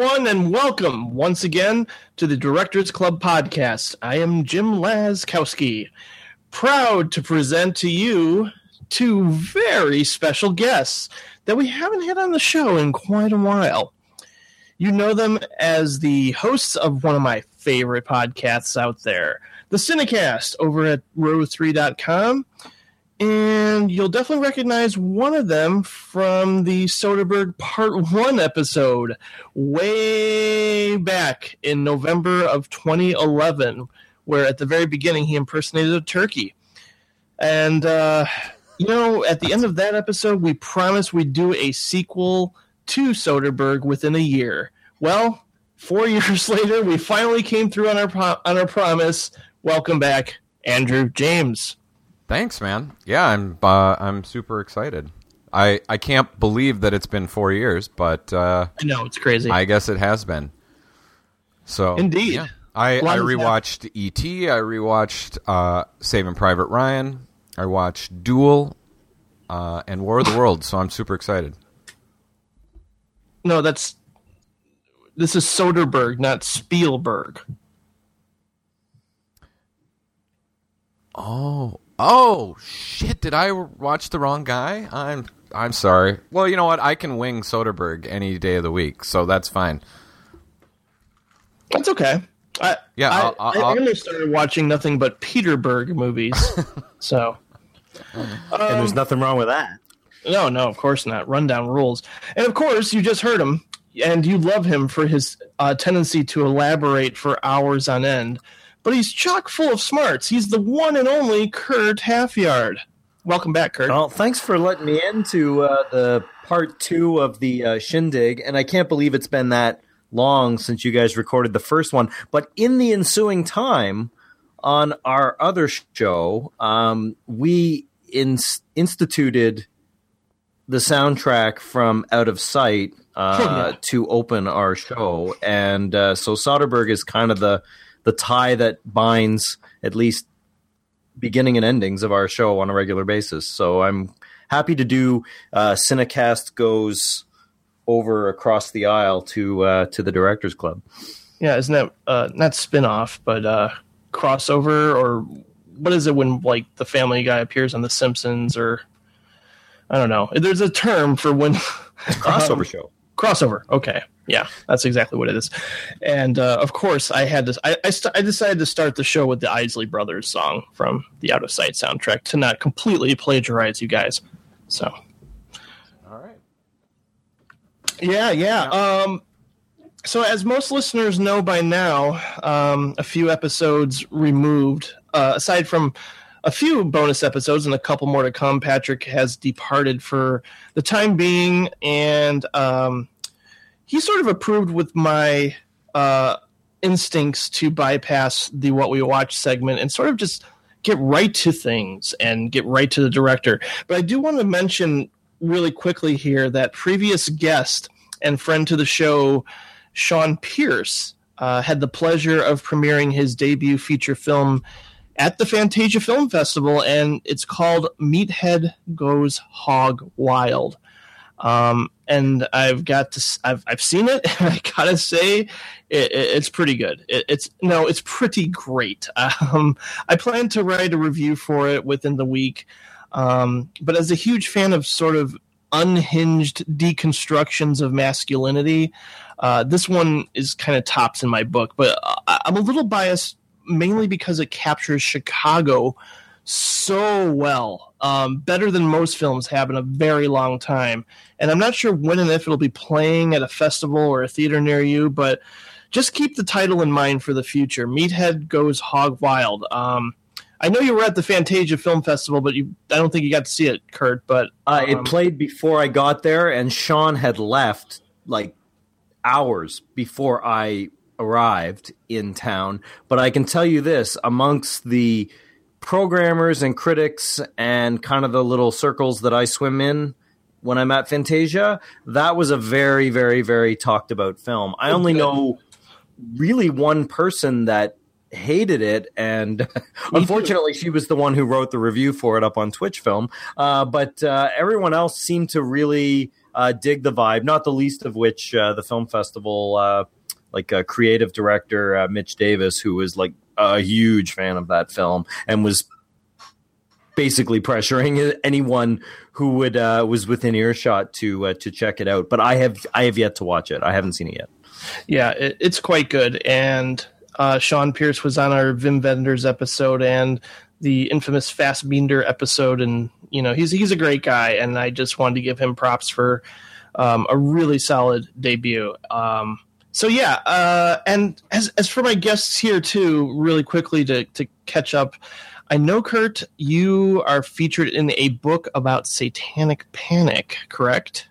everyone, and welcome once again to the Directors Club podcast. I am Jim Laczkowski, proud to present to you two very special guests that we haven't had on the show in quite a while. You know them as the hosts of one of my favorite podcasts out there, the Cinecast over at row3.com. And you'll definitely recognize one of them from the Soderbergh Part 1 episode way back in November of 2011, where at the very beginning he impersonated a turkey. And, uh, you know, at the end of that episode, we promised we'd do a sequel to Soderbergh within a year. Well, four years later, we finally came through on our pro- on our promise. Welcome back, Andrew James. Thanks, man. Yeah, I'm uh, I'm super excited. I I can't believe that it's been four years, but uh, I know it's crazy. I guess it has been. So Indeed. yeah. I, I rewatched E.T. I rewatched uh, Saving Private Ryan. I watched Duel uh, and War of the Worlds. So I'm super excited. no, that's this is Soderbergh, not Spielberg. Oh, oh shit! Did I watch the wrong guy? I'm I'm sorry. Well, you know what? I can wing Soderbergh any day of the week, so that's fine. That's okay. I, Yeah, I, I'll- I'll- I, only started watching nothing but Peter Berg movies. so, and there's nothing wrong with that. no, no, of course not. Rundown rules. And of course, you just heard him, and you love him for his uh, tendency to elaborate for hours on end. But he's chock full of smarts. He's the one and only Kurt Halfyard. Welcome back, Kurt. Well, thanks for letting me into uh, the part two of the uh, shindig, and I can't believe it's been that long since you guys recorded the first one. But in the ensuing time, on our other show, um, we ins- instituted the soundtrack from Out of Sight uh, to open our show, and uh, so Soderbergh is kind of the the tie that binds at least beginning and endings of our show on a regular basis. So I'm happy to do uh, Cinecast goes over across the aisle to uh, to the Directors Club. Yeah, isn't that uh, not spin off, but uh, crossover or what is it when like the Family Guy appears on The Simpsons or I don't know. There's a term for when Crossover Um, show. crossover. Okay, yeah, that's exactly what it is. And uh, of course, I had this. I I, st- I decided to start the show with the Isley Brothers song from the Out of Sight soundtrack to not completely plagiarize you guys. So All right. Yeah, yeah. Um, so, as most listeners know by now, um, a few episodes removed, uh, aside from a few bonus episodes and a couple more to come, Patrick has departed for the time being, and um, he sort of approved with my uh, instincts to bypass the what we watch segment and sort of just get right to things and get right to the director. But I do want to mention really quickly here that previous guest and friend to the show, Sean Pierce, uh, had the pleasure of premiering his debut feature film at the Fantasia Film Festival, and it's called Meathead Goes Hog Wild. Um, and I've got to, I've, I've seen it, and I gotta say, it, it, it's pretty good. It, it's no, it's pretty great. Um, I plan to write a review for it within the week. Um, but as a huge fan of sort of unhinged deconstructions of masculinity, uh, this one is kind of tops in my book. But I, I'm a little biased mainly because it captures Chicago so well, um, better than most films have in a very long time. And I'm not sure when and if it'll be playing at a festival or a theater near you, but just keep the title in mind for the future. Meathead Goes Hog Wild. Um, I know you were at the Fantasia Film Festival, but you, I don't think you got to see it, Kurt. But Uh, um, it played before I got there, and Sean had left like hours before I arrived in town. But I can tell you this amongst the programmers and critics and kind of the little circles that I swim in when I'm at Fantasia, that was a very, very, very talked about film. I only know really one person that hated it, and unfortunately, she was the one who wrote the review for it up on Twitch Film. Uh, but uh, everyone else seemed to really uh, dig the vibe. Not the least of which uh, the film festival, uh, like uh, creative director Mitch Davis, who was like a huge fan of that film and was basically pressuring anyone who would was within earshot to to check it out. But I have I have yet to watch it. I haven't seen it yet. Yeah, it, it's quite good and uh, Sean Pierce was on our Wim Wenders episode and the infamous Fassbinder episode, and you know he's he's a great guy, and I just wanted to give him props for um, a really solid debut. Um, so yeah, uh, and as as for my guests here too, really quickly to to catch up. I know, Kurt, you are featured in a book about satanic panic, correct?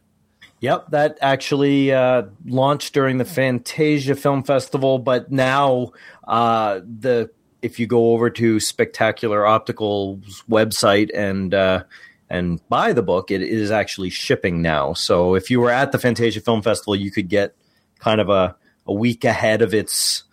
Yep, that actually uh, launched during the Fantasia Film Festival, but now uh, the if you go over to Spectacular Optical's website and uh, and buy the book, it is actually shipping now. So if you were at the Fantasia Film Festival, you could get kind of a, a week ahead of its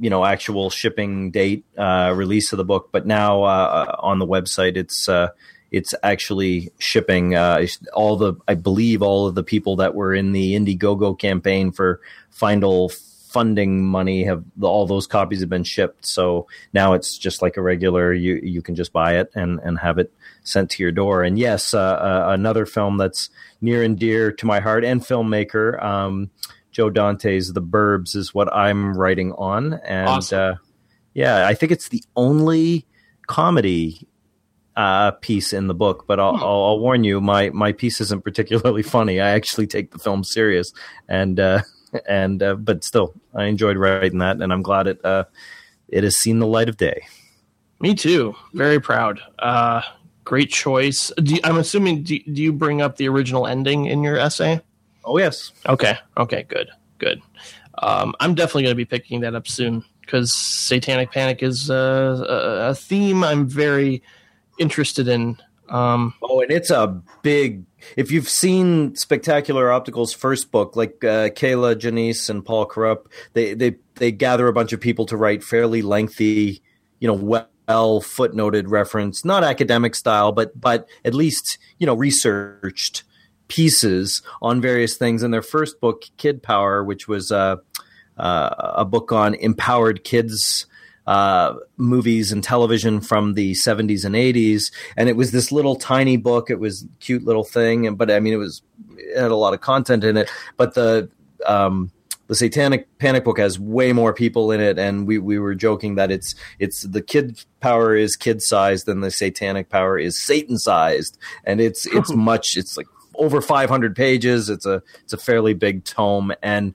you know actual shipping date uh, release of the book. But now uh, on the website, it's uh, it's actually shipping uh, all the I believe all of the people that were in the Indiegogo campaign for final funding money have all those copies have been shipped. So now it's just like a regular you you can just buy it and and have it sent to your door. And yes, uh, uh, another film that's near and dear to my heart and filmmaker um, Joe Dante's The Burbs is what I'm writing on, and awesome. Uh, yeah, I think it's the only comedy uh, piece in the book, but I'll, hmm. I'll, I'll, warn you, my my piece isn't particularly funny. I actually take the film serious, and uh, and uh, but still, I enjoyed writing that, and I'm glad it uh, it has seen the light of day. Me too. Very proud. Uh, great choice. You, I'm assuming. Do, do you bring up the original ending in your essay? Oh yes. Okay. Okay. Good. Good. Um, I'm definitely going to be picking that up soon because Satanic Panic is uh, a, a theme I'm very interested in. Um, oh, and it's a big. If you've seen Spectacular Optical's first book, like uh, Kier-La Janisse and Paul Corupe, they they they gather a bunch of people to write fairly lengthy, you know, well footnoted reference, not academic style, but but at least you know researched pieces on various things. In their first book, Kid Power, which was uh, uh, a book on empowered kids uh, movies and television from the 70s and 80s. And it was this little tiny book. It was a cute little thing. And, but I mean, it was, it had a lot of content in it. But the, um, the Satanic Panic book has way more people in it, and we, we were joking that it's it's the kid power is kid sized, and the Satanic power is Satan sized, and it's it's much it's like over 500 pages. It's a it's a fairly big tome, and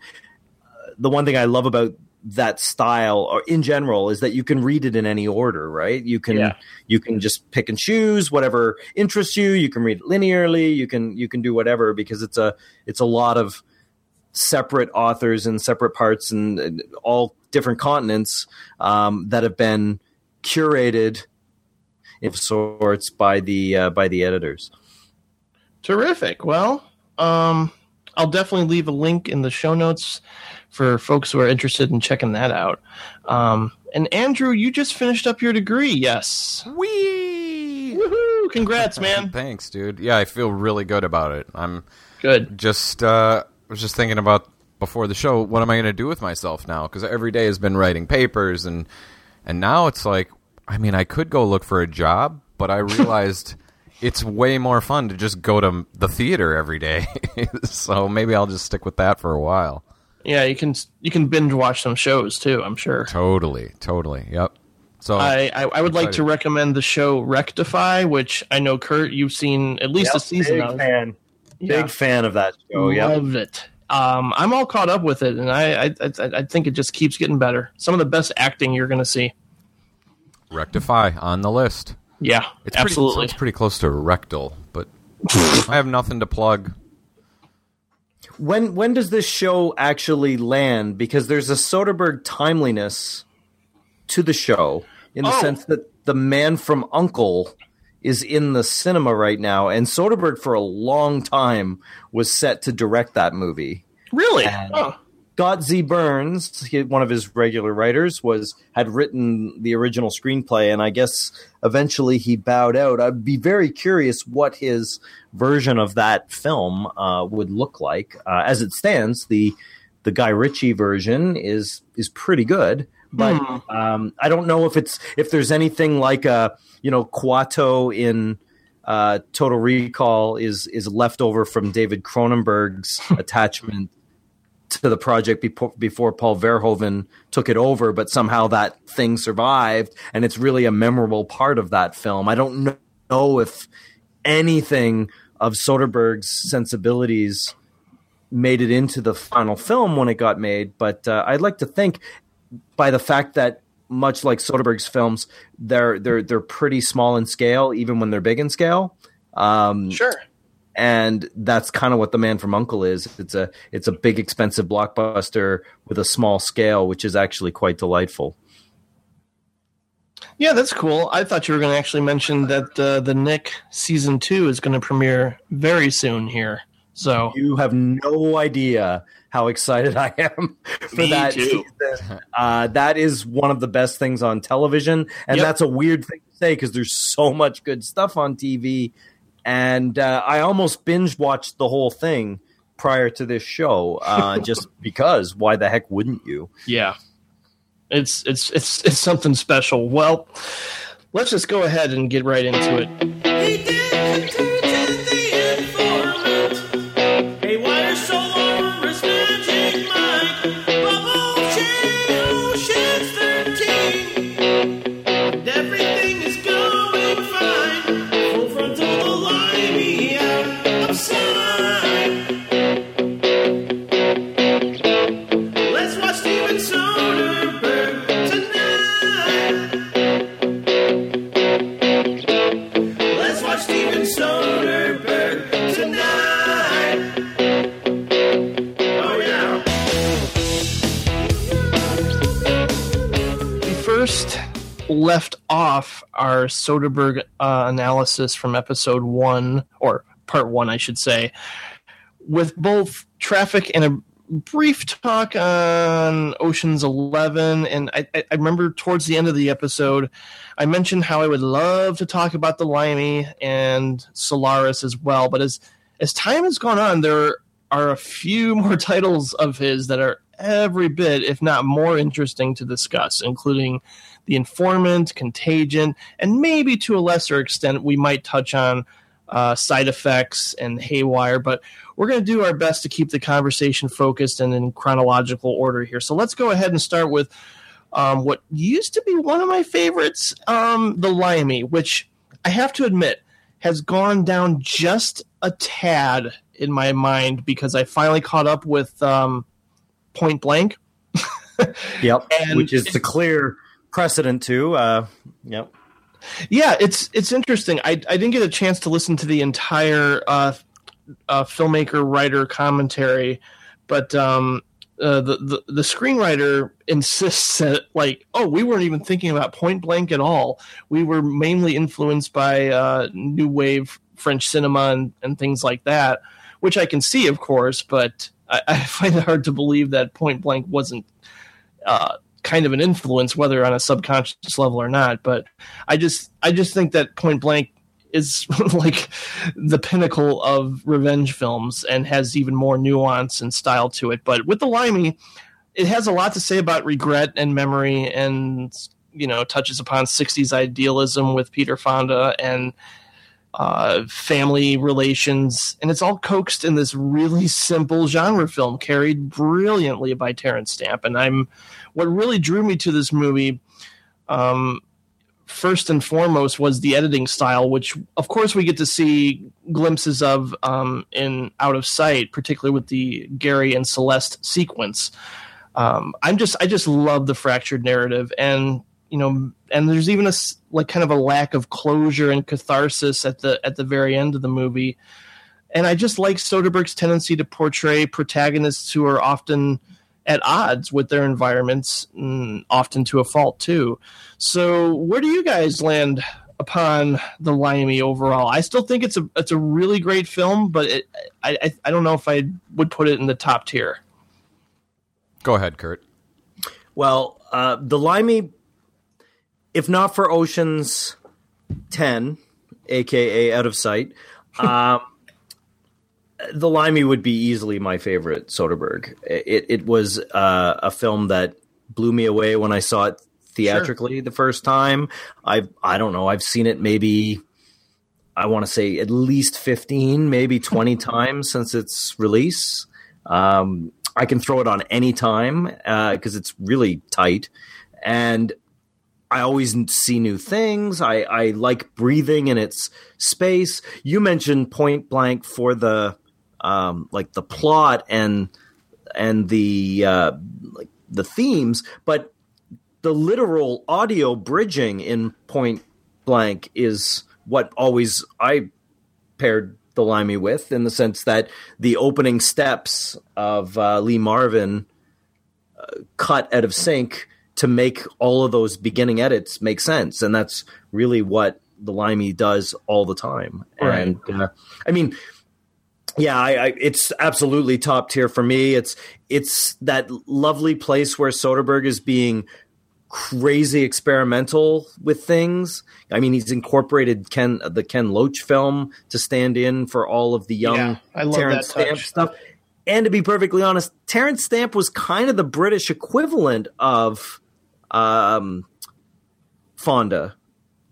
uh, the one thing I love about that style or in general is that you can read it in any order right? You can yeah. you can just pick and choose whatever interests you. You can read it linearly. You can you can do whatever because it's a it's a lot of separate authors and separate parts and all different continents um, that have been curated of sorts by the uh, by the editors terrific well um i'll definitely leave a link in the show notes for folks who are interested in checking that out. Um, and Andrew, you just finished up your degree, yes? Wee! Woohoo! Congrats, man. Thanks, dude. Yeah, I feel really good about it. I'm good. Just uh, was just thinking about before the show, what am I going to do with myself now? Because every day has been writing papers, and and now it's like, I mean, I could go look for a job, but I realized. It's way more fun to just go to the theater every day. so maybe I'll just stick with that for a while. Yeah, you can you can binge watch some shows too. I'm sure. Totally, totally. Yep. So I I, I would like to recommend the show Rectify, which I know Kurt you've seen at least yep, a season big of. Fan. Yeah. Big fan of that show. Loved it. Um, I'm all caught up with it, and I, I I I think it just keeps getting better. Some of the best acting you're going to see. Rectify on the list. Yeah, it's absolutely. Pretty, it's pretty close to rectal, but I have nothing to plug when when does this show actually land? Because there's a Soderbergh timeliness to the show in the oh. sense that the man from Uncle is in the cinema right now, and Soderbergh for a long time was set to direct that movie. Really? And, oh. Scott Z. Burns, he, one of his regular writers, was had written the original screenplay, and I guess eventually he bowed out. I'd be very curious what his version of that film uh, would look like. Uh, as it stands, the the Guy Ritchie version is is pretty good, but Hmm. um, I don't know if it's if there's anything like a you know Kuato in uh, Total Recall is is left over from David Cronenberg's attachment to the project before, before Paul Verhoeven took it over, but somehow that thing survived, and it's really a memorable part of that film. I don't know if anything of Soderbergh's sensibilities made it into the final film when it got made, but uh, I'd like to think by the fact that much like Soderbergh's films, they're they're they're pretty small in scale, even when they're big in scale. Um, Sure. And that's kind of what the man from uncle is it's a it's a big expensive blockbuster with a small scale which is actually quite delightful Yeah, that's cool. I thought you were going to actually mention that uh, the Knick season two is going to premiere very soon here. So you have no idea how excited i am for that too. season. Uh, that is one of the best things on television and Yep. that's a weird thing to say because there's so much good stuff on tv and uh, i almost binge watched the whole thing prior to this show uh, just because why the heck wouldn't you yeah, it's it's it's it's something special. Well, let's just go ahead and get right into it. Soderbergh uh, analysis from episode one, or part one, I should say, with both traffic and a brief talk on Ocean's Eleven. And I, I remember towards the end of the episode, I mentioned how I would love to talk about the Limey and Solaris as well. But as as time has gone on, there are a few more titles of his that are every bit, if not more interesting to discuss, including The Informant, Contagion, and maybe to a lesser extent, we might touch on uh, Side Effects and Haywire. But we're going to do our best to keep the conversation focused and in chronological order here. So let's go ahead and start with um, what used to be one of my favorites, um, The Limey, which I have to admit has gone down just a tad in my mind because I finally caught up with um, Point Blank. Yep. And- Which is the clear precedent to. Uh, yep. Yeah, it's it's interesting. I I didn't get a chance to listen to the entire uh, uh, filmmaker writer commentary, but um, uh, the, the the screenwriter insists that like, oh, we weren't even thinking about Point Blank at all. We were mainly influenced by uh, new wave French cinema and, and things like that, which I can see, of course, but I, I find it hard to believe that Point Blank wasn't. Uh, kind of an influence whether on a subconscious level or not but I just I just think that Point Blank is like the pinnacle of revenge films and has even more nuance and style to it. But with the Limey, it has a lot to say about regret and memory and you know touches upon 60s idealism with Peter Fonda and uh, family relations, and it's all coaxed in this really simple genre film carried brilliantly by Terence Stamp. And I'm what really drew me to this movie. Um, first and foremost was the editing style, which of course we get to see glimpses of um, in Out of Sight, particularly with the Gary and Celeste sequence. Um, I'm just I just love the fractured narrative, and you know, and there's even a like kind of a lack of closure and catharsis at the at the very end of the movie. And I just like Soderbergh's tendency to portray protagonists who are often at odds with their environments, mm, often to a fault too. So, where do you guys land upon the Limey overall? I still think it's a it's a really great film, but it, I, I I don't know if I would put it in the top tier. Go ahead, Kurt. Well, uh, the Limey, if not for Ocean's 10, aka Out of Sight, um, the Limey would be easily my favorite Soderbergh. It, it was uh, a film that blew me away when I saw it theatrically the first time. I I don't know. I've seen it maybe I want to say at least fifteen, maybe twenty times since its release. Um, I can throw it on any time because it's really tight, and I always see new things. I, I like breathing in its space. You mentioned Point Blank for the um, like the plot and and the uh, like the themes, but the literal audio bridging in Point Blank is what always I paired the Limey with, in the sense that the opening steps of uh, Lee Marvin uh, cut out of sync to make all of those beginning edits make sense, and that's really what the Limey does all the time. Right. And uh, I mean, yeah, I, I, it's absolutely top tier for me. It's it's that lovely place where Soderbergh is being crazy experimental with things. I mean, he's incorporated Ken the Ken Loach film to stand in for all of the young Yeah, I love Terence. Stamp stuff. And to be perfectly honest, Terence Stamp was kind of the British equivalent of um, Fonda.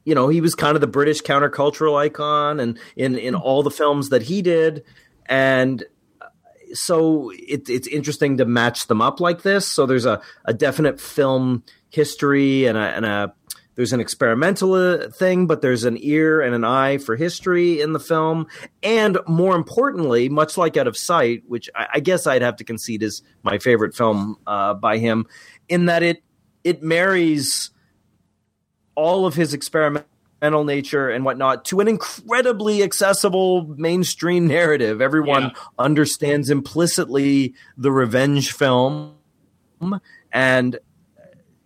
You know, he was kind of the British countercultural icon, and in in all the films that he did, and so it, it's interesting to match them up like this. So there's a, a definite film history and a, and a there's an experimental uh, thing, but there's an ear and an eye for history in the film. And more importantly, much like Out of Sight, which I, I guess I'd have to concede is my favorite film uh, by him, in that it it marries all of his experimental nature and whatnot to an incredibly accessible mainstream narrative. Everyone Yeah. understands implicitly the revenge film, and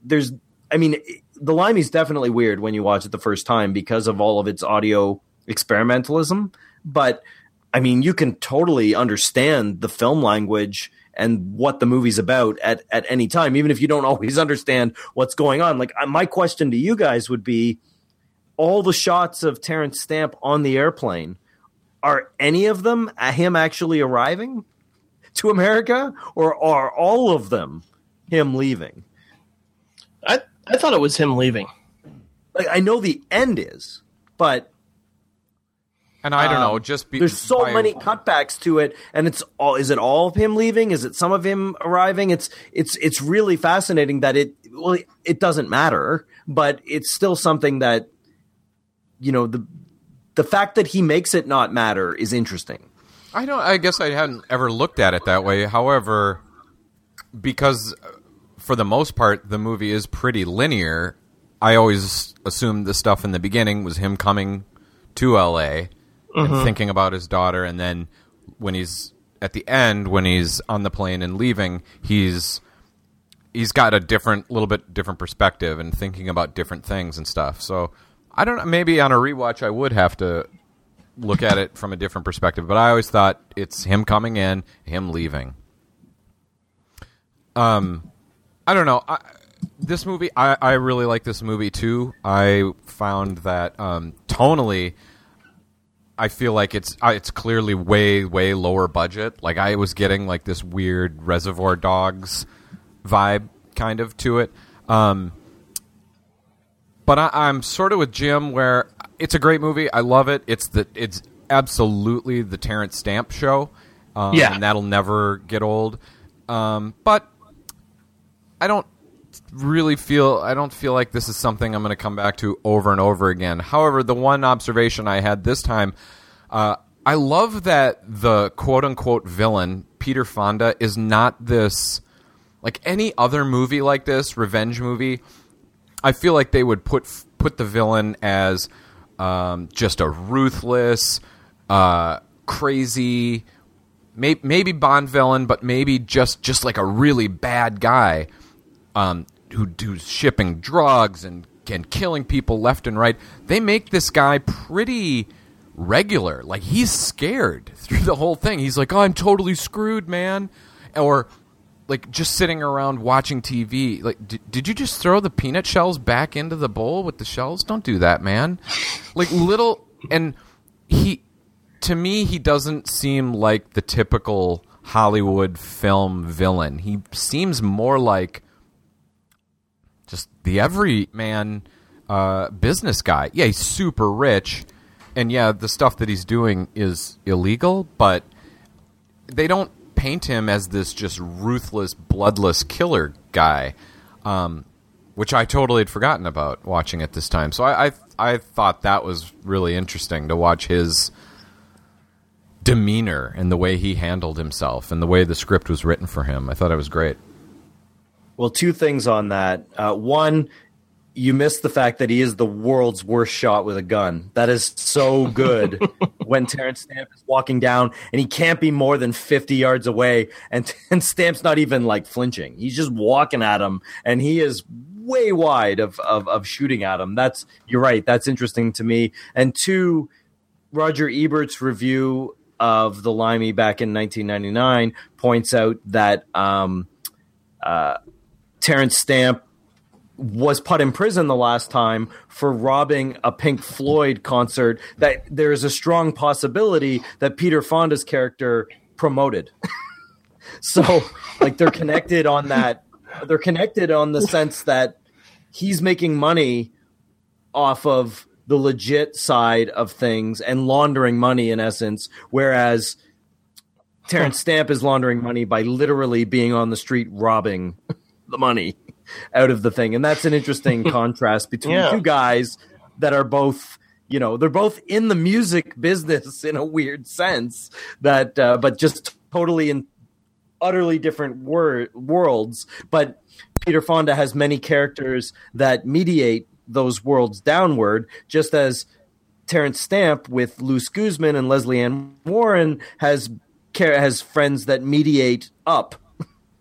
there's, I mean, the Limey's definitely weird when you watch it the first time because of all of its audio experimentalism, but I mean, you can totally understand the film language and what the movie's about at, at any time, even if you don't always understand what's going on. Like, uh, my question to you guys would be all the shots of Terence Stamp on the airplane, are any of them uh, him actually arriving to America, or are all of them him leaving? I I thought it was him leaving. Like, I know the end is, but And I don't Um, know, just be, there's so by- many cutbacks to it and it's all is it all of him leaving is it some of him arriving it's it's it's really fascinating that it well it doesn't matter but it's still something that you know the the fact that he makes it not matter is interesting I don't. I guess I hadn't ever looked at it that way. However, because uh, for the most part the movie is pretty linear, I always assumed the stuff in the beginning was him coming to L.A. and thinking about his daughter, and then when he's at the end, when he's on the plane and leaving, he's he's got a different, little bit different perspective and thinking about different things and stuff. So I don't know. Maybe on a rewatch, I would have to look at it from a different perspective. But I always thought it's him coming in, him leaving. Um, I don't know. I, this movie, I, I really like this movie too. I found that um, tonally, I feel like it's uh, it's clearly way way lower budget. Like I was getting like this weird Reservoir Dogs vibe kind of to it. Um, but I, I'm sort of with Jim where it's a great movie. I love it. It's the it's absolutely the Terence Stamp show. Um, Yeah. and that'll never get old. Um, but I don't really feel I don't feel like this is something I'm going to come back to over and over again. However, the one observation I had this time, uh, I love that the quote unquote villain Peter Fonda is not this like any other movie like this revenge movie. I feel like they would put put the villain as um, just a ruthless, uh, crazy, may, maybe Bond villain, but maybe just just like a really bad guy um, who who's shipping drugs and and killing people left and right. They make this guy pretty regular. Like he's scared through the whole thing. He's like, "Oh, I'm totally screwed, man," or like just sitting around watching TV. Like, did, did you just throw the peanut shells back into the bowl with the shells? Don't do that, man. Like little and he to me he doesn't seem like the typical Hollywood film villain. He seems more like just the everyman uh, business guy. Yeah, he's super rich, and yeah, the stuff that he's doing is illegal, but they don't paint him as this just ruthless, bloodless killer guy, um, which I totally had forgotten about watching it this time. So I, I I thought that was really interesting to watch his demeanor and the way he handled himself and the way the script was written for him. I thought it was great. Well, two things on that. Uh, one, you miss the fact that he is the world's worst shot with a gun. That is so good when Terence Stamp is walking down and he can't be more than 50 yards away and, and Stamp's not even like flinching. He's just walking at him and he is way wide of, of, of shooting at him. That's, you're right. That's interesting to me. And two, Roger Ebert's review of the Limey back in 1999 points out that um, uh, Terence Stamp was put in prison the last time for robbing a Pink Floyd concert. That there is a strong possibility that Peter Fonda's character promoted. so, like, they're connected on that. They're connected on the sense that he's making money off of the legit side of things and laundering money in essence, whereas Terence Stamp is laundering money by literally being on the street robbing the money out of the thing. And that's an interesting contrast between Yeah. two guys that are both, you know, they're both in the music business in a weird sense that, uh, but just totally in utterly different wor- worlds. But Peter Fonda has many characters that mediate those worlds downward, just as Terence Stamp with Luis Guzman and Lesley Ann Warren has has friends that mediate up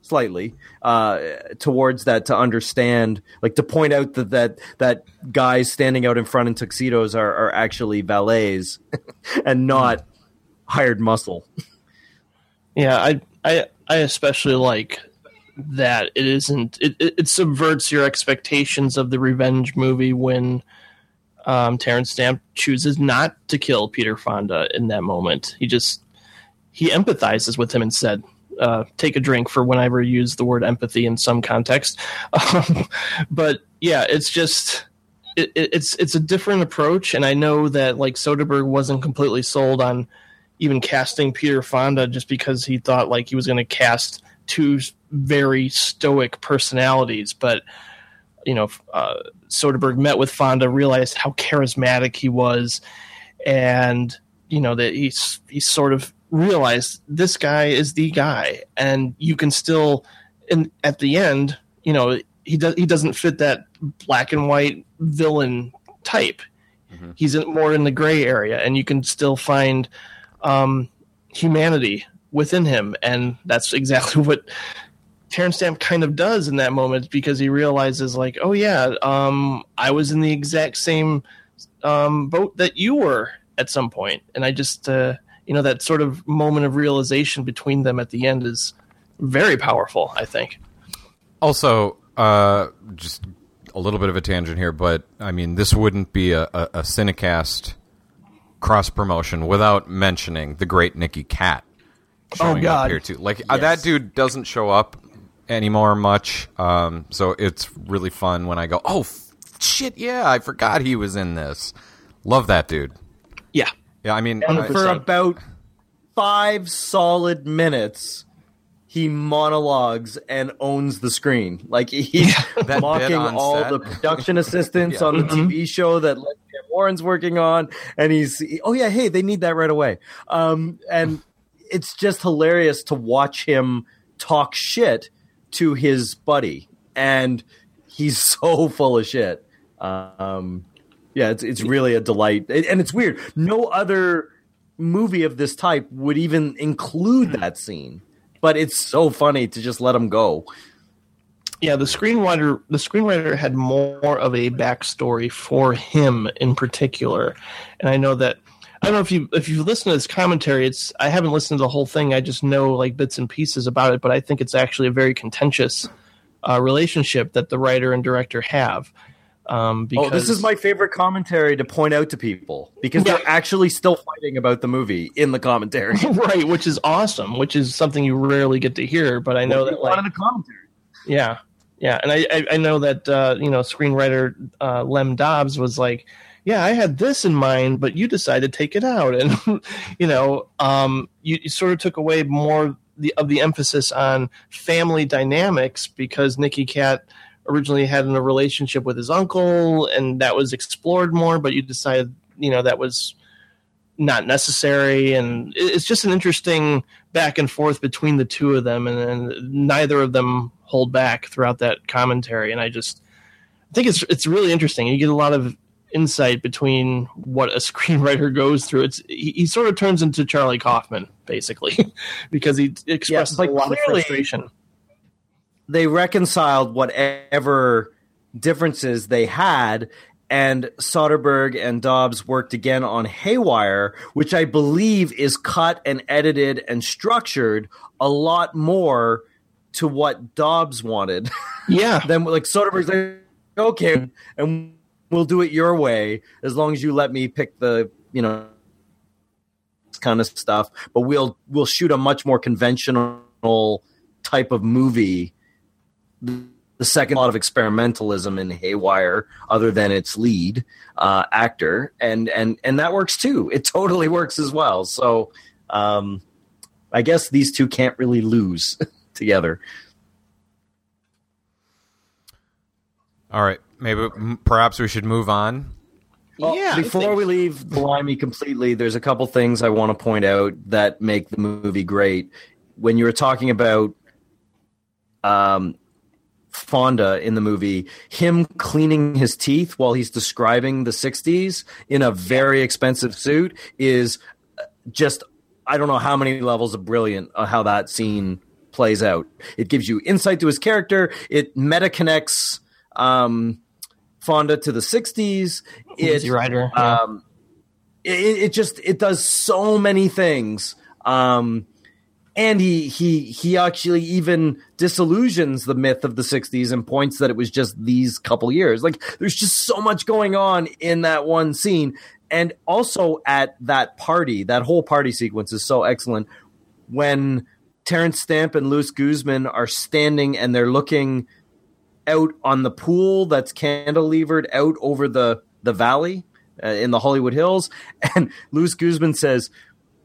slightly uh, towards that to understand, like to point out that that that guys standing out in front in tuxedos are, are actually valets and not hired muscle. Yeah, I I I especially like that it isn't it, it, subverts your expectations of the revenge movie when um, Terence Stamp chooses not to kill Peter Fonda in that moment. He just he empathizes with him instead. Uh, take a drink for whenever I use the word empathy in some context. Um, but yeah, it's just it, it's it's a different approach, and I know that like Soderbergh wasn't completely sold on even casting Peter Fonda just because he thought like he was going to cast two very stoic personalities, but you know, uh, Soderbergh met with Fonda, realized how charismatic he was, and you know that he's he sort of realized this guy is the guy, and you can still, and at the end, you know, he does he doesn't fit that black and white villain type. He's in, more in the gray area, and you can still find um, humanity within him, and that's exactly what Terence Stamp kind of does in that moment because he realizes, like, oh yeah, um, I was in the exact same um, boat that you were at some point, and I just, uh, you know, that sort of moment of realization between them at the end is very powerful. I think. Also, uh, just a little bit of a tangent here, but I mean, this wouldn't be a, a, a Cinecast cross promotion without mentioning the great Nicky Katt showing up God. here too. Like uh, that dude doesn't show up anymore much, um, so it's really fun when I go, "Oh f- shit, yeah, I forgot he was in this." Love that dude. Yeah. Yeah, I mean, And I- for about five solid minutes, he monologues and owns the screen. Like he's bit mocking all set. the production assistants Yeah. on the TV show that Lesley Warren's working on, and he's oh yeah, hey, they need that right away. Um, and it's just hilarious to watch him talk shit to his buddy, and he's so full of shit. Um, yeah, it's it's really a delight, and it's weird. No other movie of this type would even include that scene, but it's so funny to just let him go. Yeah, the screenwriter the screenwriter had more of a backstory for him in particular, and I know that I don't know if you if you listen to this commentary. It's I haven't listened to the whole thing. I just know like bits and pieces about it. But I think it's actually a very contentious uh, relationship that the writer and director have. Um, because Oh, this is my favorite commentary to point out to people because Yeah. they're actually still fighting about the movie in the commentary. right, which is awesome. Which is something you rarely get to hear. But I know that one like of the commentary. Yeah, yeah, and I I, I know that uh, you know screenwriter uh, Lem Dobbs was like, yeah, I had this in mind, but you decided to take it out, and you know, um, you, you sort of took away more the, of the emphasis on family dynamics because Nicky Katt originally had in a relationship with his uncle, and that was explored more, but you decided you know that was not necessary. And it's just an interesting back and forth between the two of them and, and neither of them hold back throughout that commentary. And i just i think it's it's really interesting. You get a lot of insight between what a screenwriter goes through. It's he, he sort of turns into charlie kaufman basically because he expresses but a lot of frustration they reconciled whatever differences they had and Soderbergh and Dobbs worked again on Haywire, which I believe is cut and edited and structured a lot more to what Dobbs wanted yeah than like Soderbergh's like, okay, and we'll do it your way as long as you let me pick the, you know, kind of stuff. But we'll we'll shoot a much more conventional type of movie. The second lot of experimentalism in Haywire, other than its lead uh, actor, and and and that works too. It totally works as well. So, um, I guess these two can't really lose together. All right, maybe perhaps we should move on. Well, yeah before think- we leave Blimey completely, there's a couple things I want to point out that make the movie great. When you were talking about um, Fonda in the movie, him cleaning his teeth while he's describing the 60s in a very expensive suit is uh, just, I don't know how many levels of brilliant uh, how that scene plays out. It gives you insight to his character, it meta connects um, Fonda to the 60s. Easy It, Rider yeah. um, it, it just it does so many things um and he he he actually even disillusions the myth of the 60s and points that it was just these couple years. Like there's just so much going on in that one scene. And also at that party that whole party sequence is so excellent. When Terence Stamp and Luis Guzman are standing and they're looking out on the pool that's cantilevered out over the the valley uh, in the Hollywood Hills, and Luis Guzman says,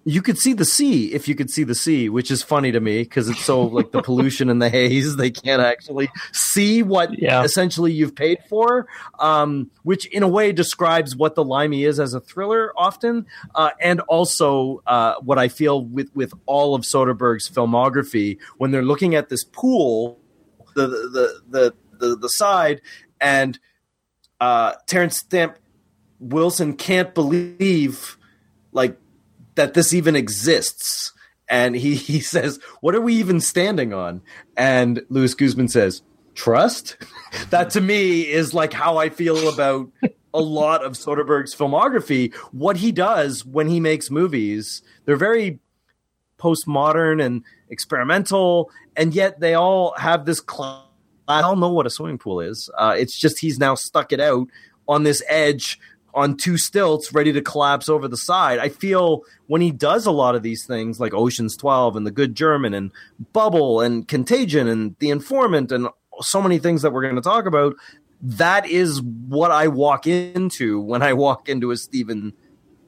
"You could see the sea if you could see the sea," which is funny to me because it's so like the pollution and the haze they can't actually see what Yeah. essentially you've paid for, um, which in a way describes what the Limey is as a thriller often, uh, and also uh, what I feel with with all of Soderbergh's filmography when they're looking at this pool the the the the, the side and uh Terence Stamp Wilson can't believe like that this even exists and he he says what are we even standing on and Luis Guzman says trust that to me is like how I feel about a lot of Soderbergh's filmography what he does when he makes movies they're very postmodern and experimental, and yet they all have this. Cl- I don't know what a swimming pool is. Uh, it's just he's now stuck it out on this edge on two stilts, ready to collapse over the side. I feel when he does a lot of these things, like Ocean's Twelve and The Good German and Bubble and Contagion and The Informant and so many things that we're going to talk about. That is what I walk into when I walk into a Steven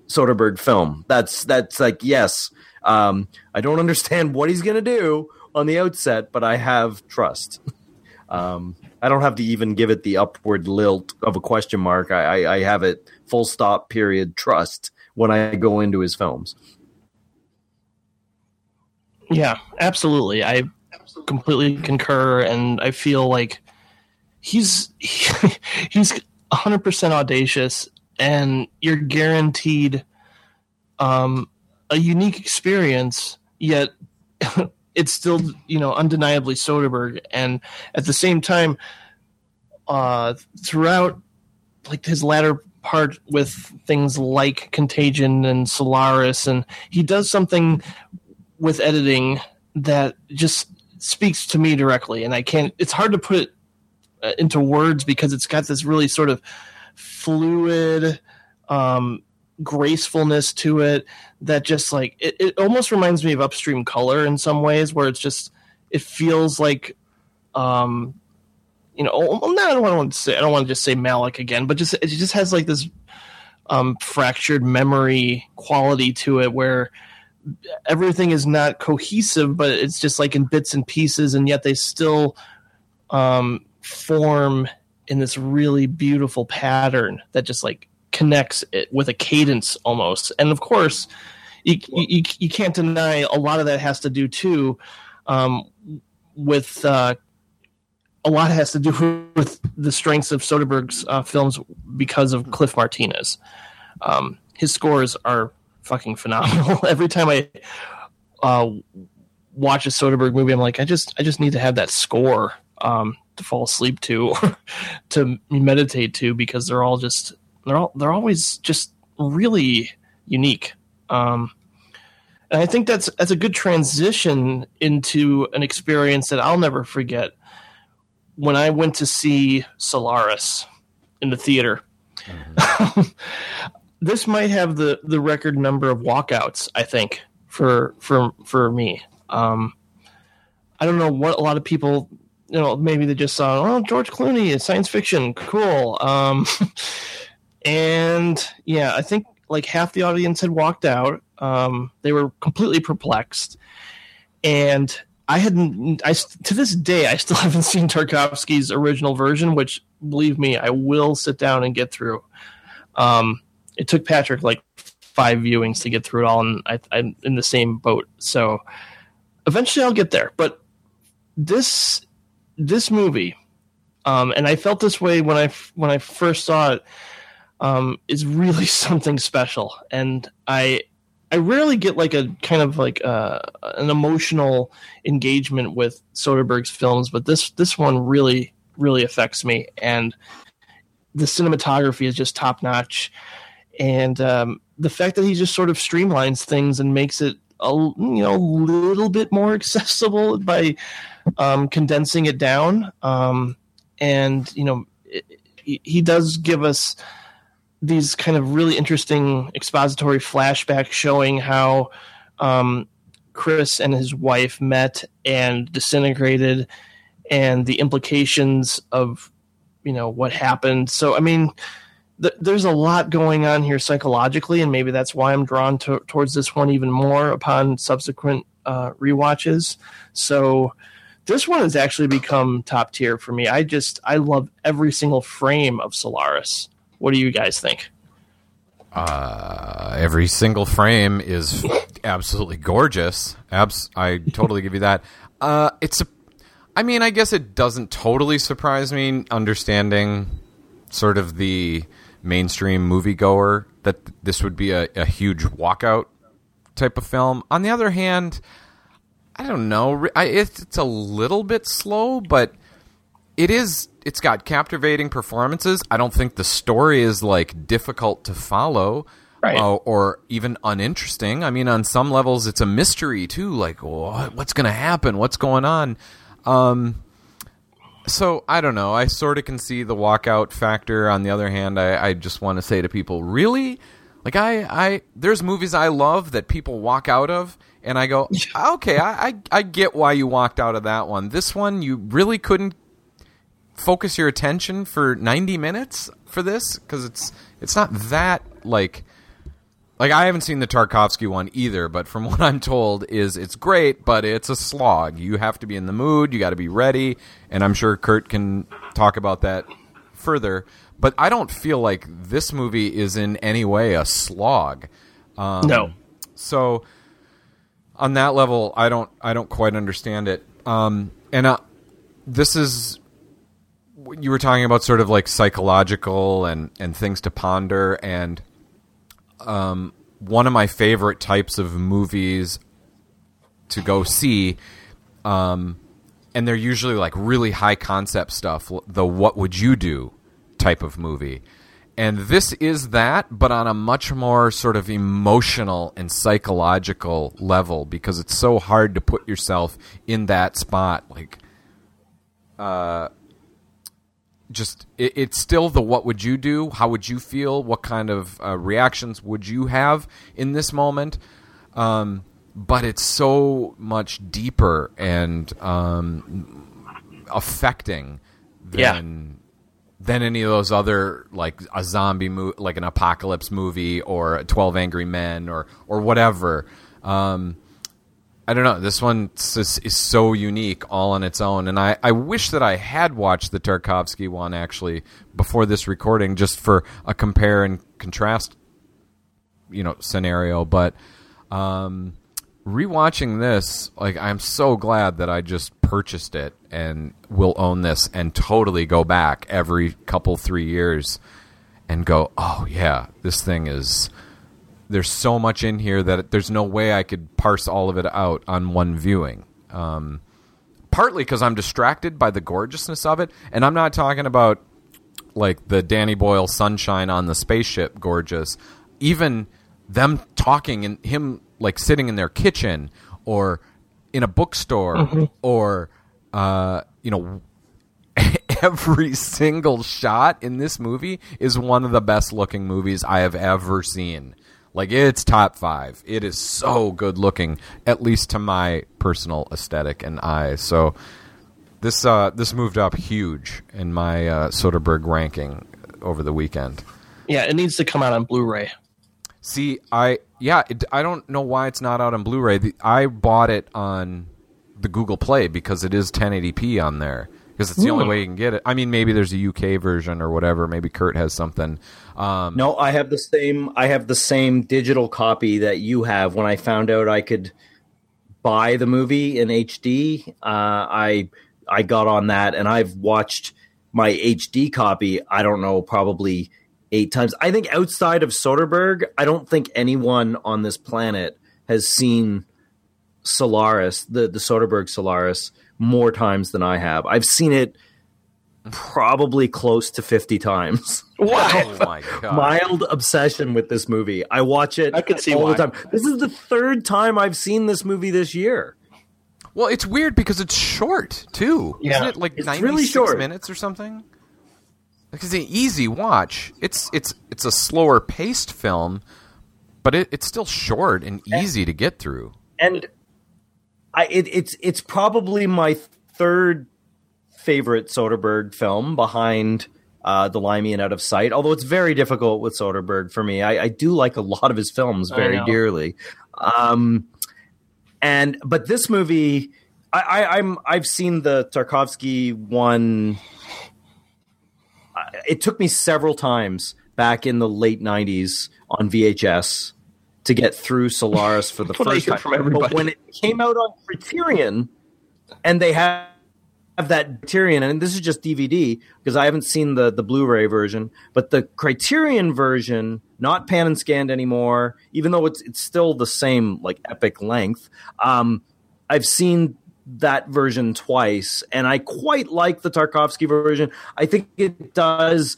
Soderbergh film. That's that's like yes, um, I don't understand what he's gonna do on the outset, but I have trust. um, I don't have to even give it the upward lilt of a question mark. I, I, I have it full stop period trust when I go into his films. Yeah, absolutely. I completely concur, and I feel like he's he's 100% audacious, and you're guaranteed um, a unique experience. Yet it's still, you know, undeniably Soderbergh, and at the same time, uh, throughout like his latter part with things like Contagion and Solaris, and he does something with editing that just speaks to me directly, and I can't. It's hard to put it uh, into words because it's got this really sort of fluid um, gracefulness to it that just like it, it almost reminds me of upstream color in some ways where it's just it feels like um you know oh, no, I don't want to say I don't want to just say Malick again but just it just has like this um fractured memory quality to it where everything is not cohesive but it's just like in bits and pieces and yet they still um form in this really beautiful pattern that just like connects it with a cadence almost. And of course, you, you, you can't deny a lot of that has to do too um, with uh, a lot has to do with the strengths of Soderbergh's uh, films because of Cliff Martinez. Um, his scores are fucking phenomenal. Every time I uh, watch a Soderbergh movie, I'm like, I just I just need to have that score um, to fall asleep to, to meditate to, because they're all just they're all they're always just really unique. Um, and I think that's that's a good transition into an experience that I'll never forget. When I went to see Solaris in the theater, this might have the the record number of walkouts. I think for for for me. Um, I don't know what a lot of people, you know, maybe they just saw, oh, George Clooney, it's science fiction, cool. Um, and yeah, I think like half the audience had walked out. Um, they were completely perplexed, and I hadn't. I to this day I still haven't seen Tarkovsky's original version, which believe me, I will sit down and get through. Um, it took Patrick like five viewings to get through it all, and I, I'm in the same boat. So eventually I'll get there. But this this movie, um, and I felt this way when I when I first saw it um, is really something special, and I I rarely get like a kind of like uh, an emotional engagement with Soderbergh's films, but this this one really really affects me, and the cinematography is just top notch, and um, the fact that he just sort of streamlines things and makes it a you know little bit more accessible by um, condensing it down, um, and you know it, he does give us these kind of really interesting expository flashbacks showing how um, Chris and his wife met and disintegrated, and the implications of you know what happened. So I mean, th- there's a lot going on here psychologically, and maybe that's why I'm drawn to- towards this one even more upon subsequent uh, rewatches. So this one has actually become top tier for me. I just I love every single frame of Solaris. What do you guys think? Uh, every single frame is absolutely gorgeous. Abs- I totally give you that. Uh, it's a, I mean, I guess it doesn't totally surprise me understanding sort of the mainstream moviegoer that this would be a, a huge walkout type of film. On the other hand, I don't know. I, it's, it's a little bit slow, but it is it's got captivating performances. I don't think the story is like difficult to follow. Right. Uh, or even uninteresting. I mean, on some levels, it's a mystery too. Like, what, what's going to happen? What's going on? Um, so I don't know. I sort of can see the walkout factor. On the other hand, I, I just want to say to people, really, like I, I, there's movies I love that people walk out of, and I go, okay, I, I, I get why you walked out of that one. This one, you really couldn't focus your attention for 90 minutes for this because it's it's not that like like I haven't seen the Tarkovsky one either, but from what I'm told is it's great, but it's a slog. You have to be in the mood, you got to be ready, and I'm sure Kurt can talk about that further. But I don't feel like this movie is in any way a slog. Um, No. So on that level, I don't I don't quite understand it. Um, and uh, this is you were talking about sort of like psychological and and things to ponder and um, one of my favorite types of movies to go see um, and they're usually like really high concept stuff the what would you do type of movie and this is that, but on a much more sort of emotional and psychological level because it's so hard to put yourself in that spot. Like, uh, just it, it's still the what would you do? How would you feel? What kind of uh, reactions would you have in this moment? Um, but it's so much deeper and um, affecting Yeah. than than any of those other like a zombie movie, like an apocalypse movie or Twelve Angry Men or or whatever. Um, I don't know. This one is, is so unique all on its own, and I, I wish that I had watched the Tarkovsky one actually before this recording, just for a compare and contrast, you know, scenario. But um, rewatching this, like, I'm so glad that I just purchased it and will own this and totally go back every couple three years and go, oh yeah, this thing is there's so much in here that there's no way I could parse all of it out on one viewing. Um, partly because I'm distracted by the gorgeousness of it, and I'm not talking about like the Danny Boyle sunshine on the spaceship, gorgeous. Even them talking and him like sitting in their kitchen or in a bookstore or uh, you know every single shot in this movie is one of the best looking movies I have ever seen. Like it's top five. It is so good looking, at least to my personal aesthetic and eye. So this uh, this moved up huge in my uh, Soderbergh ranking over the weekend. Yeah, it needs to come out on Blu-ray. See, I yeah, it, I don't know why it's not out on Blu-ray. The, I bought it on the Google Play because it is 1080p on there because it's the only way you can get it. I mean, maybe there's a UK version or whatever. Maybe Kurt has something. Um, No, I have the same. I have the same digital copy that you have. When I found out I could buy the movie in HD, uh, I I got on that, and I've watched my HD copy. I don't know, probably eight times. I think outside of Soderbergh, I don't think anyone on this planet has seen Solaris, the the Soderbergh Solaris, more times than I have. I've seen it probably close to fifty times. oh my god! mild obsession with this movie. I watch it I can see all why. the time. This is the third time I've seen this movie this year. Well, it's weird because it's short too. Yeah. Isn't it like It's 96 really short. minutes or something? Like it's an easy watch. It's it's it's a slower paced film, but it, it's still short and easy to get through. And I it, it's it's probably my third favorite Soderbergh film behind uh, The Limey and Out of Sight. Although it's very difficult with Soderbergh for me. I, I do like a lot of his films very dearly. Um, and but this movie, I, I, I'm I've seen the Tarkovsky one. It took me several times back in the late '90s on VHS to get through Solaris for the first time. But when it came out on Criterion, and they have have that Criterion, and this is just DVD because I haven't seen the the Blu-ray version, but the Criterion version, not pan and scanned anymore, even though it's it's still the same like epic length. Um, I've seen that version twice, and I quite like the Tarkovsky version. I think it does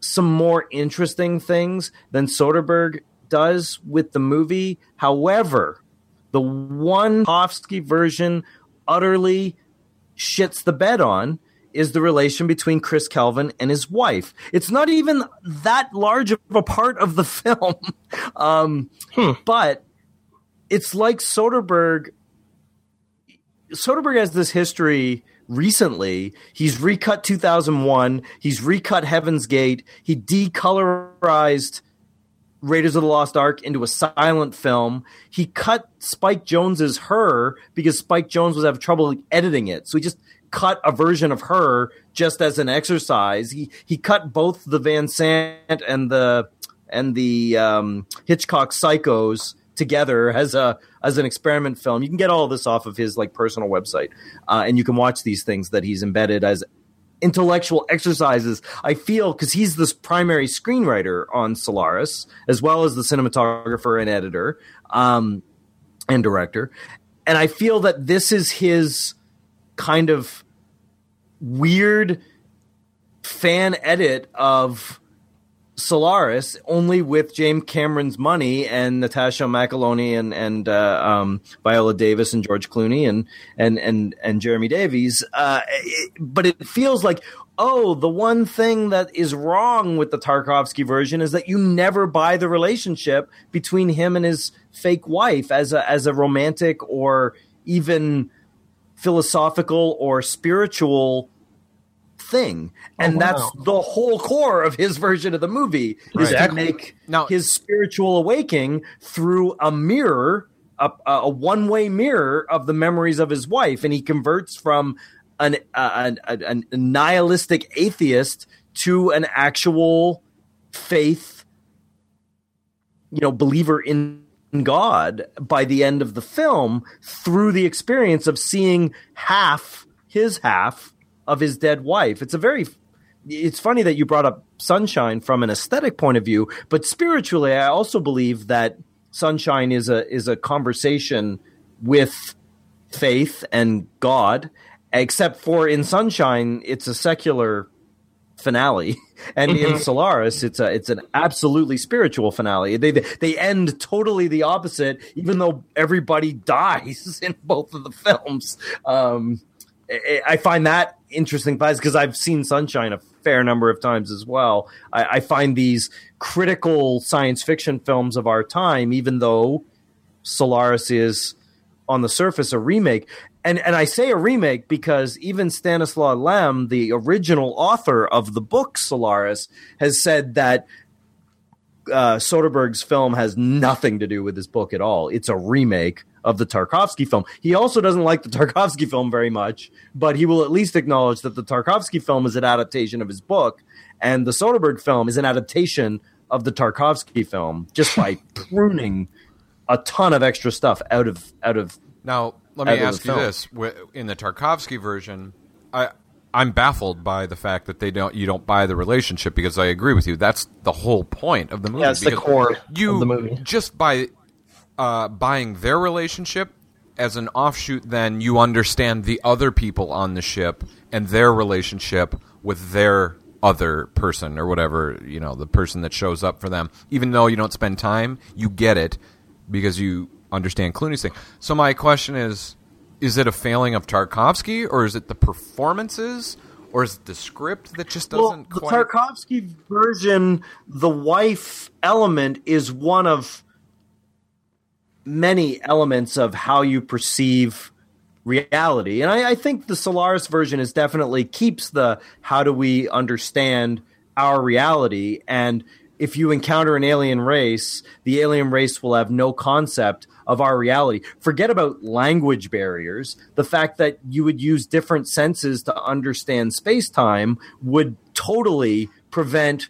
some more interesting things than Soderbergh does with the movie. However, the one Tarkovsky version utterly shits the bed on is the relation between Chris Kelvin and his wife. It's not even that large of a part of the film, um, but it's like Soderbergh. Soderbergh has this history recently. He's recut 2001. He's recut Heaven's Gate. He decolorized Raiders of the Lost Ark into a silent film. He cut Spike Jonze's Her because Spike Jonze was having trouble editing it. So he just cut a version of her just as an exercise. He he cut both the Van Sant and the and the um, Hitchcock Psychos together as a as an experiment film. You can get all of this off of his like personal website, uh, and you can watch these things that he's embedded as intellectual exercises. I feel because he's this primary screenwriter on Solaris, as well as the cinematographer and editor um, and director, and I feel that this is his kind of weird fan edit of Solaris only with James Cameron's money and Natascha McElhone and and uh, um, Viola Davis and George Clooney and and and and Jeremy Davies. Uh, it- but it feels like oh, the one thing that is wrong with the Tarkovsky version is that you never buy the relationship between him and his fake wife as a as a romantic or even philosophical or spiritual thing. And wow. that's the whole core of his version of the movie is to make Now- his spiritual awakening through a mirror a, a one-way mirror of the memories of his wife. And he converts from an, uh, an, an, a nihilistic atheist to an actual faith you know believer in God by the end of the film through the experience of seeing half his half of his dead wife. It's a very it's funny that you brought up Sunshine from an aesthetic point of view, but spiritually I also believe that Sunshine is a is a conversation with faith and God, except for in Sunshine it's a secular finale, and in Solaris, it's a it's an absolutely spiritual finale. They they end totally the opposite, even though everybody dies in both of the films. Um, I, I find that interesting because I've seen Sunshine a fair number of times as well. I, I find these critical science fiction films of our time, even though Solaris is on the surface a remake. And and I say a remake because even Stanislaw Lem, the original author of the book Solaris, has said that uh, Soderbergh's film has nothing to do with his book at all. It's a remake of the Tarkovsky film. He also doesn't like the Tarkovsky film very much, but he will at least acknowledge that the Tarkovsky film is an adaptation of his book, and the Soderbergh film is an adaptation of the Tarkovsky film, just by pruning a ton of extra stuff out of out of Now, let me ask you film. this: in the Tarkovsky version, I I'm baffled by the fact that they don't you don't buy the relationship because I agree with you. That's the whole point of the movie. Yeah, it's the core you of the movie. just by uh, buying their relationship as an offshoot, then you understand the other people on the ship and their relationship with their other person or whatever you know the person that shows up for them. Even though you don't spend time, you get it because you understand Clooney's thing. So my question is: Is it a failing of Tarkovsky, or is it the performances, or is it the script that just doesn't the quite? Tarkovsky version, the wife element is one of many elements of how you perceive reality. And I, I think the Solaris version is definitely keeps the how do we understand our reality. And if you encounter an alien race, the alien race will have no concept of our reality. Forget about language barriers. The fact that you would use different senses to understand space time would totally prevent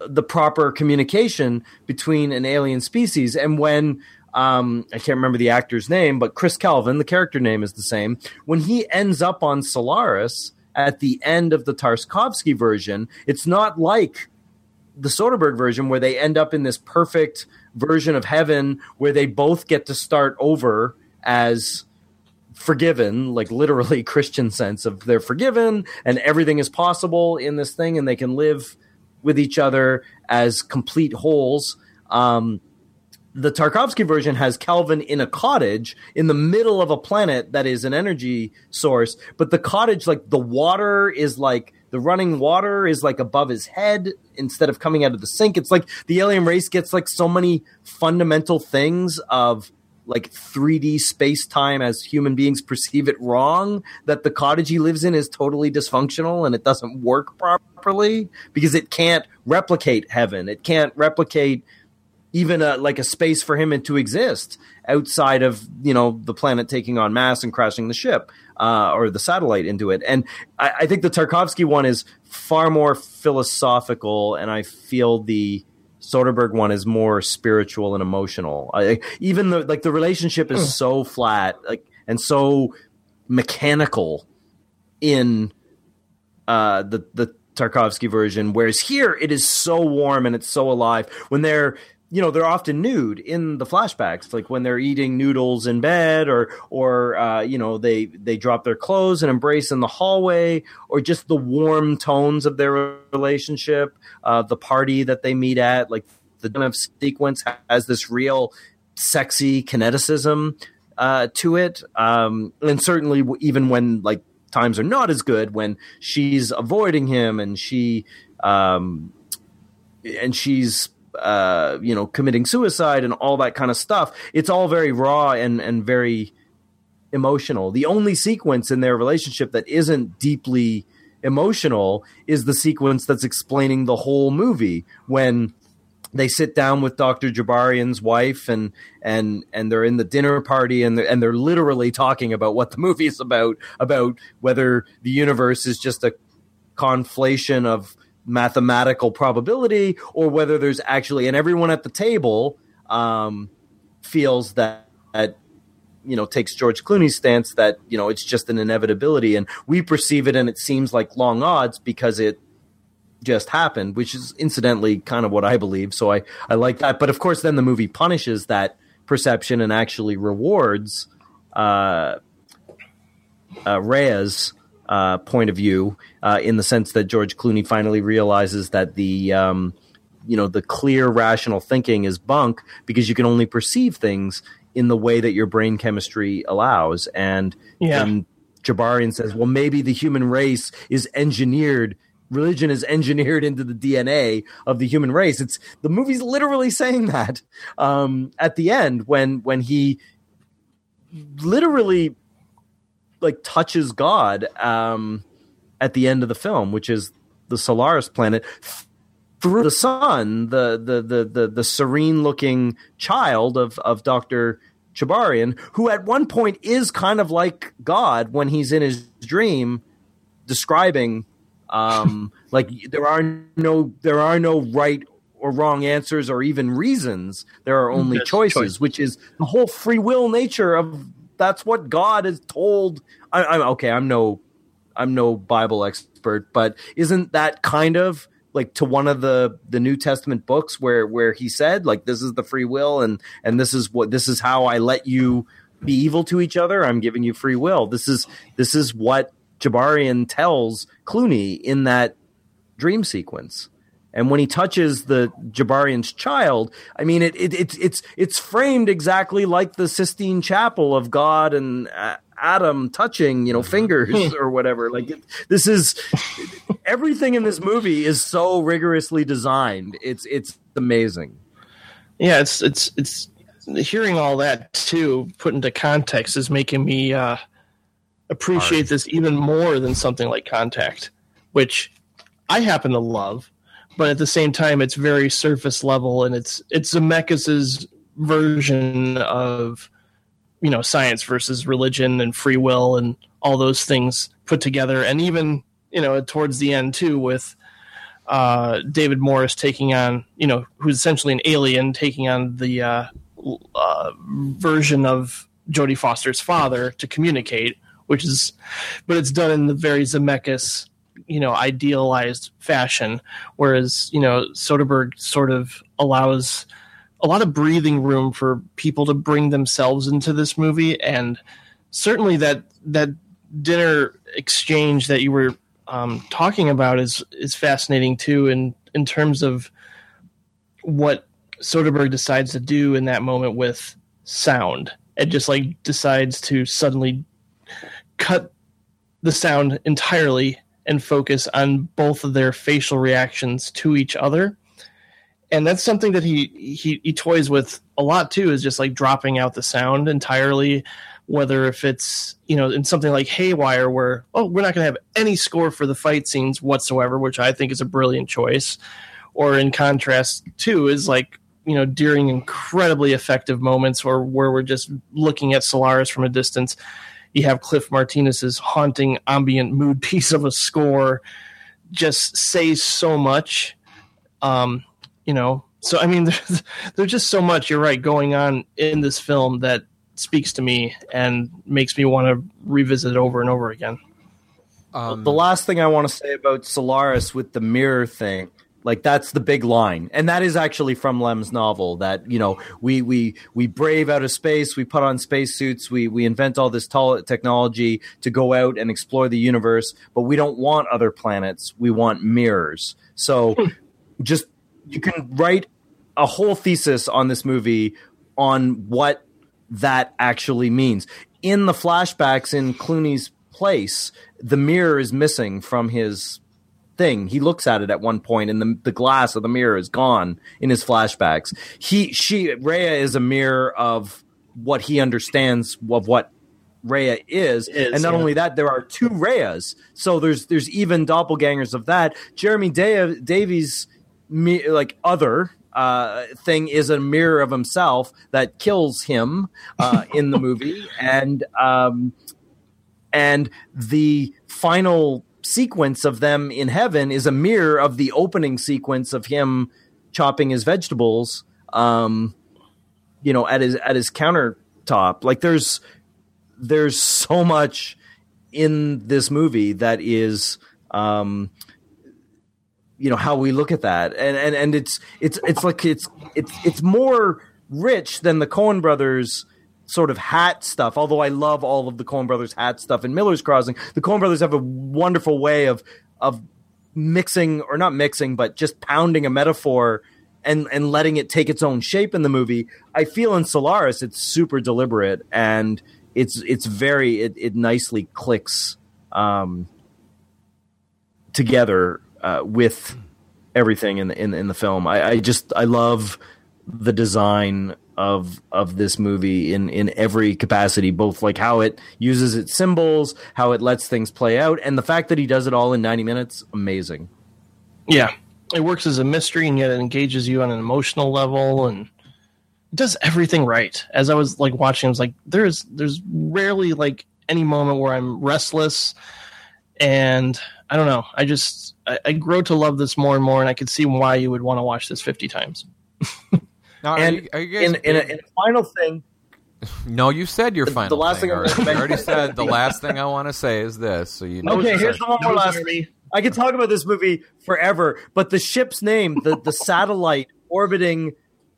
the proper communication between an alien species. And when um, I can't remember the actor's name, but Chris Kelvin, the character name is the same. When he ends up on Solaris at the end of the Tarkovsky version, it's not like the Soderbergh version where they end up in this perfect version of heaven where they both get to start over as forgiven, like literally Christian sense of they're forgiven and everything is possible in this thing and they can live with each other as complete wholes. Um, the Tarkovsky version has Kelvin in a cottage in the middle of a planet that is an energy source, but the cottage, like the water is like the running water is like above his head instead of coming out of the sink. It's like the alien race gets like so many fundamental things of like 3D space time as human beings perceive it wrong that the cottage he lives in is totally dysfunctional and it doesn't work properly because it can't replicate heaven. It can't replicate even a, like a space for him to exist outside of you know the planet taking on mass and crashing the ship uh, or the satellite into it. And I, I think the Tarkovsky one is far more philosophical, and I feel the Soderbergh one is more spiritual and emotional. I, even the like the relationship is so flat, like and so mechanical in uh, the the Tarkovsky version, whereas here it is so warm and it's so alive. When they're you know they're often nude in the flashbacks like when they're eating noodles in bed or or uh, you know they they drop their clothes and embrace in the hallway or just the warm tones of their relationship uh, the party that they meet at like the kind of sequence has this real sexy kineticism uh, to it. Um, and certainly even when like times are not as good when she's avoiding him and she um, and she's uh, you know committing suicide and all that kind of stuff. It's all very raw and and very emotional. The only sequence in their relationship that isn't deeply emotional is the sequence that's explaining the whole movie when they sit down with Dr. Gibarian's wife and and and they're in the dinner party and they're, and they're literally talking about what the movie is about about whether the universe is just a conflation of mathematical probability or whether there's actually and everyone at the table um, feels that, that you know takes George Clooney's stance that you know it's just an inevitability. And we perceive it and it seems like long odds because it just happened which is incidentally kind of what I believe. So I I like that. But of course then the movie punishes that perception and actually rewards uh, uh, Rheya's uh, point of view, uh, in the sense that George Clooney finally realizes that the um, you know the clear rational thinking is bunk because you can only perceive things in the way that your brain chemistry allows. And Yeah. and Gibarian says, well, maybe the human race is engineered. Religion is engineered into the DNA of the human race. It's the movie's literally saying that um, at the end when when he literally like touches God um, at the end of the film, which is the Solaris planet through the sun, the the the the, the serene looking child of of Doctor Gibarian, who at one point is kind of like God when he's in his dream, describing um, like there are no there are no right or wrong answers or even reasons. There are only Just choices, which is the whole free will nature of that's what God has told. I, I'm okay. I'm no I'm no Bible expert, but isn't that kind of like to one of the the New Testament books where where he said like this is the free will and and this is what this is how I let you be evil to each other. I'm giving you free will. This is this is what Gibarian tells Clooney in that dream sequence. And when he touches the Gibarian's child, I mean, it, it, it it's it's framed exactly like the Sistine Chapel of God and uh, Adam touching, you know, fingers or whatever. Like it, this is everything in this movie is so rigorously designed. It's it's amazing. yeah it's it's it's hearing all that too put into context is making me uh appreciate this even more than something like contact which i happen to love but at the same time it's very surface level and it's it's zemeckis's version of you know science versus religion and free will and all those things put together. And even you know towards the end too with uh, David Morse taking on, you know, who's essentially an alien taking on the uh, uh, version of Jodie Foster's father to communicate, which is, but it's done in the very Zemeckis, you know, idealized fashion. Whereas, you know, Soderbergh sort of allows a lot of breathing room for people to bring themselves into this movie, and certainly that that dinner exchange that you were um, talking about is is fascinating too, in in terms of what Soderbergh decides to do in that moment with sound. It just like decides to suddenly cut the sound entirely and focus on both of their facial reactions to each other. And that's something that he, he he toys with a lot too, is just like dropping out the sound entirely, whether if it's you know in something like Haywire where oh we're not going to have any score for the fight scenes whatsoever, which I think is a brilliant choice, or in contrast too is like you know during incredibly effective moments or where we're just looking at Solaris from a distance, you have Cliff Martinez's haunting ambient mood piece of a score just says so much. Um, you know, so I mean, there's, there's just so much. You're right, going on in this film that speaks to me and makes me want to revisit it over and over again. Um, the last thing I want to say about Solaris with the mirror thing, Like that's the big line, and that is actually from Lem's novel. That you know, we we we brave out of space, we put on spacesuits, we we invent all this tall technology to go out and explore the universe, but we don't want other planets. We want mirrors. So, hmm. just you can write a whole thesis on this movie on what that actually means. In the flashbacks in Clooney's place, the mirror is missing from his thing. He looks at it at one point, and the the glass of the mirror is gone in his flashbacks. He she Rhea is a mirror of what he understands of what Rhea is, Is, and not yeah. only that, there are two Rheas. So there's there's even doppelgangers of that. Jeremy Da- Davies, me, like other uh, thing, is a mirror of himself that kills him uh, in the movie, and um, and the final sequence of them in heaven is a mirror of the opening sequence of him chopping his vegetables um you know at his at his countertop. Like there's there's so much in this movie that is um you know how we look at that. And and and it's it's it's like it's it's it's more rich than the Coen brothers sort of hat stuff although I love all of the Coen brothers hat stuff in Miller's Crossing the Coen brothers have a wonderful way of of mixing or not mixing but just pounding a metaphor and and letting it take its own shape in the movie I feel in Solaris it's super deliberate and it's it's very it, it nicely clicks um together uh, with everything in the in, in the film. I, I just I love the design of of this movie in in every capacity, both like how it uses its symbols, how it lets things play out, and the fact that he does it all in ninety minutes, amazing. Yeah, it works as a mystery, and yet it engages you on an emotional level, and it does everything right. As I was like watching, I was like, there's there's rarely like any moment where I'm restless, and I don't know. I just I, I grow to love this more and more, and I could see why you would want to watch this 50 times. Now, are And you, are you guys in in a, in a final thing, no, you said your the final. last thing thing I'm already. gonna already said the last thing I want to say is this. So you know. Okay, here's the one more last. already. I could talk about this movie forever, but the ship's name, the the satellite orbiting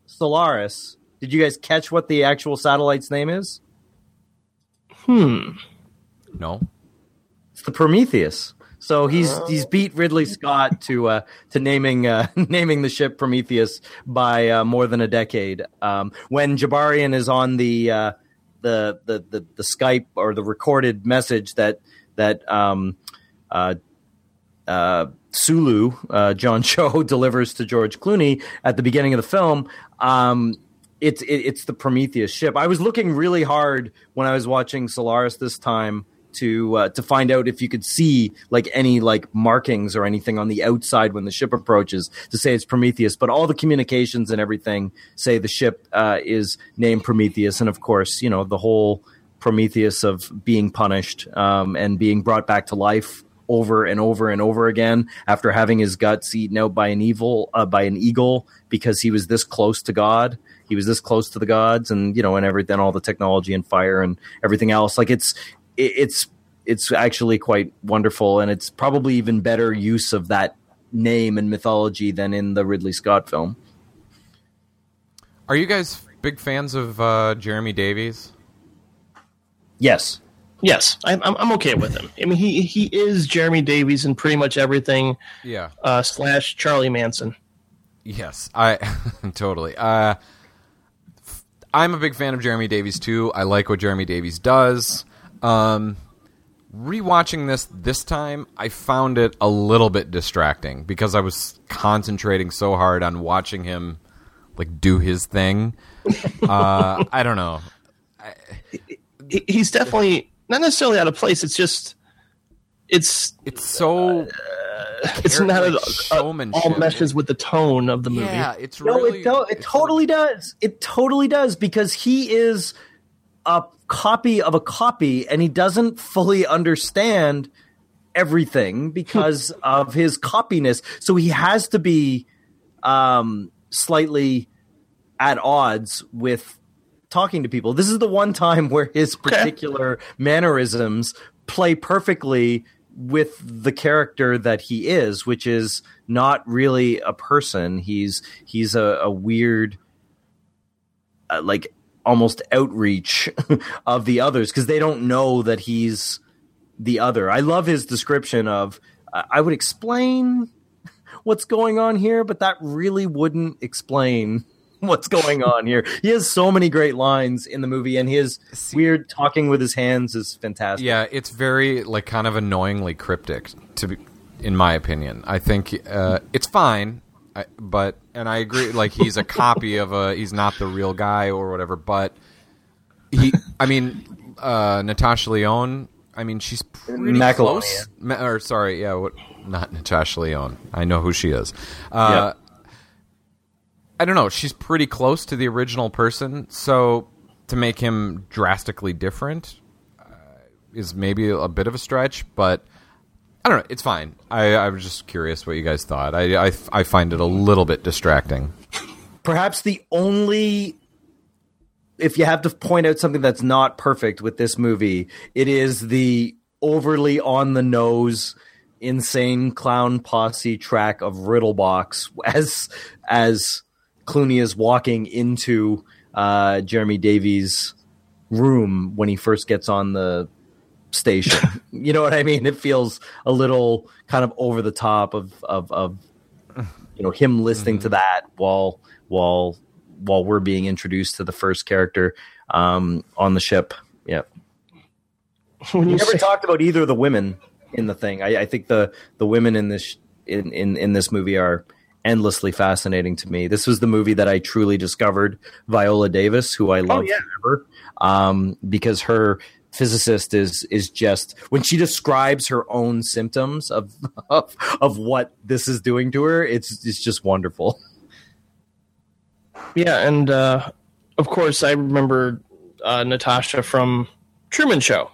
Solaris. Did you guys catch what the actual satellite's name is? Hmm. No. It's the Prometheus. So he's he's beat Ridley Scott to uh, to naming uh, naming the ship Prometheus by uh, more than a decade. Um, when Gibarian is on the, uh, the the the the Skype or the recorded message that that um, uh, uh, Sulu uh, John Cho delivers to George Clooney at the beginning of the film. Um, it's it, it's the Prometheus ship. I was looking really hard when I was watching Solaris this time to uh, to find out if you could see like any like markings or anything on the outside when the ship approaches to say it's Prometheus. But all the communications and everything say the ship uh, is named Prometheus, and of course, you know the whole Prometheus of being punished um, and being brought back to life over and over and over again after having his guts eaten out by an evil uh, by an eagle because he was this close to God. He was this close to the gods, and you know, and everything, all the technology and fire and everything else. Like it's it, it's it's actually quite wonderful, and it's probably even better use of that name and mythology than in the Ridley Scott film. Are you guys big fans of uh, Jeremy Davies? Yes, Yes, I'm I'm I'm okay with him. I mean, he he is Jeremy Davies in pretty much everything. Yeah. Uh, slash Charlie Manson. Yes, I totally. Uh, f- I'm a big fan of Jeremy Davies too. I like what Jeremy Davies does. Um, rewatching this this time, I found it a little bit distracting because I was concentrating so hard on watching him like do his thing. Uh, I don't know. He, he's definitely not necessarily out of place. It's just it's It's so it's not like at all- all meshes with the tone of the movie. yeah. It's no, it do- it it's totally does. It totally does because he is a copy of a copy, and he doesn't fully understand everything because of his copiness. So he has to be um, slightly at odds with talking to people. This is the one time where his particular mannerisms play perfectly with the character that he is, which is not really a person. He's he's a, a weird, uh, like almost outreach of the others because they don't know that he's the other. I love his description of. Uh, I would explain what's going on here, but that really wouldn't explain what's going on here. He has so many great lines in the movie, and his weird talking with his hands is fantastic. Yeah, it's very like kind of annoyingly cryptic to be, in my opinion. I think uh, it's fine, I, but and I agree. Like he's a copy of a. He's not the real guy or whatever. But he, I mean, uh, Natasha Lyonne. I mean, she's pretty McElhone, close. Ma- or sorry, yeah, what, not Natasha Lyonne. I know who she is. Uh, I don't know. She's pretty close to the original person, so to make him drastically different uh, is maybe a bit of a stretch, but I don't know. It's fine. I, I was just curious what you guys thought. I, I, I find it a little bit distracting. perhaps the only if you have to point out something that's not perfect with this movie, it is the overly on the nose insane clown posse track of Riddlebox as as Clooney is walking into uh, Jeremy Davies' room when he first gets on the station. you know what I mean? It feels a little kind of over the top of of, of you know him listening to that while while while we're being introduced to the first character um, on the ship. Yeah, When we you never say- talked about either of the women in the thing. I, I think the the women in this in, in in this movie are endlessly fascinating to me. This was the movie that I truly discovered Viola Davis, who I love yeah. forever, um, because her physicist is is just when she describes her own symptoms of of, of what this is doing to her. It's it's just wonderful. Yeah, and uh, of course, I remember uh, Natasha from Truman Show,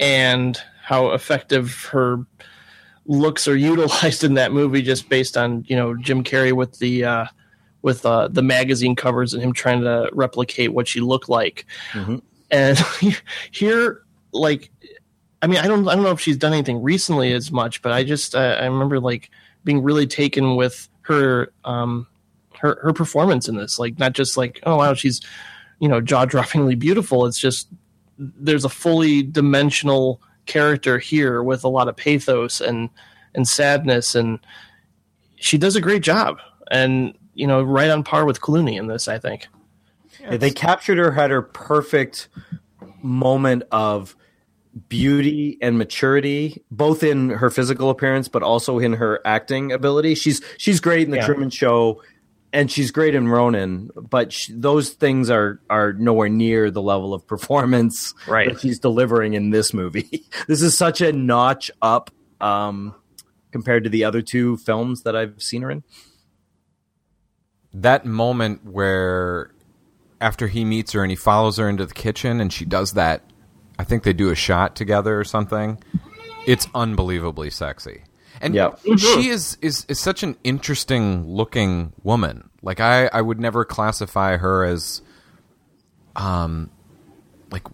and how effective her looks are utilized in that movie, just based on you know Jim Carrey with the uh, with uh, the magazine covers and him trying to replicate what she looked like. Mhm. And here, like, I mean, I don't, I don't know if she's done anything recently as much, but I just, uh, I remember like being really taken with her, um, her, her performance in this. Like, not just like, oh wow, she's, you know, jaw droppingly beautiful. It's just there's a fully dimensional character here with a lot of pathos and and sadness, and she does a great job. And you know, right on par with Clooney in this, I think. Yeah, they captured her at her perfect moment of beauty and maturity, both in her physical appearance, but also in her acting ability. She's she's great in the Yeah. Truman Show, and she's great in Ronin. But sh those things are are nowhere near the level of performance Right. that she's delivering in this movie. this is such a notch up um, compared to the other two films that I've seen her in. That moment where after he meets her and he follows her into the kitchen and she does that, I think they do a shot together or something. It's unbelievably sexy. And Yeah. she is, is is such an interesting looking woman. Like I, I would never classify her as um like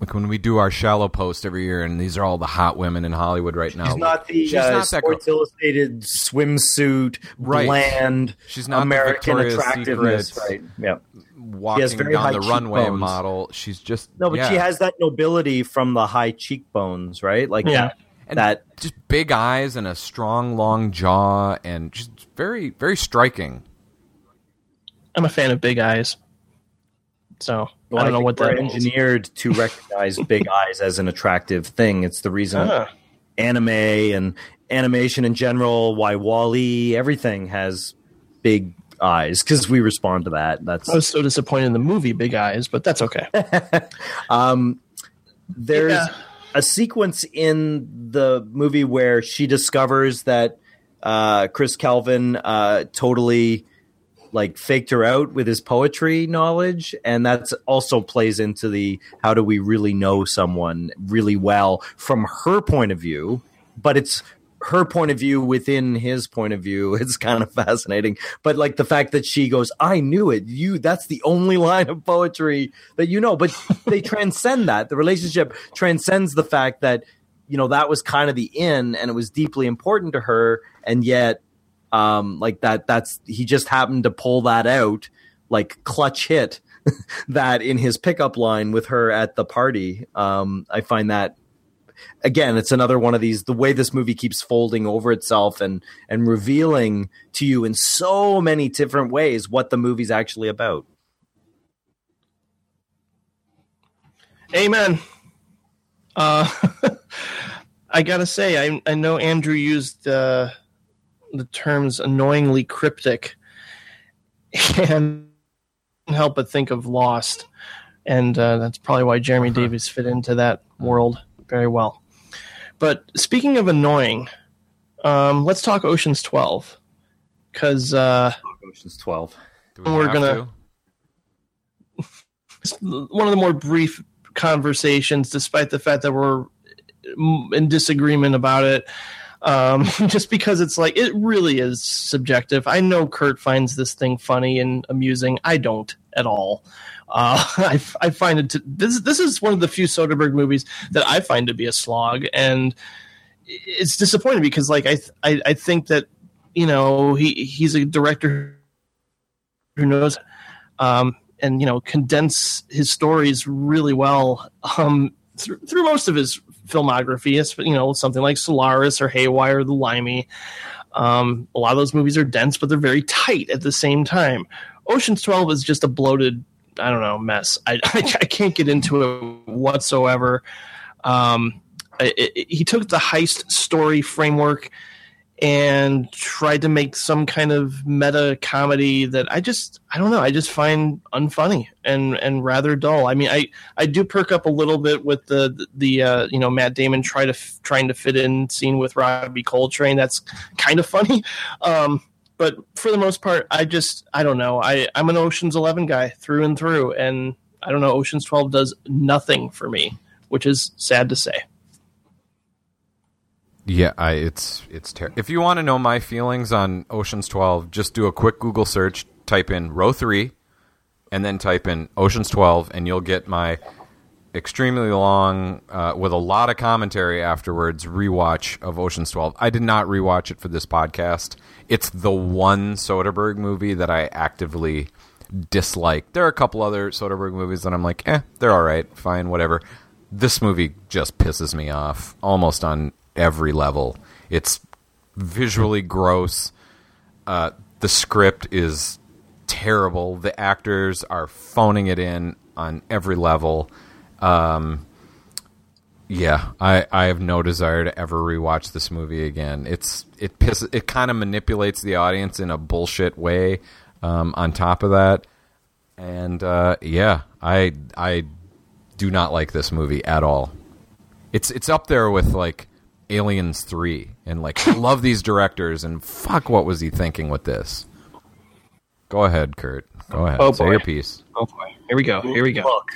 like when we do our shallow post every year and these are all the hot women in Hollywood right now. She's not the She's uh, not that girl. Sports Illustrated swimsuit, Right. bland, She's not American attractiveness. Secret Right. Yeah. Walking very down high the runway cheekbones. model. She's just No, but yeah. she has that nobility from the high cheekbones, right? Like Yeah. and that just big eyes and a strong long jaw and just very very striking. I'm a fan of big eyes. So well, I don't know what they're that means. engineered to recognize big eyes as an attractive thing. It's the reason Ah. anime and animation in general, why WALL-E, everything has big eyes because we respond to that. That's I was so disappointed in the movie Big Eyes, but that's okay. Um, there's Yeah. a sequence in the movie where she discovers that uh, Chris Kelvin uh, totally like faked her out with his poetry knowledge, and that's also plays into the how do we really know someone really well from her point of view, but it's her point of view within his point of view it's kind of fascinating. But like the fact that she goes i knew it. You that's the only line of poetry that you know. But they transcend that. The relationship transcends the fact that you know that was kind of the in and it was deeply important to her. And yet um like that that's he just happened to pull that out like clutch hit that in his pickup line with her at the party. Um i find that again it's another one of these the way this movie keeps folding over itself and and revealing to you in so many different ways what the movie's actually about. Amen. Uh, I gotta say, I I know Andrew used uh, the terms annoyingly cryptic, and help but think of Lost, and uh, that's probably why Jeremy Davies fit into that world very well. But speaking of annoying, um, let's talk Ocean's Twelve, because uh, oceans 12 Do we We're gonna- one of the more brief conversations, despite the fact that we're in disagreement about it. Um, just because it's like it really is subjective. I know Kurt finds this thing funny and amusing. I don't at all. Uh, I, I find it to, this. This is one of the few Soderbergh movies that I find to be a slog, and it's disappointing because like I I, I think that you know he he's a director who knows um, and you know condense his stories really well um, through, through most of his filmography. It's, you know something like Solaris or Haywire, The Limey. Um, a lot of those movies are dense, but they're very tight at the same time. Ocean's Twelve is just a bloated, I don't know, mess. I I, I can't get into it whatsoever. Um, it, it, he took the heist story framework and tried to make some kind of meta comedy that I just I don't know I just find unfunny and and rather dull. I mean I I do perk up a little bit with the the uh, you know Matt Damon try to f- trying to fit in scene with Robbie Coltrane. That's kind of funny. Um, but for the most part, I just I don't know. I I'm an Ocean's Eleven guy through and through, and I don't know. Ocean's Twelve does nothing for me, which is sad to say. Yeah, I, it's it's terrible. If you want to know my feelings on Ocean's Twelve, just do a quick Google search, type in row three, and then type in Ocean's Twelve, and you'll get my extremely long, uh, with a lot of commentary afterwards, rewatch of Ocean's Twelve. I did not rewatch it for this podcast. It's the one Soderbergh movie that I actively dislike. There are a couple other Soderbergh movies that I'm like, eh, they're all right, fine, whatever. This movie just pisses me off almost on every level. It's visually gross. Uh, the script is terrible. The actors are phoning it in on every level. Um, yeah, I, I have no desire to ever rewatch this movie again. It's it pisses it kind of manipulates the audience in a bullshit way. Um, on top of that, and uh, yeah, I I do not like this movie at all. It's it's up there with like Aliens three, and like I love these directors, and fuck, what was he thinking with this? Go ahead, Kurt. Go ahead. Oh, Say boy. your piece. Oh boy, here we go. Here we go. Look,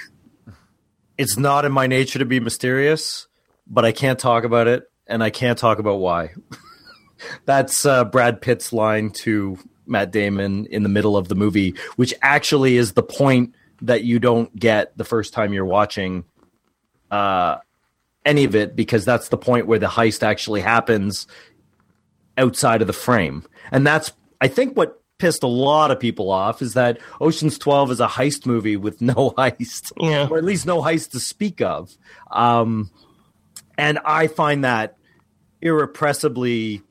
it's not in my nature to be mysterious, but I can't talk about it, and I can't talk about why. That's uh, Brad Pitt's line to Matt Damon in the middle of the movie, which actually is the point that you don't get the first time you're watching uh, any of it, because that's the point where the heist actually happens outside of the frame. And that's, I think, what pissed a lot of people off is that Ocean's 12 is a heist movie with no heist, Yeah. or at least no heist to speak of. Um, and I find that irrepressibly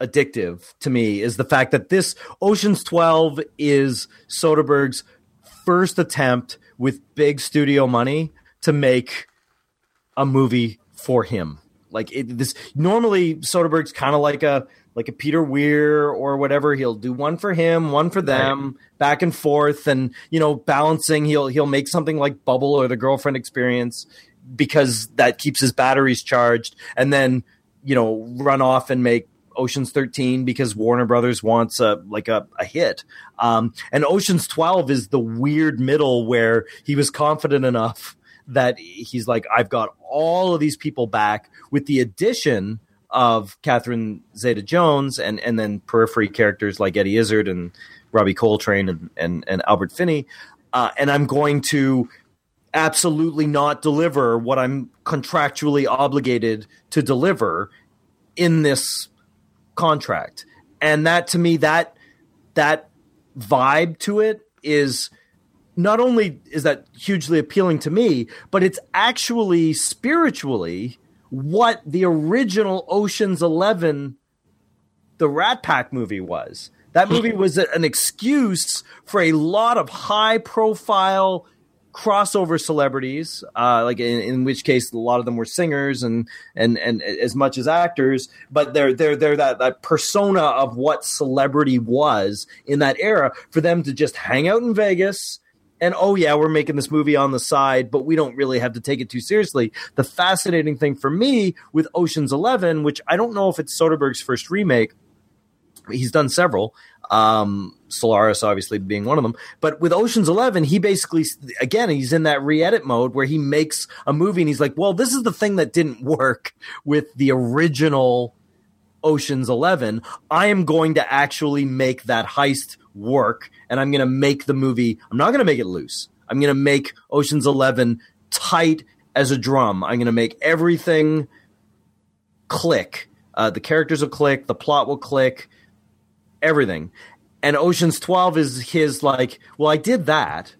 addictive to me is the fact that this Ocean's 12 is Soderbergh's first attempt with big studio money to make a movie for him. Like it, this normally Soderbergh's kind of like a like a Peter Weir or whatever. He'll do one for him, one for them, back and forth, and you know balancing. He'll he'll make something like Bubble or The Girlfriend Experience because that keeps his batteries charged, and then you know run off and make Ocean's 13 because Warner Brothers wants a like a, a hit. Um, and Ocean's 12 is the weird middle where he was confident enough that he's like, I've got all of these people back with the addition of Catherine Zeta Jones and and then periphery characters like Eddie Izzard and Robbie Coltrane and and, and Albert Finney. Uh, and I'm going to absolutely not deliver what I'm contractually obligated to deliver in this contract. And that to me that that vibe to it is not only is that hugely appealing to me, but it's actually spiritually what the original Ocean's 11 the Rat Pack movie was. That movie was an excuse for a lot of high profile crossover celebrities, uh, like in, in which case a lot of them were singers and and and as much as actors, but they're they're they're that that persona of what celebrity was in that era for them to just hang out in Vegas. And oh yeah, we're making this movie on the side, but we don't really have to take it too seriously. The fascinating thing for me with Ocean's Eleven, which I don't know if it's Soderbergh's first remake, he's done several. Um, Solaris obviously being one of them, but with Ocean's Eleven, he basically again he's in that re-edit mode where he makes a movie and he's like, well, this is the thing that didn't work with the original Ocean's Eleven. I am going to actually make that heist work, and I'm going to make the movie. I'm not going to make it loose. I'm going to make Ocean's Eleven tight as a drum. I'm going to make everything click. Uh, the characters will click. The plot will click. Everything. And Ocean's Twelve is his like. Well, I did that.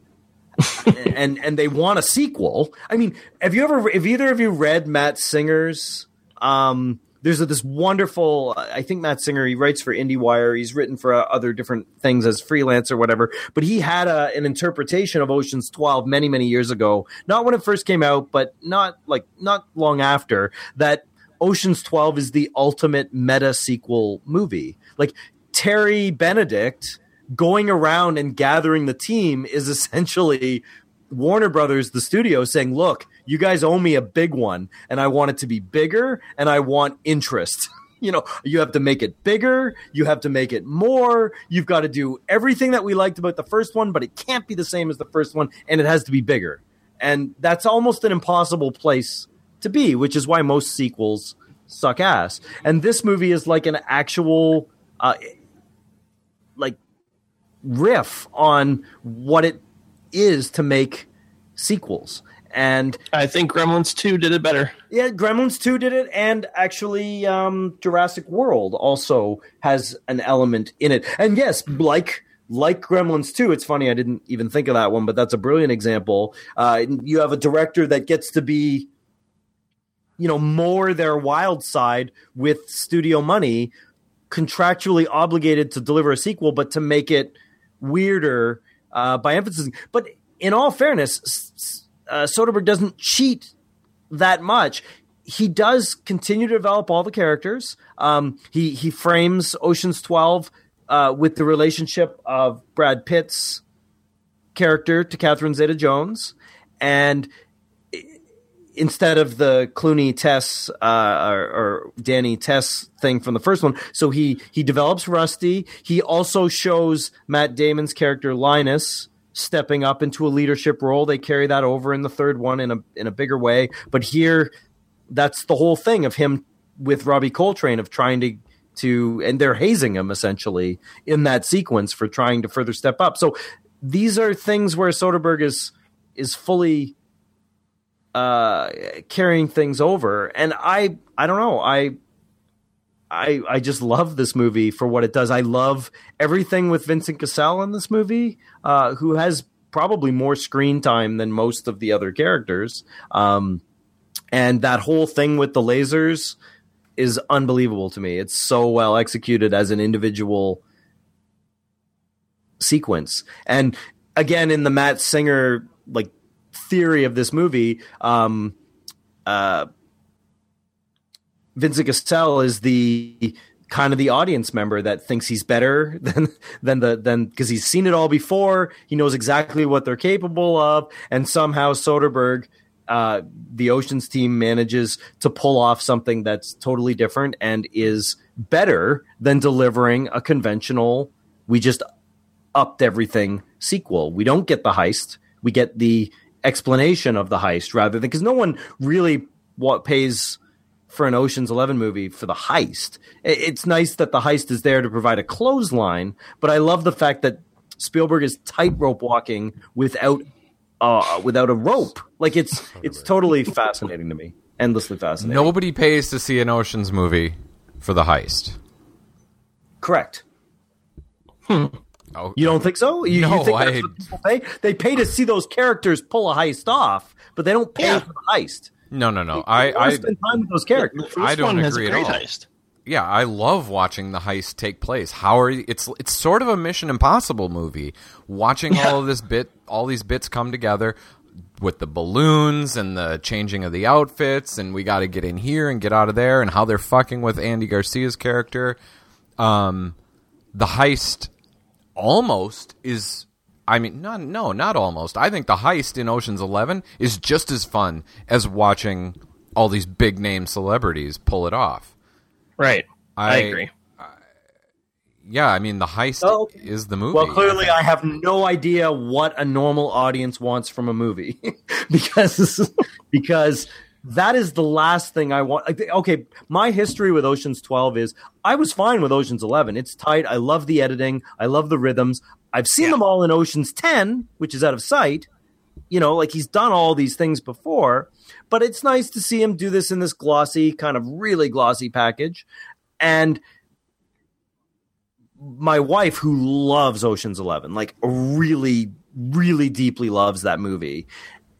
and and they want a sequel. I mean, have you ever, have either of you read Matt Singer's? Um, there's this wonderful. I think Matt Singer. He writes for IndieWire. He's written for uh, other different things as freelance or whatever. But he had a, an interpretation of Ocean's Twelve many many years ago. Not when it first came out, but not like not long after that. Ocean's Twelve is the ultimate meta sequel movie. Like Terry Benedict going around and gathering the team is essentially Warner Brothers, the studio, saying, "Look, you guys owe me a big one, and I want it to be bigger, and I want interest." You know, you have to make it bigger. You have to make it more. You've got to do everything that we liked about the first one, but it can't be the same as the first one, and it has to be bigger. And that's almost an impossible place to be, which is why most sequels suck ass. And this movie is like an actual, uh, like riff on what it is to make sequels. And I think Gremlins 2 did it better. yeah, Gremlins 2 did it, and actually, um, Jurassic World also has an element in it. And yes, like like Gremlins 2, it's funny I didn't even think of that one, but that's a brilliant example. Uh, you have a director that gets to be, you know, more their wild side with studio money, contractually obligated to deliver a sequel, but to make it weirder uh, by emphasis. But in all fairness, uh, Soderbergh doesn't cheat that much. He does continue to develop all the characters. Um, he he frames Ocean's Twelve uh, with the relationship of Brad Pitt's character to Catherine Zeta-Jones, and instead of the Clooney Tess uh, or, or Danny Tess thing from the first one, so he he develops Rusty. He also shows Matt Damon's character Linus stepping up into a leadership role. They carry that over in the third one in a in a bigger way, but here that's the whole thing of him with Robbie Coltrane of trying to to and they're hazing him essentially in that sequence for trying to further step up. So these are things where Soderbergh is is fully uh carrying things over and I I don't know. I I I just love this movie for what it does. I love everything with Vincent Cassel in this movie, uh, who has probably more screen time than most of the other characters. Um, and that whole thing with the lasers is unbelievable to me. It's so well executed as an individual sequence. And again, in the Matt Singer like theory of this movie, um, uh, Vincent Cassel is the kind of the audience member that thinks he's better than than the than because he's seen it all before. He knows exactly what they're capable of, and somehow Soderbergh, uh, the Ocean's team, manages to pull off something that's totally different and is better than delivering a conventional. We just upped everything sequel. We don't get the heist. We get the explanation of the heist rather than because no one really what pays for an Ocean's Eleven movie for the heist. It's nice that the heist is there to provide a clothesline, but I love the fact that Spielberg is tightrope walking without uh, without a rope. Like it's it's totally fascinating to me, endlessly fascinating. Nobody pays to see an Ocean's movie for the heist. correct. Oh, You don't think so? You, No, you think I- people pay? They pay to see those characters pull a heist off, but they don't pay Yeah. for the heist. No, no, no. They I, I, spend time with those characters. I don't one agree at all. heist. yeah, I love watching the heist take place. How are you, it's it's sort of a Mission Impossible movie. Watching all of this bit, all these bits come together with the balloons and the changing of the outfits, and we got to get in here and get out of there, and how they're fucking with Andy Garcia's character. Um, the heist almost is. I mean, not no, not almost. I think the heist in Ocean's Eleven is just as fun as watching all these big name celebrities pull it off. Right. I, I- agree. Yeah, I mean the heist Oh, is the movie. Well, clearly, I I have no idea what a normal audience wants from a movie because because that is the last thing I want. like, Okay, my history with Ocean's Twelve is I was fine with Ocean's Eleven. It's tight. I love the editing. I love the rhythms. I've seen them all in Ocean's Ten, which is out of sight. You know, like he's done all these things before, but it's nice to see him do this in this glossy, kind of really glossy package. And my wife who loves Ocean's 11 like really really deeply loves that movie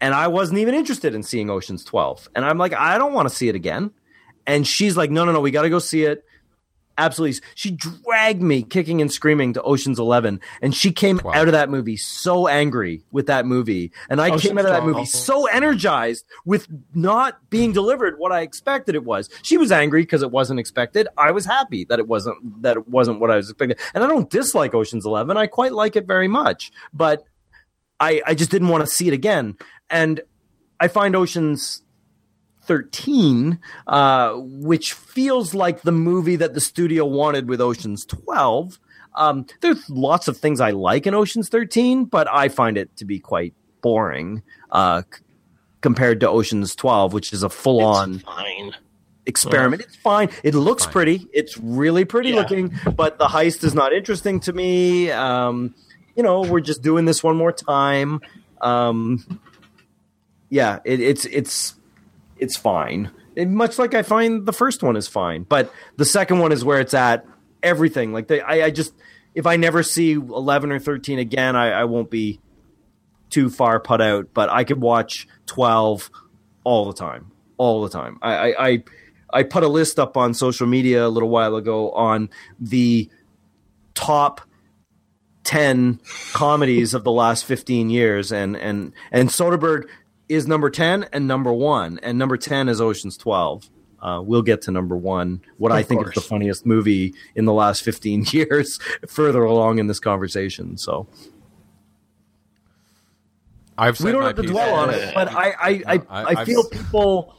and I wasn't even interested in seeing Ocean's 12 and I'm like I don't want to see it again and she's like no no no we got to go see it absolutely she dragged me kicking and screaming to Ocean's 11 and she came Wow. out of that movie so angry with that movie and I Ocean's came out of that 12. movie so energized with not being delivered what I expected it was. She was angry because it wasn't expected. I was happy that it wasn't that it wasn't what I was expecting. And I don't dislike Ocean's 11. I quite like it very much, but I I just didn't want to see it again. And I find Ocean's 13, uh, which feels like the movie that the studio wanted with Ocean's 12. Um, there's lots of things I like in Ocean's 13, but I find it to be quite boring uh, c- compared to Ocean's 12, which is a full on experiment. It's fine. It looks Fine. pretty. It's really pretty Yeah. looking, but the heist is not interesting to me. Um, you know, we're just doing this one more time. Um, yeah, it, it's it's it's fine. It- much like I find the first one is fine, but the second one is where it's at. Everything like they, I, I just if I never see eleven or thirteen again, I, I won't be too far put out. But I could watch twelve all the time, all the time. I, I, I, I put a list up on social media a little while ago on the top 10 comedies of the last 15 years and and and Soderbergh is number 10 and number 1 and number 10 is Ocean's 12 uh, we'll get to number one. What I Of think is the funniest movie in the last 15 years, further along in this conversation. So I've we don't my have to piece. dwell on it, but I, I, I, No, I- I, I've feel people.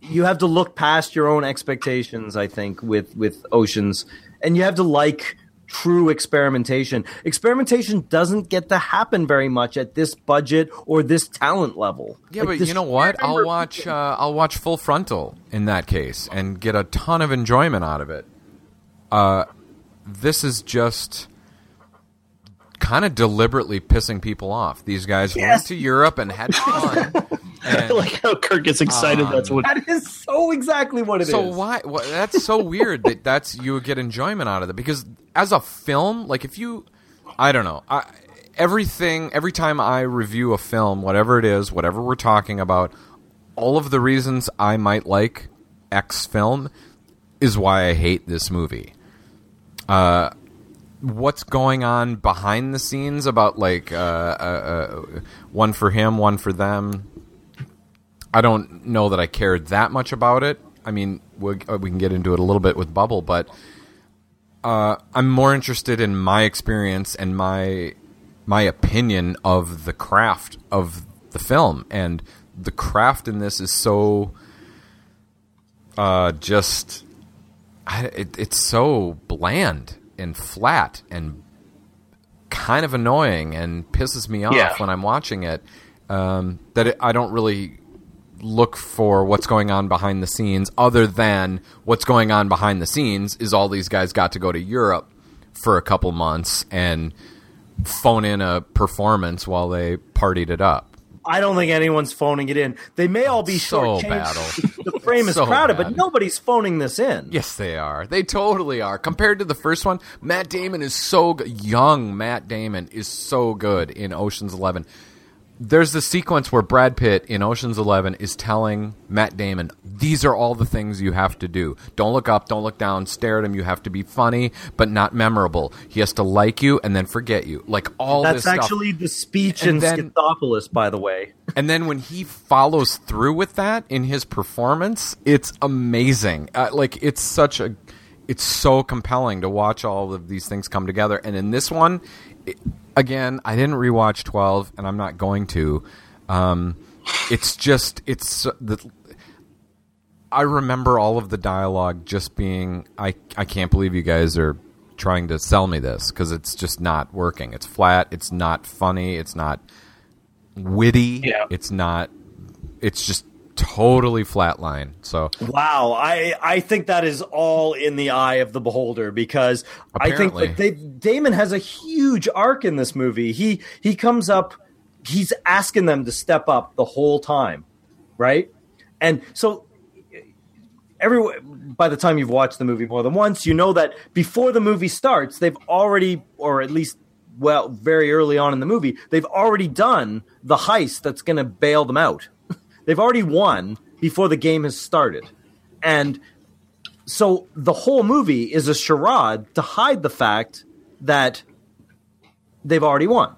You have to look past your own expectations. I think with with oceans, and you have to like true experimentation. Experimentation doesn't get to happen very much at this budget or this talent level. Yeah, Like, but you know what? I'll watch. Uh, I'll watch Full Frontal in that case and get a ton of enjoyment out of it. Uh, this is just kind of deliberately pissing people off. These guys went to Europe and had fun. I like how Kirk gets excited. that's what. That is so exactly what it is. so why? why that's so weird that that's you would get enjoyment out of it because as a film, like if you, I don't know, I, everything every time I review a film, whatever it is, whatever we're talking about, all of the reasons I might like X film is why I hate this movie. Uh, what's going on behind the scenes about like uh, uh, uh, one for him, one for them? I don't know that I cared that much about it. I mean, we, uh, we can get into it a little bit with Bubble, but uh, I'm more interested in my experience and my my opinion of the craft of the film, and the craft in this is so uh, just I, it, it's so bland and flat and kind of annoying and pisses me off Yeah. when I'm watching it. Um, that it, I don't really look for what's going on behind the scenes, other than what's going on behind the scenes is all these guys got to go to Europe for a couple months and phone in a performance while they partied it up. I don't think anyone's phoning it in. They may all be So battle. The frame is So crowded, bad. but nobody's phoning this in. Yes, they are. They totally are. Compared to the first one, Matt Damon is so young. Matt Damon is so good in Ocean's Eleven. There's the sequence where Brad Pitt in Ocean's Eleven is telling Matt Damon, "These are all the things you have to do. Don't look up, don't look down, stare at him. You have to be funny, but not memorable. He has to like you and then forget you. Like all That's this stuff. actually the speech And in then- Schizopolis, by the way. And then when he follows through with that in his performance, it's amazing. Uh, like it's such a, it's so compelling to watch all of these things come together. And in this one, it, again, I didn't rewatch Twelve, and I'm not going to. Um, it's just it's the. I remember all of the dialogue just being, I I can't believe you guys are trying to sell me this because it's just not working. It's flat. It's not funny. It's not witty. Yeah. It's not. It's just totally flatline. So Wow, I I think that is all in the eye of the beholder because Apparently. I think they, Damon has a huge arc in this movie. He he comes up, he's asking them to step up the whole time, right? And so every by the time you've watched the movie more than once, you know that before the movie starts, they've already, or at least well, very early on in the movie, they've already done the heist that's going to bail them out. They've already won before the game has started, and so the whole movie is a charade to hide the fact that they've already won.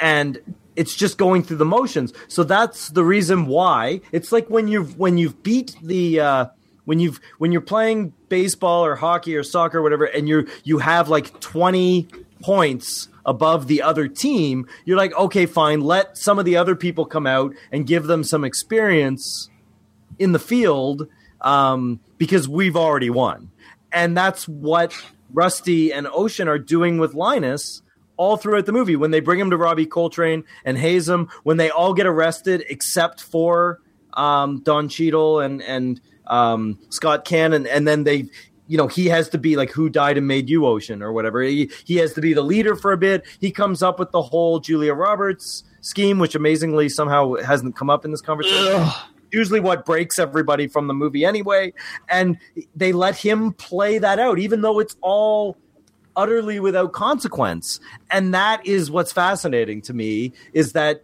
And it's just going through the motions. So that's the reason why it's like when you've when you've beat the uh, when you've when you're playing baseball or hockey or soccer or whatever, and you you have like twenty points above the other team, you're like, okay, fine, let some of the other people come out and give them some experience in the field um, because we've already won. And that's what Rusty and Ocean are doing with Linus all throughout the movie. When they bring him to Robbie Coltrane and haze him, when they all get arrested except for um, Don Cheadle and and um, Scott Cannon, and then they. You know, he has to be like who died and made you ocean or whatever. He, he has to be the leader for a bit. He comes up with the whole Julia Roberts scheme, which amazingly somehow hasn't come up in this conversation Ugh. usually what breaks everybody from the movie anyway. And they let him play that out, even though it's all utterly without consequence. And that is what's fascinating to me is that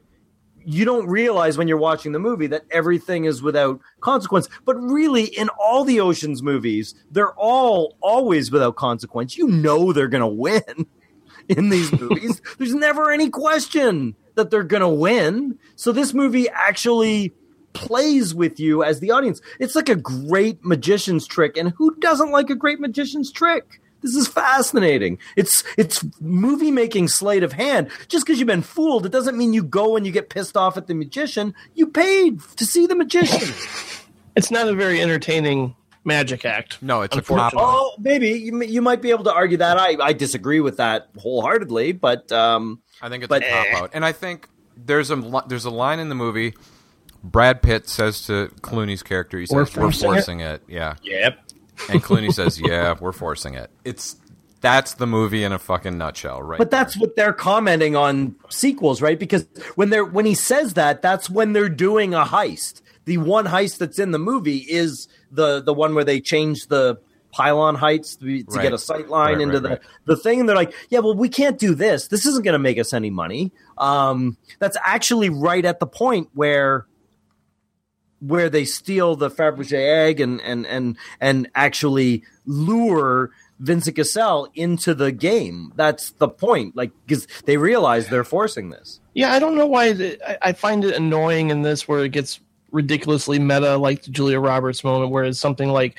you don't realize when you're watching the movie that everything is without consequence. But really, in all the Oceans movies, they're all always without consequence. You know they're going to win in these movies. There's never any question that they're going to win. So this movie actually plays with you as the audience. It's like a great magician's trick. And who doesn't like a great magician's trick? This is fascinating. It's it's movie making sleight of hand. Just because you've been fooled, it doesn't mean you go and you get pissed off at the magician. You paid to see the magician. It's not a very entertaining magic act. no, it's a Unfortunately. cop. oh, maybe you, you might be able to argue that. I, I disagree with that wholeheartedly, but um, I think it's But- a cop out, and I think there's a there's a line in the movie. Brad Pitt says to Clooney's character, he We're says, "We're forcing it?" forcing it." Yeah, Yep. And Clooney says, "Yeah, we're forcing it." It's that's the movie in a fucking nutshell, right? But that's what they're commenting on sequels, right? Because when they're when he says that, that's when they're doing a heist. The one heist that's in the movie is the the one where they change the pylon heights to, be, to Right. get a sight line Right, into right, the the thing. And they're like, yeah, well, we can't do this. This isn't going to make us any money. Um, that's actually right at the point where where they steal the Fabergé egg and and and and actually lure Vincent Cassel into the game. That's the point. Like because they realize they're forcing this. Yeah, I don't know why. The, I, I find it annoying in this where it gets ridiculously meta, like the Julia Roberts moment, where it's something like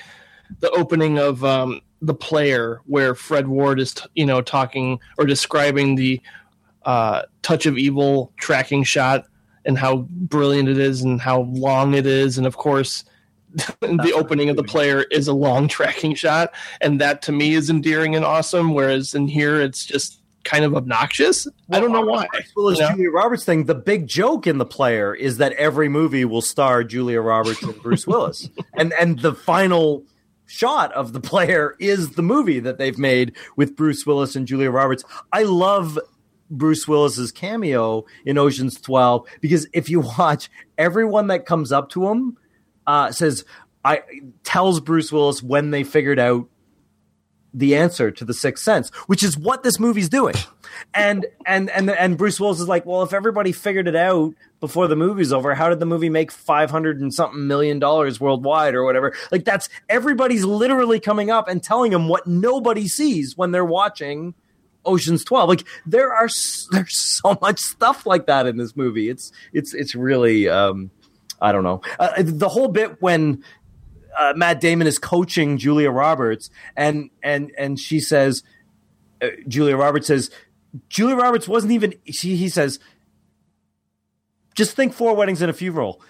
the opening of um, the player, where Fred Ward is, t- you know, talking or describing the uh, touch of evil tracking shot and how brilliant it is and how long it is, and of course. the opening of the player is a long tracking shot, and that to me is endearing and awesome. Whereas in here, it's just kind of obnoxious. I don't know why. As well as you know? Julia Roberts thing, the big joke in the player is that every movie will star Julia Roberts and Bruce Willis, and and the final shot of the player is the movie that they've made with Bruce Willis and Julia Roberts. I love Bruce Willis's cameo in Ocean's 12 because if you watch everyone that comes up to him uh, says I tells Bruce Willis when they figured out the answer to the sixth sense, which is what this movie's doing. And and and and Bruce Willis is like, well, if everybody figured it out before the movie's over, how did the movie make five hundred and something million dollars worldwide or whatever? Like that's everybody's literally coming up and telling him what nobody sees when they're watching Ocean's 12. Like there are there's so much stuff like that in this movie. It's it's it's really um I don't know. Uh, the whole bit when uh, Matt Damon is coaching Julia Roberts, and and and she says, uh, Julia Roberts says, Julia Roberts wasn't even. She he says, just think four weddings and a funeral,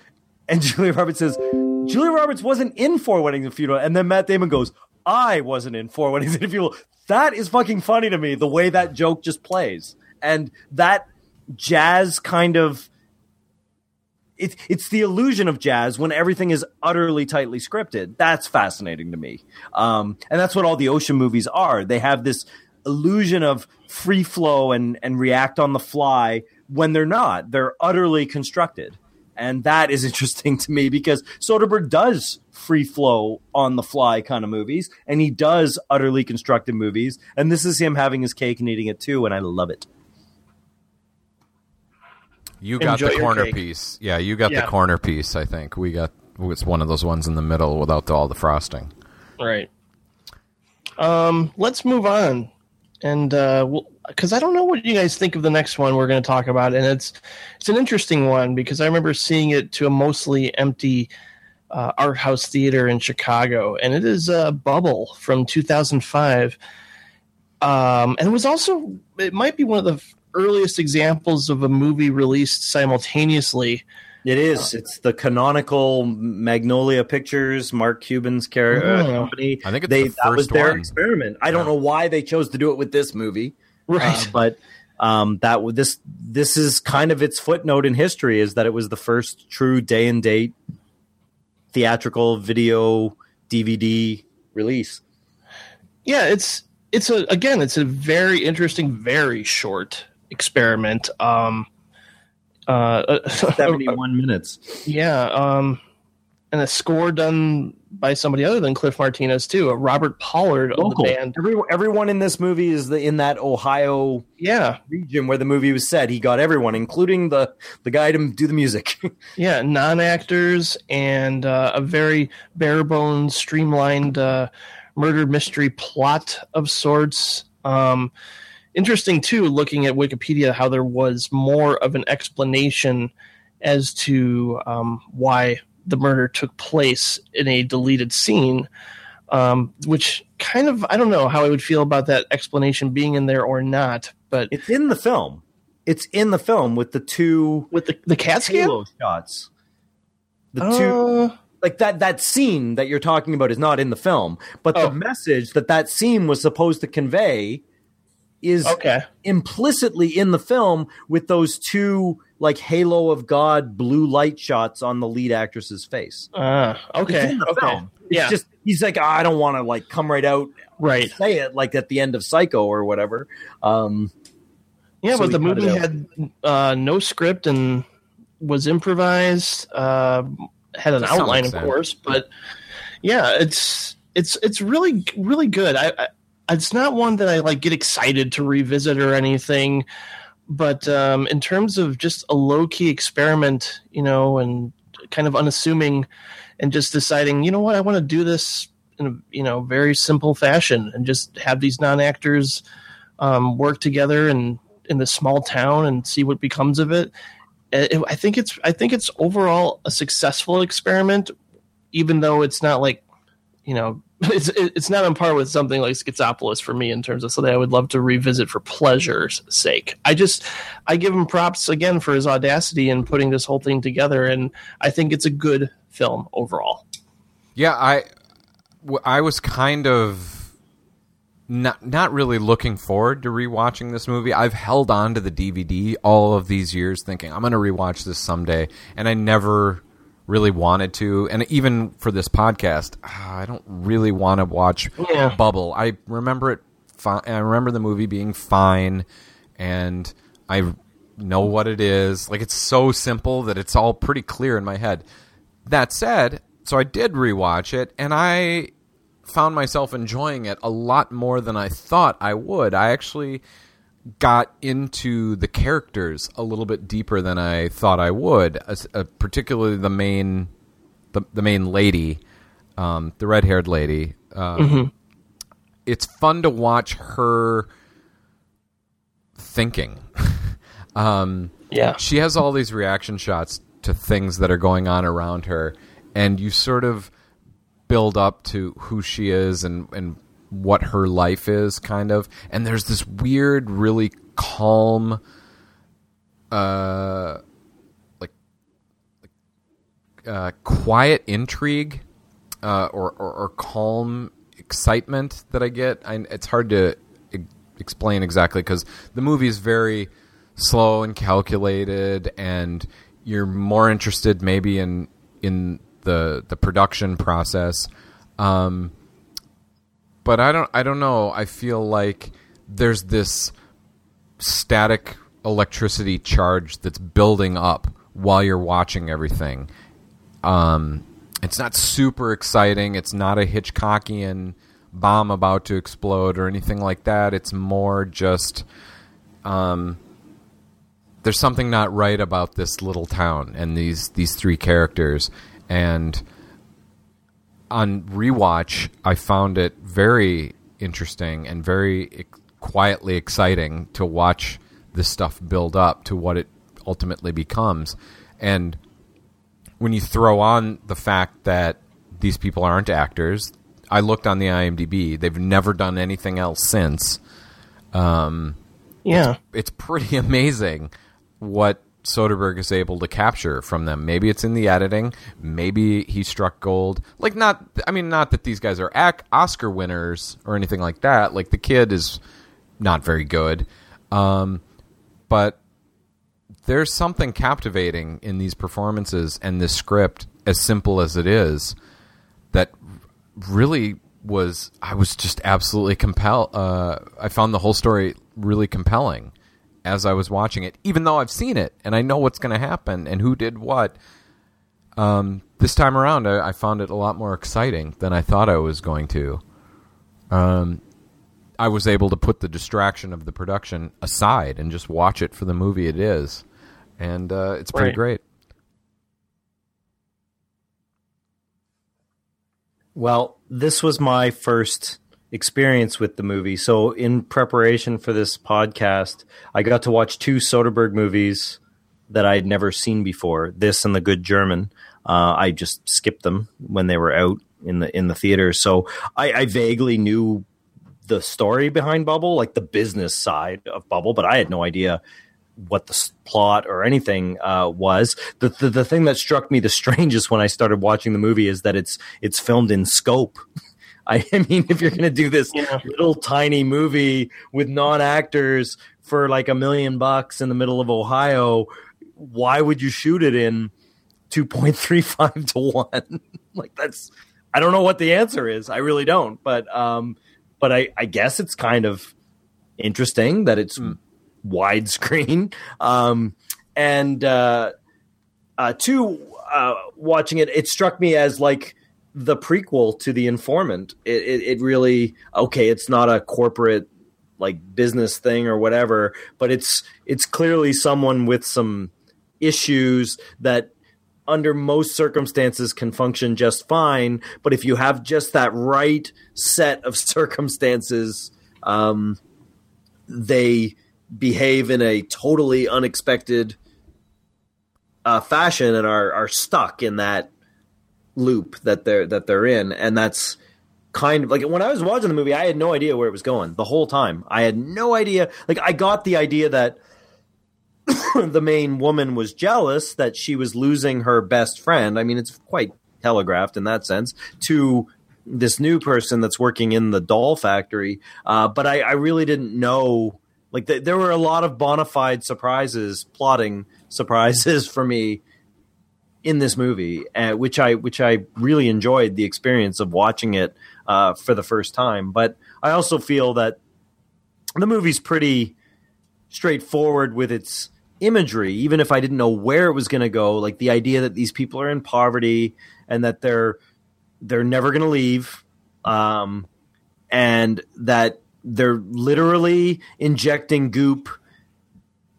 and Julia Roberts says, Julia Roberts wasn't in four weddings and a funeral, and then Matt Damon goes, I wasn't in four weddings and a funeral. That is fucking funny to me. The way that joke just plays, and that jazz kind of it's it's the illusion of jazz when everything is utterly tightly scripted. That's fascinating to me, um, and that's what all the ocean movies are. They have this illusion of free flow and and react on the fly when they're not. They're utterly constructed, and that is interesting to me because Soderbergh does free flow on the fly kind of movies, and he does utterly constructed movies, and this is him having his cake and eating it too, and I love it. You got Enjoy the corner cake. piece. Yeah, you got Yeah. the corner piece. I think we got. It's one of those ones in the middle without all the frosting. Right. Um, let's move on, and uh, because I don't know what you guys think of the next one we're going to talk about, and it's it's an interesting one because I remember seeing it to a mostly empty uh, art house theater in Chicago, and it is uh, Bubble from 2005. Um, and it was also it might be one of the earliest examples of a movie released simultaneously. It is. It's the canonical Magnolia Pictures, Mark Cuban's car- uh, Oh. company. I think it's they the that was their one. experiment. I don't know why they chose to do it with this movie, Right. uh, but um, that w- this this is kind of its footnote in history is that it was the first true day and date theatrical video DVD release. yeah it's it's a again it's a very interesting very short experiment um uh Seventy one minutes. yeah um and a score done by somebody other than cliff martinez too uh, robert pollard of the band Every, everyone in this movie is the, in that Ohio yeah region where the movie was set. He got everyone, including the the guy to do the music. yeah non-actors and uh, a very bare bones streamlined uh, murder mystery plot of sorts um, interesting too looking at wikipedia how there was more of an explanation as to um, why the murder took place in a deleted scene um, which kind of i don't know how i would feel about that explanation being in there or not but It's in the film. It's in the film with the two with the, the cat scan shots. The two Uh, like that that scene that you're talking about is not in the film, but Oh. the message that that scene was supposed to convey is okay implicitly in the film with those two like halo of god blue light shots on the lead actress's face. uh, okay It's in the okay film. It's yeah just he's like "Ah, I don't want to like come right out right say it like at the end of Psycho or whatever. Um Yeah, So but the we cut it movie had uh, no script and was improvised. Uh, had an outline, of course, but yeah, it's it's it's really really good. I, I it's not one that I like get excited to revisit or anything, but um, in terms of just a low key experiment, you know, and kind of unassuming, and just deciding, you know what, I want to do this in a you know very simple fashion and just have these non actors um, work together and in this small town and see what becomes of it. I think it's I think it's overall a successful experiment, even though it's not like you know it's it's not on par with something like Schizopolis for me in terms of something I would love to revisit for pleasure's sake. I just I give him props again for his audacity in putting this whole thing together, and I think it's a good film overall. Yeah, I I was kind of not not really looking forward to rewatching this movie. I've held on to the DVD all of these years, thinking I'm going to rewatch this someday, and I never really wanted to. And even for this podcast, ah, I don't really want to watch Yeah. Bubble. I remember it. Fi- I remember the movie being fine, and I know what it is. Like it's so simple that it's all pretty clear in my head. That said, so I did rewatch it and I found myself enjoying it a lot more than I thought I would. I actually got into the characters a little bit deeper than I thought I would, uh, particularly the main the, the main lady, um, the red haired lady. Um, It's fun to watch her thinking. um, Yeah. she has all these reaction shots to things that are going on around her, and you sort of build up to who she is and and what her life is, kind of. And there's this weird, really calm, uh, like, like uh, quiet intrigue, uh, or, or or calm excitement that I get. I, it's hard to e- explain exactly because the movie is very slow and calculated, and you're more interested maybe in in the the production process. Um, but I don't I don't know. I feel like there's this static electricity charge that's building up while you're watching everything. Um, it's not super exciting. It's not a Hitchcockian bomb about to explode or anything like that. It's more just um, there's something not right about this little town and these these three characters. And on rewatch, I found it very interesting and very quietly exciting to watch this stuff build up to what it ultimately becomes. And when you throw on the fact that these people aren't actors, I looked on the IMDb; they've never done anything else since. Um, yeah. It's pretty amazing what Soderbergh is able to capture from them. Maybe it's in the editing. Maybe he struck gold. Like not, I mean, not that these guys are ac- Oscar winners or anything like that. Like the kid is not very good, um, but there's something captivating in these performances and this script, as simple as it is, that really was. I was just absolutely compelled. Uh, I found the whole story really compelling as I was watching it, even though I've seen it and I know what's going to happen and who did what. Um, this time around, I, I found it a lot more exciting than I thought I was going to. Um, I was able to put the distraction of the production aside and just watch it for the movie it is, and uh, it's pretty Right. great. Well, this was my first experience with the movie. So, in preparation for this podcast, I got to watch two Soderbergh movies that I had never seen before. This and The Good German. Uh, I just skipped them when they were out in the in the theater. So, I, I vaguely knew the story behind Bubble, like the business side of Bubble, but I had no idea what the plot or anything uh, was. The, the the thing that struck me the strangest when I started watching the movie is that it's it's filmed in scope. I, I mean, if you're going to do this Yeah. little tiny movie with non actors for like a million bucks in the middle of Ohio, why would you shoot it in 2.35 to 1? like that's I don't know what the answer is. I really don't. But um but I I guess it's kind of interesting that it's widescreen. Um and uh uh two uh watching it it struck me as like the prequel to the informant. It, it, it really okay it's not a corporate like business thing or whatever but it's it's clearly someone with some issues that under most circumstances can function just fine but if you have just that right set of circumstances um, they behave in a totally unexpected uh, fashion and are are stuck in that loop that they're that they're in and that's kind of like when I was watching the movie I had no idea where it was going the whole time. I had no idea like I got the idea that the main woman was jealous that she was losing her best friend. I mean it's quite telegraphed in that sense to this new person that's working in the doll factory uh, but I, I really didn't know like th- there were a lot of bona fide surprises plotting surprises for me in this movie, uh, which I which I really enjoyed the experience of watching it uh, for the first time. But I also feel that the movie's pretty straightforward with its imagery, even if I didn't know where it was going to go. Like the idea that these people are in poverty and that they're they're never going to leave, um, and that they're literally injecting goop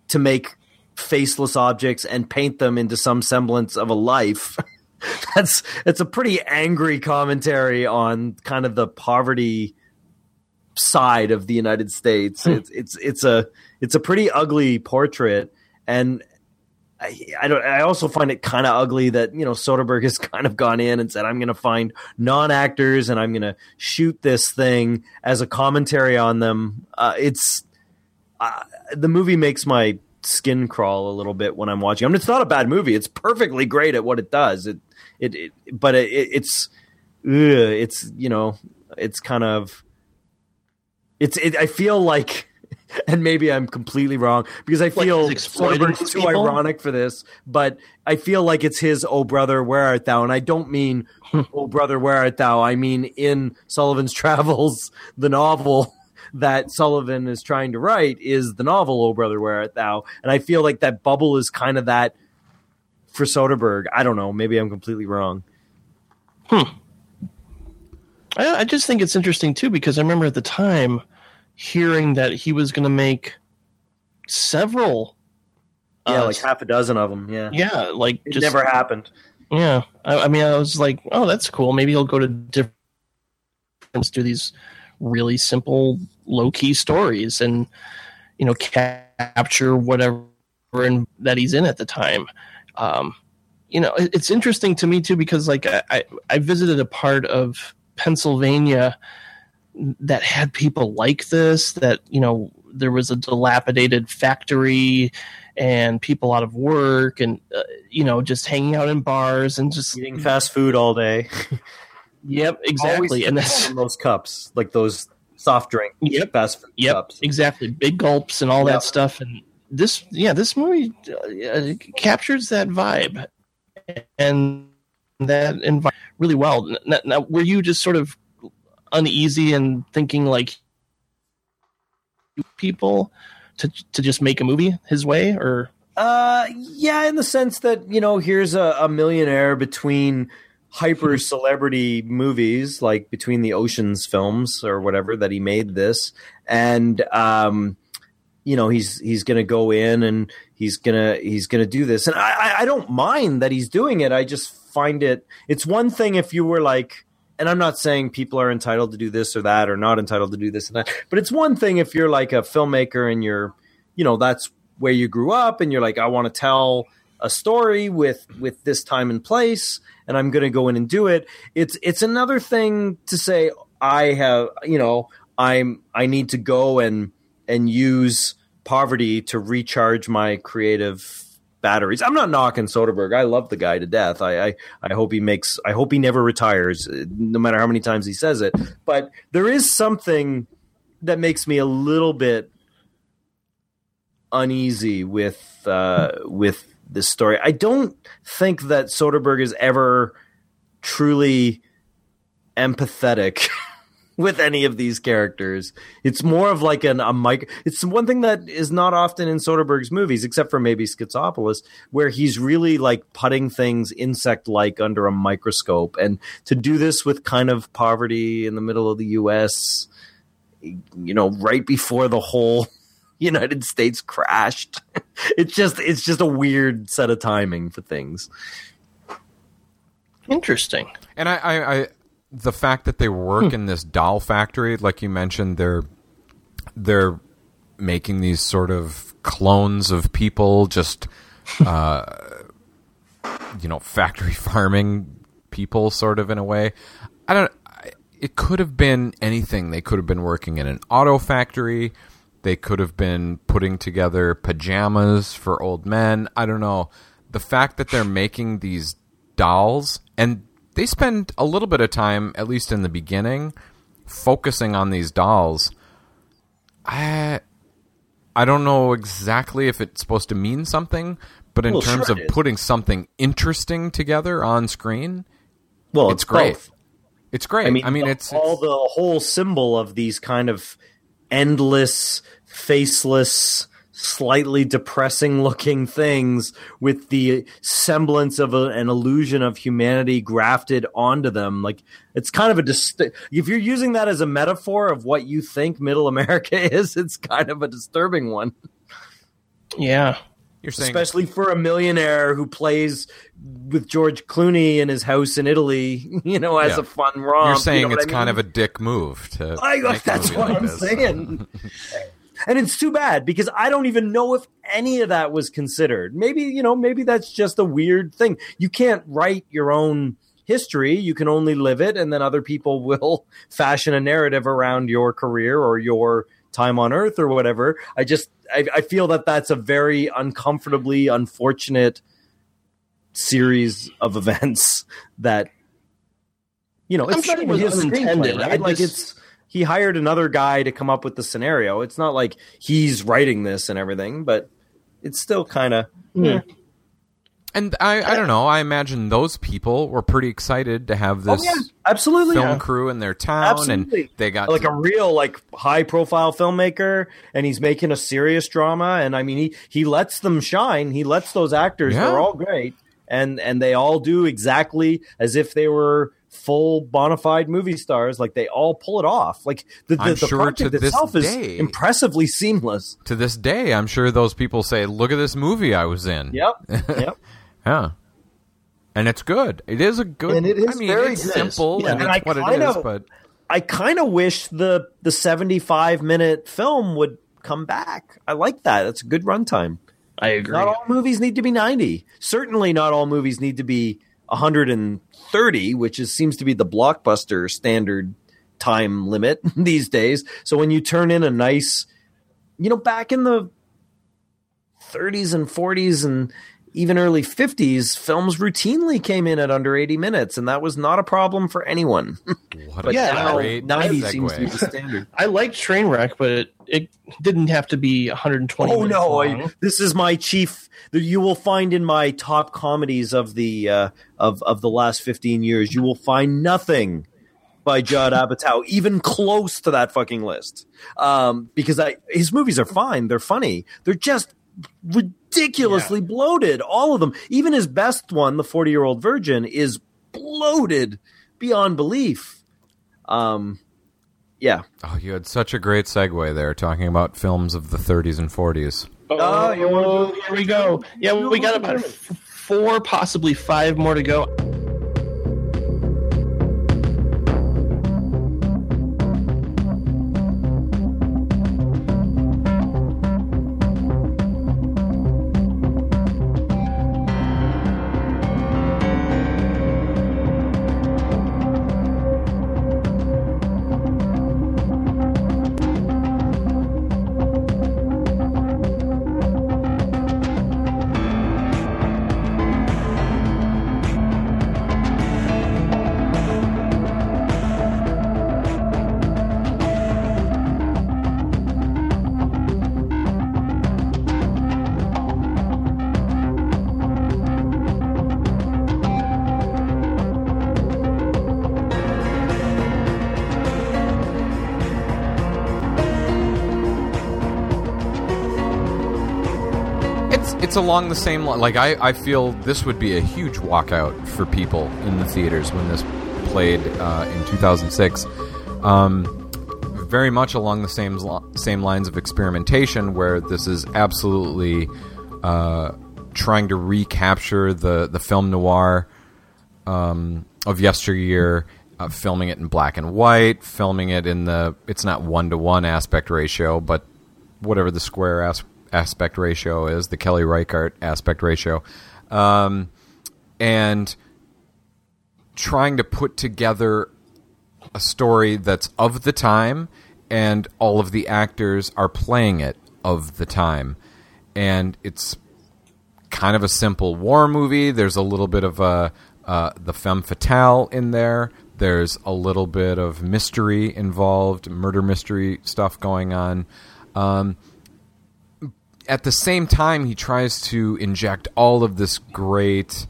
to make faceless objects and paint them into some semblance of a life. that's it's a pretty angry commentary on kind of the poverty side of the United States. It's it's it's a it's a pretty ugly portrait, and I, I don't. I also find it kind of ugly that you know Soderbergh has kind of gone in and said, "I'm going to find non actors and I'm going to shoot this thing as a commentary on them." Uh, it's uh, the movie makes my skin crawl a little bit when I'm watching. I mean, it's not a bad movie. It's perfectly great at what it does. It it, it but it, it's ugh, it's you know it's kind of it's it, I feel like and maybe I'm completely wrong because I feel exploiting Soderbergh's too ironic for this, but I feel like it's his "Oh brother, where art thou?" and I don't mean "Oh brother, where art thou?" I mean in Sullivan's Travels, the novel that Sullivan is trying to write is the novel "Oh brother, where art thou?" and I feel like that bubble is kind of that for Soderbergh. I don't know, maybe I'm completely wrong. I, I just think it's interesting too because I remember at the time hearing that he was going to make several. Yeah, uh, like half a dozen of them. Yeah, yeah, like it just never happened. Yeah, I, I mean, I was like, oh, that's cool. Maybe he'll go to different do these really simple, low key stories, and you know, capture whatever in, that he's in at the time. Um, you know, it, it's interesting to me too because like I, I, visited a part of Pennsylvania that had people like this. That you know, there was a dilapidated factory and people out of work and uh, you know just hanging out in bars and just Eating fast food all day. yep exactly and that's those cups, like those soft drink Yep. fast food yep cups. exactly big gulps and all Yep. that stuff and this yeah this movie uh, captures that vibe and that environment really well now, now were you just sort of uneasy and thinking like people to to just make a movie his way or Uh, yeah, in the sense that you know, here's a, a millionaire between hyper celebrity movies, like between the Ocean's films or whatever that he made this, and um, you know, he's he's gonna go in and he's gonna he's gonna do this, and I I, I don't mind that he's doing it. I just find it. It's one thing if you were like. And I'm not saying people are entitled to do this or that or not entitled to do this and that, but it's one thing if you're like a filmmaker and you're, you know, that's where you grew up and you're like i want to tell a story with with this time and place and i'm going to go in and do it. It's it's another thing to say i have you know i'm i need to go and and use poverty to recharge my creative batteries. I'm not knocking soderbergh. I love the guy to death. I i, I hope he makes i hope he never retires uh, no matter how many times he says it. But there is something that makes me a little bit uneasy with uh, with this story. I don't think that Soderbergh is ever truly empathetic with any of these characters. It's more of like an a mic. It's one thing that is not often in Soderbergh's movies, except for maybe Schizopolis, where he's really like putting things insect like under a microscope. And to do this with kind of poverty in the middle of the U.S. You know, right before the whole United States crashed. it's just it's just a weird set of timing for things. interesting And I, I, I the fact that they work in this doll factory, like you mentioned, they're they're making these sort of clones of people, just uh, you know, factory farming people, sort of in a way. I don't. It could have been anything. They could have been working in an auto factory. They could have been putting together pajamas for old men. I don't know. The fact that they're making these dolls and they spend a little bit of time, at least in the beginning, focusing on these dolls. I I don't know exactly if it's supposed to mean something, but in Well, terms sure of putting something interesting together on screen, Well, it's great. both. It's great. I mean, I mean, the- it's, all it's the whole symbol of these kind of endless, faceless, slightly depressing looking things with the semblance of a, an illusion of humanity grafted onto them. Like it's kind of a dis- if you're using that as a metaphor of what you think middle America is, it's kind of a disturbing one. Yeah. You're saying especially for a millionaire who plays with George Clooney in his house in Italy, you know, as Yeah. a fun romp. you're saying you know it's I kind of a dick move to. I, that's what like I'm this. saying. and it's too bad because I don't even know if any of that was considered. Maybe, you know, maybe that's just a weird thing. You can't write your own history. You can only live it, and then other people will fashion a narrative around your career or your time on earth or whatever. I just, I, I feel that that's a very uncomfortably unfortunate series of events that you know I'm it's sure not it even was his unintended. I right? like just- it's he hired another guy to come up with the scenario it's not like he's writing this and everything but it's still kind of And I, I don't know. I imagine those people were pretty excited to have oh, this oh yeah absolutely film yeah. crew in their town, Absolutely. and they got like to- a real like high profile filmmaker and he's making a serious drama and i mean he he lets them shine he lets those actors Yeah. they're all great and and they all do exactly as if they were full bona fide movie stars like they all pull it off like the, the, the sure project itself is day- impressively seamless to this day. I'm sure those people say, "Look at this movie I was in." yep yep Yeah. And it's good. It is a good. And it is I mean, very it's simple Yeah. and And it's I what kinda- is. But I kind of wish the the 75 minute film would come back. I like that. That's a good runtime. I agree. Not all movies need to be 90. Certainly not all movies need to be 130, which is seems to be the blockbuster standard time limit these days. So when you turn in a nice you know back in the 30s and 40s and even early 50s films routinely came in at under 80 minutes and that was not a problem for anyone. what But a Yeah, now 90 segue. seems to be the standard. I liked Trainwreck, but it, it didn't have to be 120. Oh no! I, this is my chief. that You will find in my top comedies of the uh, of of the last fifteen years. You will find nothing by Judd Apatow even close to that fucking list. Um, because I his movies are fine. They're funny. They're just ridiculously bloated. All of them. Even his best one, the Forty Year Old Virgin, is bloated beyond belief. Um, yeah. Oh, you had such a great segue there, talking about films of the 30s and 40s. Oh, you here we go. Yeah, we got about four, possibly five more to go. Along the same line. Like I, I feel this would be a huge walkout for people in the theaters when this played uh, in 2006. Um, very much along the same same lines of experimentation, where this is absolutely uh, trying to recapture the the film noir um, of yesteryear, uh, filming it in black and white, filming it in the it's not one to one aspect ratio, but whatever the square as- aspect ratio is, the Kelly Reichardt aspect ratio, um, and trying to put together a story that's of the time, and all of the actors are playing it of the time, and it's kind of a simple war movie. There's a little bit of a uh, the femme fatale in there. There's a little bit of mystery involved, murder mystery stuff going on. Um, at the same time, he tries to inject all of this great,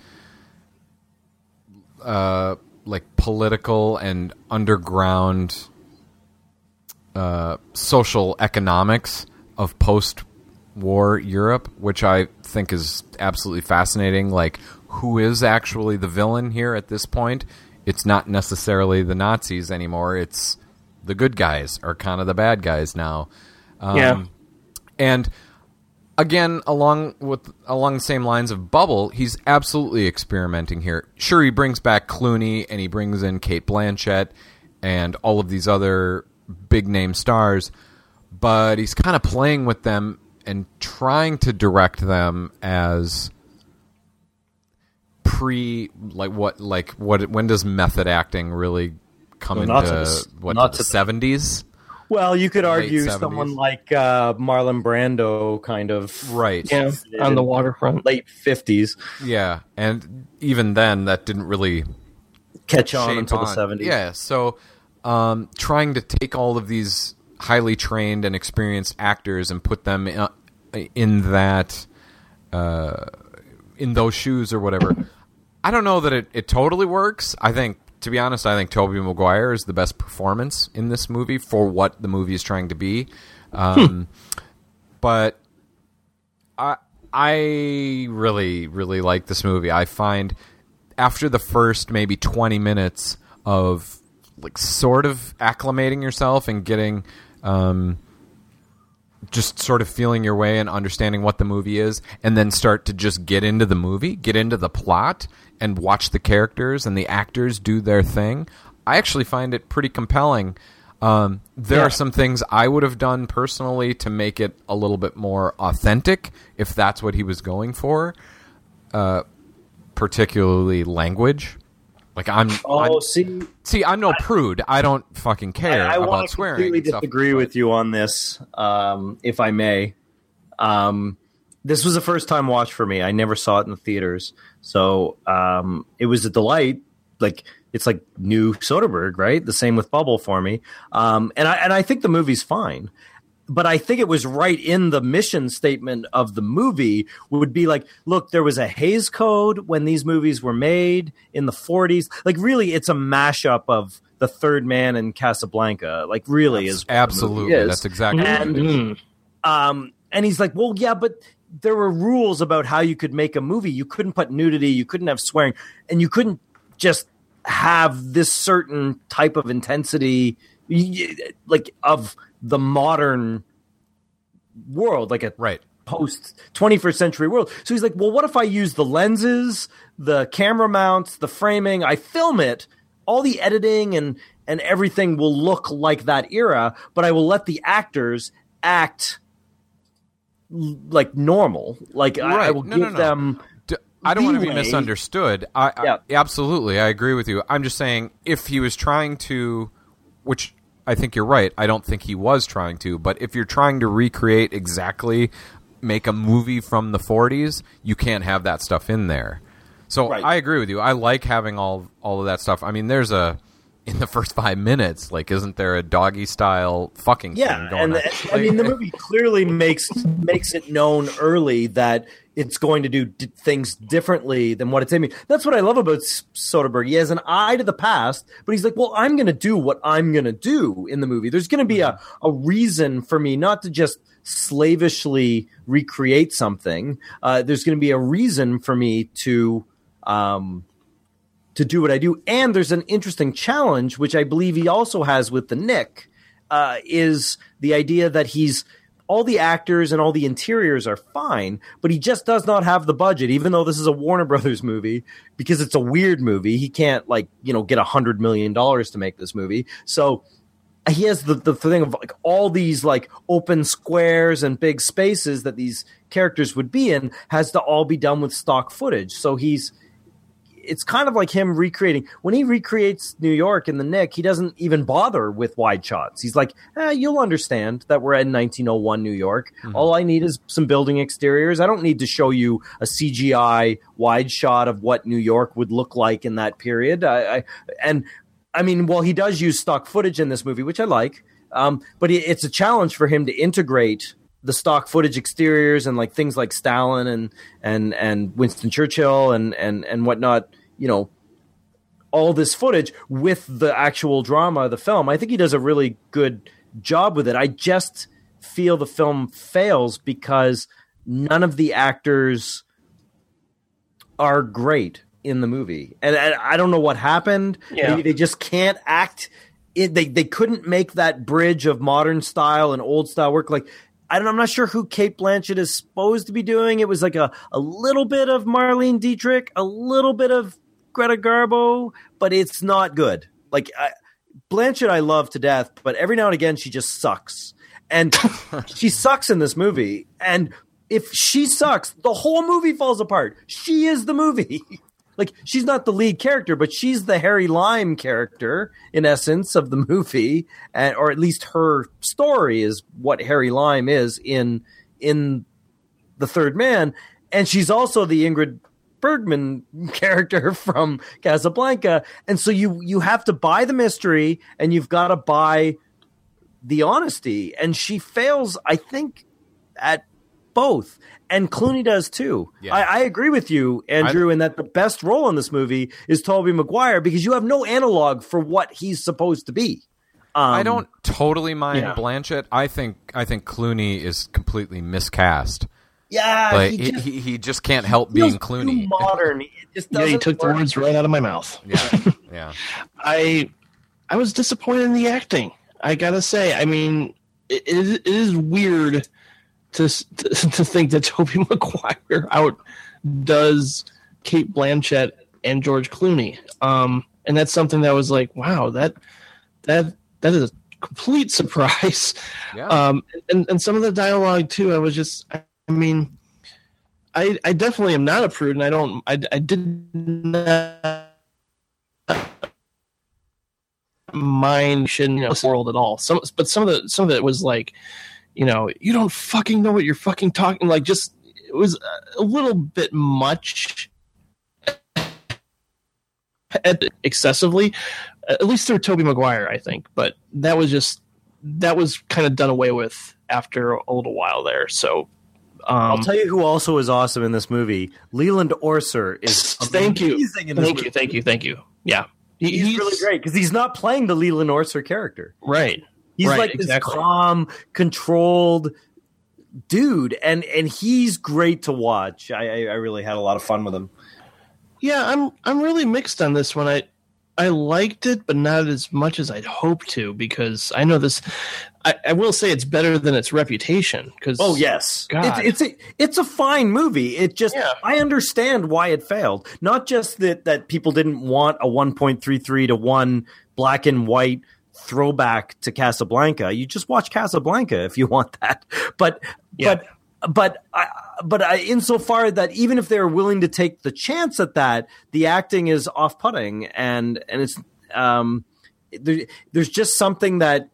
uh, like political and underground uh, social economics of post war Europe, which I think is absolutely fascinating. Like, who is actually the villain here at this point? It's not necessarily the Nazis anymore. It's the good guys are kind of the bad guys now. Um, Yeah. and again, along with along the same lines of Bubble, he's absolutely experimenting here. Sure, he brings back Clooney and he brings in Cate Blanchett and all of these other big name stars, but he's kind of playing with them and trying to direct them as pre like what like what when does method acting really come Well, into to what the- seventies? Well, you could argue 70s. someone like uh, Marlon Brando, kind of Right. Yeah, on the waterfront. late fifties, Yeah, and even then, that didn't really catch on shape until the seventies. Yeah, so um, trying to take all of these highly trained and experienced actors and put them in, in that uh, in those shoes or whatever. I don't know that it, it totally works. I think, to be honest, I think Tobey Maguire is the best performance in this movie for what the movie is trying to be. Um, But I I really really like this movie. I find after the first maybe 20 minutes of like sort of acclimating yourself and getting um just sort of feeling your way and understanding what the movie is and then start to just get into the movie, get into the plot and watch the characters and the actors do their thing. I actually find it pretty compelling. Um, there Yeah. are some things I would have done personally to make it a little bit more authentic if that's what he was going for, uh, particularly language. Like I'm, Oh, I'm see, see, I'm no prude. I don't fucking care I, I about want to swearing. completely and stuff, disagree but- with you on this, um, if I may. Um, this was a first time watch for me. I never saw it in the theaters, so um, it was a delight. Like it's like new Soderbergh, right? The same with Bubble for me, um, and I and I think the movie's fine. But I think it was right in the mission statement of the movie would be like, look, there was a Hays Code when these movies were made in the 40s. Like, really, it's a mashup of The Third Man and Casablanca. Like, really is the movie Absolutely, is. that's exactly. And um, and he's like, well, yeah, but there were rules about how you could make a movie. You couldn't put nudity, you couldn't have swearing, and you couldn't just have this certain type of intensity, like of the modern world, like a right. post 21st century world. So he's like, well, what if I use the lenses, the camera mounts, the framing, I film it, all the editing and and everything will look like that era, but I will let the actors act like normal. Like I, I will No, give no, no. them D- I don't want to be misunderstood. I, I Yeah. absolutely, I agree with you. I'm just saying if he was trying to, which I think you're right. I don't think he was trying to, but if you're trying to recreate exactly, make a movie from the 40s, you can't have that stuff in there. So Right. I agree with you. I like having all all of that stuff. I mean, there's a in the first five minutes, like, isn't there a doggy style fucking Yeah, thing going and on? the- I mean the movie clearly makes makes it known early that it's going to do d- things differently than what it's aiming. That's what I love about S- Soderbergh. He has an eye to the past, but he's like, "Well, I'm going to do what I'm going to do in the movie. There's going to be a a reason for me not to just slavishly recreate something. Uh, there's going to be a reason for me to." Um, to do what I do. And there's an interesting challenge, which I believe he also has with the Knick, uh, is the idea that he's all the actors and all the interiors are fine, but he just does not have the budget, even though this is a Warner Brothers movie, because it's a weird movie. He can't like, you know, get a hundred million dollars to make this movie. So he has the, the thing of like all these like open squares and big spaces that these characters would be in has to all be done with stock footage. So he's it's kind of like him recreating when he recreates New York in the Knick. He doesn't even bother with wide shots. He's like, eh, "You'll understand that we're in 1901 New York. All I need is some building exteriors. I don't need to show you a CGI wide shot of what New York would look like in that period." I, I and I mean, well, he does use stock footage in this movie, which I like, um, but it's a challenge for him to integrate the stock footage exteriors and like things like Stalin and and and Winston Churchill and and and whatnot. You know, all this footage with the actual drama of the film. I think he does a really good job with it. I just feel the film fails because none of the actors are great in the movie, and, and I don't know what happened. Yeah. Maybe they just can't act. It, they they couldn't make that bridge of modern style and old style work. Like I don't, I'm not sure who Cate Blanchett is supposed to be doing. It was like a a little bit of Marlene Dietrich, a little bit of Greta Garbo, but it's not good. Like I, Blanchett, I love to death, but every now and again she just sucks, and she sucks in this movie. And if she sucks, the whole movie falls apart. She is the movie. like she's not the lead character, but she's the Harry Lime character in essence of the movie, and, or at least her story is what Harry Lime is in in the Third Man, and she's also the Ingrid Bergman character from Casablanca, and so you you have to buy the mystery, and you've got to buy the honesty, and she fails, I think, at both. And Clooney does too. Yeah. I, I agree with you, Andrew, in that the best role in this movie is Tobey Maguire because you have no analog for what he's supposed to be. Um, I don't totally mind yeah. Blanchett. I think I think Clooney is completely miscast. Yeah, Like he he, just he, he just can't help feels being Clooney. too modern. It just Yeah, you doesn't took the words right out of my mouth. Yeah, yeah. I I was disappointed in the acting. I gotta say. I mean, it, it, is, it is weird to, to to think that Tobey Maguire outdoes Cate Blanchett and George Clooney. Um, and that's something that was like, wow, that that that is a complete surprise. Yeah. Um, and and some of the dialogue too. I was just, I, mean. I, I definitely am not a prude, and I don't. I, I did not mind shouldn't you know world at all. Some but some of the some of it was like, you know, you don't fucking know what you're fucking talking like. Just it was a little bit much, excessively, at least through Tobey Maguire, I think. But that was just that was kind of done away with after a little while there. So. Um, I'll tell you who also is awesome in this movie. Leland Orser is thank you, amazing in this thank movie. you, thank you, thank you. Yeah, He- He's, really great because he's not playing the Leland Orser character. Right. He's Right, like this calm, controlled dude, and and he's great to watch. I, I I really had a lot of fun with him. Yeah, I'm I'm really mixed on this one. I I liked it, but not as much as I'd hoped to because I know this. I, I will say it's better than its reputation. Because Oh yes, God. It's, it's a it's a fine movie. It just Yeah. I understand why it failed. Not just that that people didn't want a one point three three to one black and white throwback to Casablanca. You just watch Casablanca if you want that. But Yeah. but but I, but I, insofar that even if they're willing to take the chance at that, the acting is off putting and and it's um there, there's just something that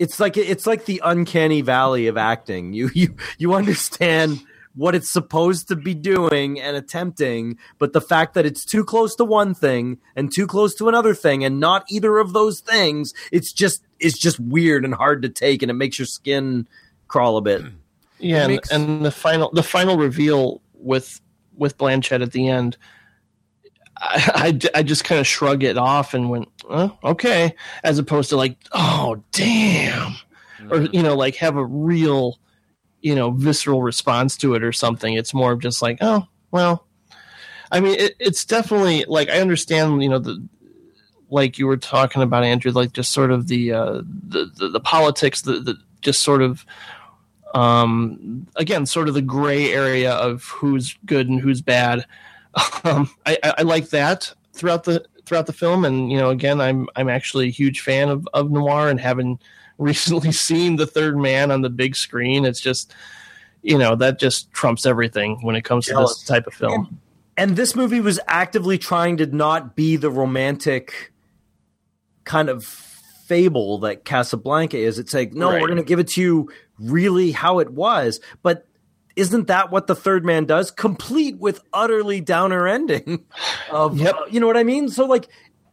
it's like it's like the uncanny valley of acting. You you you understand what it's supposed to be doing and attempting, but the fact that it's too close to one thing and too close to another thing and not either of those things, it's just it's just weird and hard to take and it makes your skin crawl a bit. yeah, and, makes- and the final the final reveal with with Blanchett at the end. I, I, I just kind of shrug it off and went, oh, okay, as opposed to like, oh, damn, or mm-hmm. you know, like have a real, you know, visceral response to it or something. It's more of just like, oh, well, I mean, it, it's definitely like I understand, you know, the like you were talking about, Andrew, like just sort of the uh, the, the the politics, the the just sort of um again sort of the gray area of who's good and who's bad um I, I i like that throughout the throughout the film and you know again i'm i'm actually a huge fan of of noir and having recently seen the third man on the big screen it's just you know that just trumps everything when it comes to this type of film and this movie was actively trying to not be the romantic kind of fable that Casablanca is. It's like, no, Right. we're going to give it to you really how it was. But isn't that what the third man does? Complete with utterly downer ending of, Yep. Uh, you know what I mean? So like,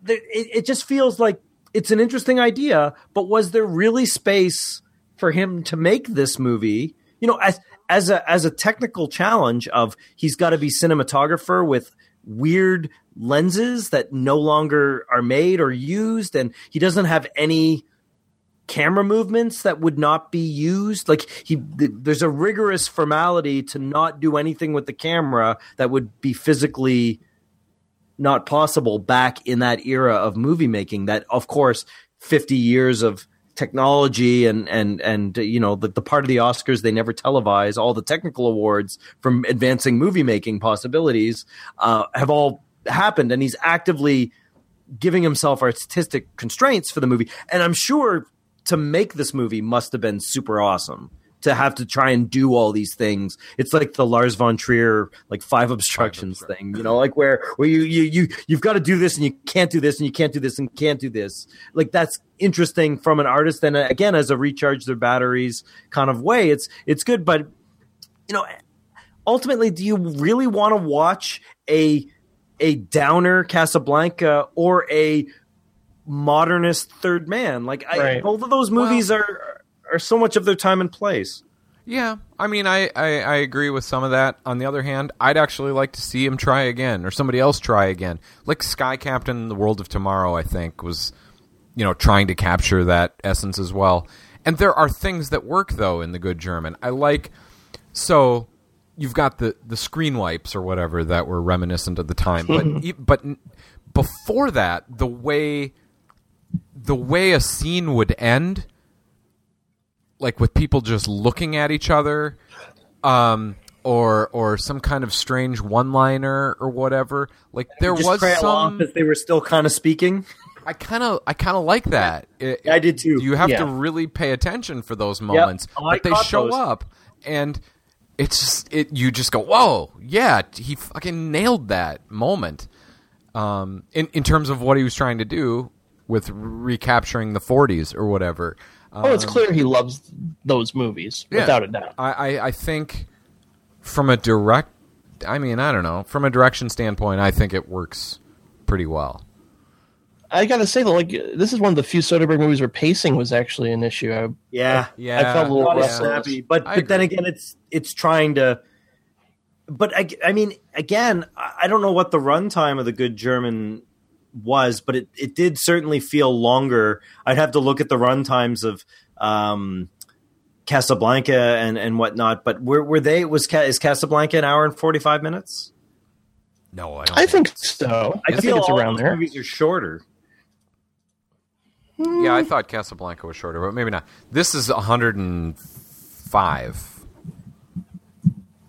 it, it just feels like it's an interesting idea, but was there really space for him to make this movie? You know, as as a as a technical challenge of he's got to be cinematographer with weird lenses that no longer are made or used, and he doesn't have any camera movements that would not be used. Like he, th- there's a rigorous formality to not do anything with the camera that would be physically not possible back in that era of movie making. That, of course, 50 years of technology and and and uh, you know the, the part of the Oscars they never televise all the technical awards from advancing movie making possibilities uh, have all happened and he's actively giving himself artistic constraints for the movie and I'm sure to make this movie must have been super awesome to have to try and do all these things. It's like the Lars von Trier like five obstructions thing, you know, like where where you you you you've got to do this and you can't do this and you can't do this and can't do this. Like that's interesting from an artist and again as a recharge their batteries kind of way. It's it's good, but you know, ultimately, do you really want to watch a a downer Casablanca or a modernist Third Man? Like, I, both of those movies are are so much of their time and place. Yeah, I mean, I, I, I agree with some of that. On the other hand, I'd actually like to see him try again, or somebody else try again. Like Sky Captain, The World of Tomorrow, I think was, you know, trying to capture that essence as well. And there are things that work though in the good German. I like so you've got the the screen wipes or whatever that were reminiscent of the time, but e- but before that, the way the way a scene would end like with people just looking at each other um or or some kind of strange one liner or whatever like there Just was some as they were still kind of speaking. i kind of i kind of like that It- I did too. you have Yeah. to really pay attention for those moments Oh, I but they show those. up and it's just it you just go whoa yeah he fucking nailed that moment um in in terms of what he was trying to do with recapturing the 40s or whatever Oh, it's um, clear he loves those movies, Yeah. without a doubt. I, I, I think from a direct, I mean, I don't know, from a direction standpoint, I think it works pretty well. I gotta say though, like this is one of the few Soderbergh movies where pacing was actually an issue. I, Yeah, Yeah, I felt a little not as restless. snappy. But I but then again, it's it's trying to. But I, I mean, again, I I don't know what the runtime of the Good German was, but it, it did certainly feel longer. I'd have to look at the runtimes of um, Casablanca and and whatnot. But were were they was Ca- is Casablanca an hour and forty five minutes? No, I don't. I think so. I, think feel it's around there. Movies are shorter. Yeah, I thought Casablanca was shorter, but maybe not. This is 105.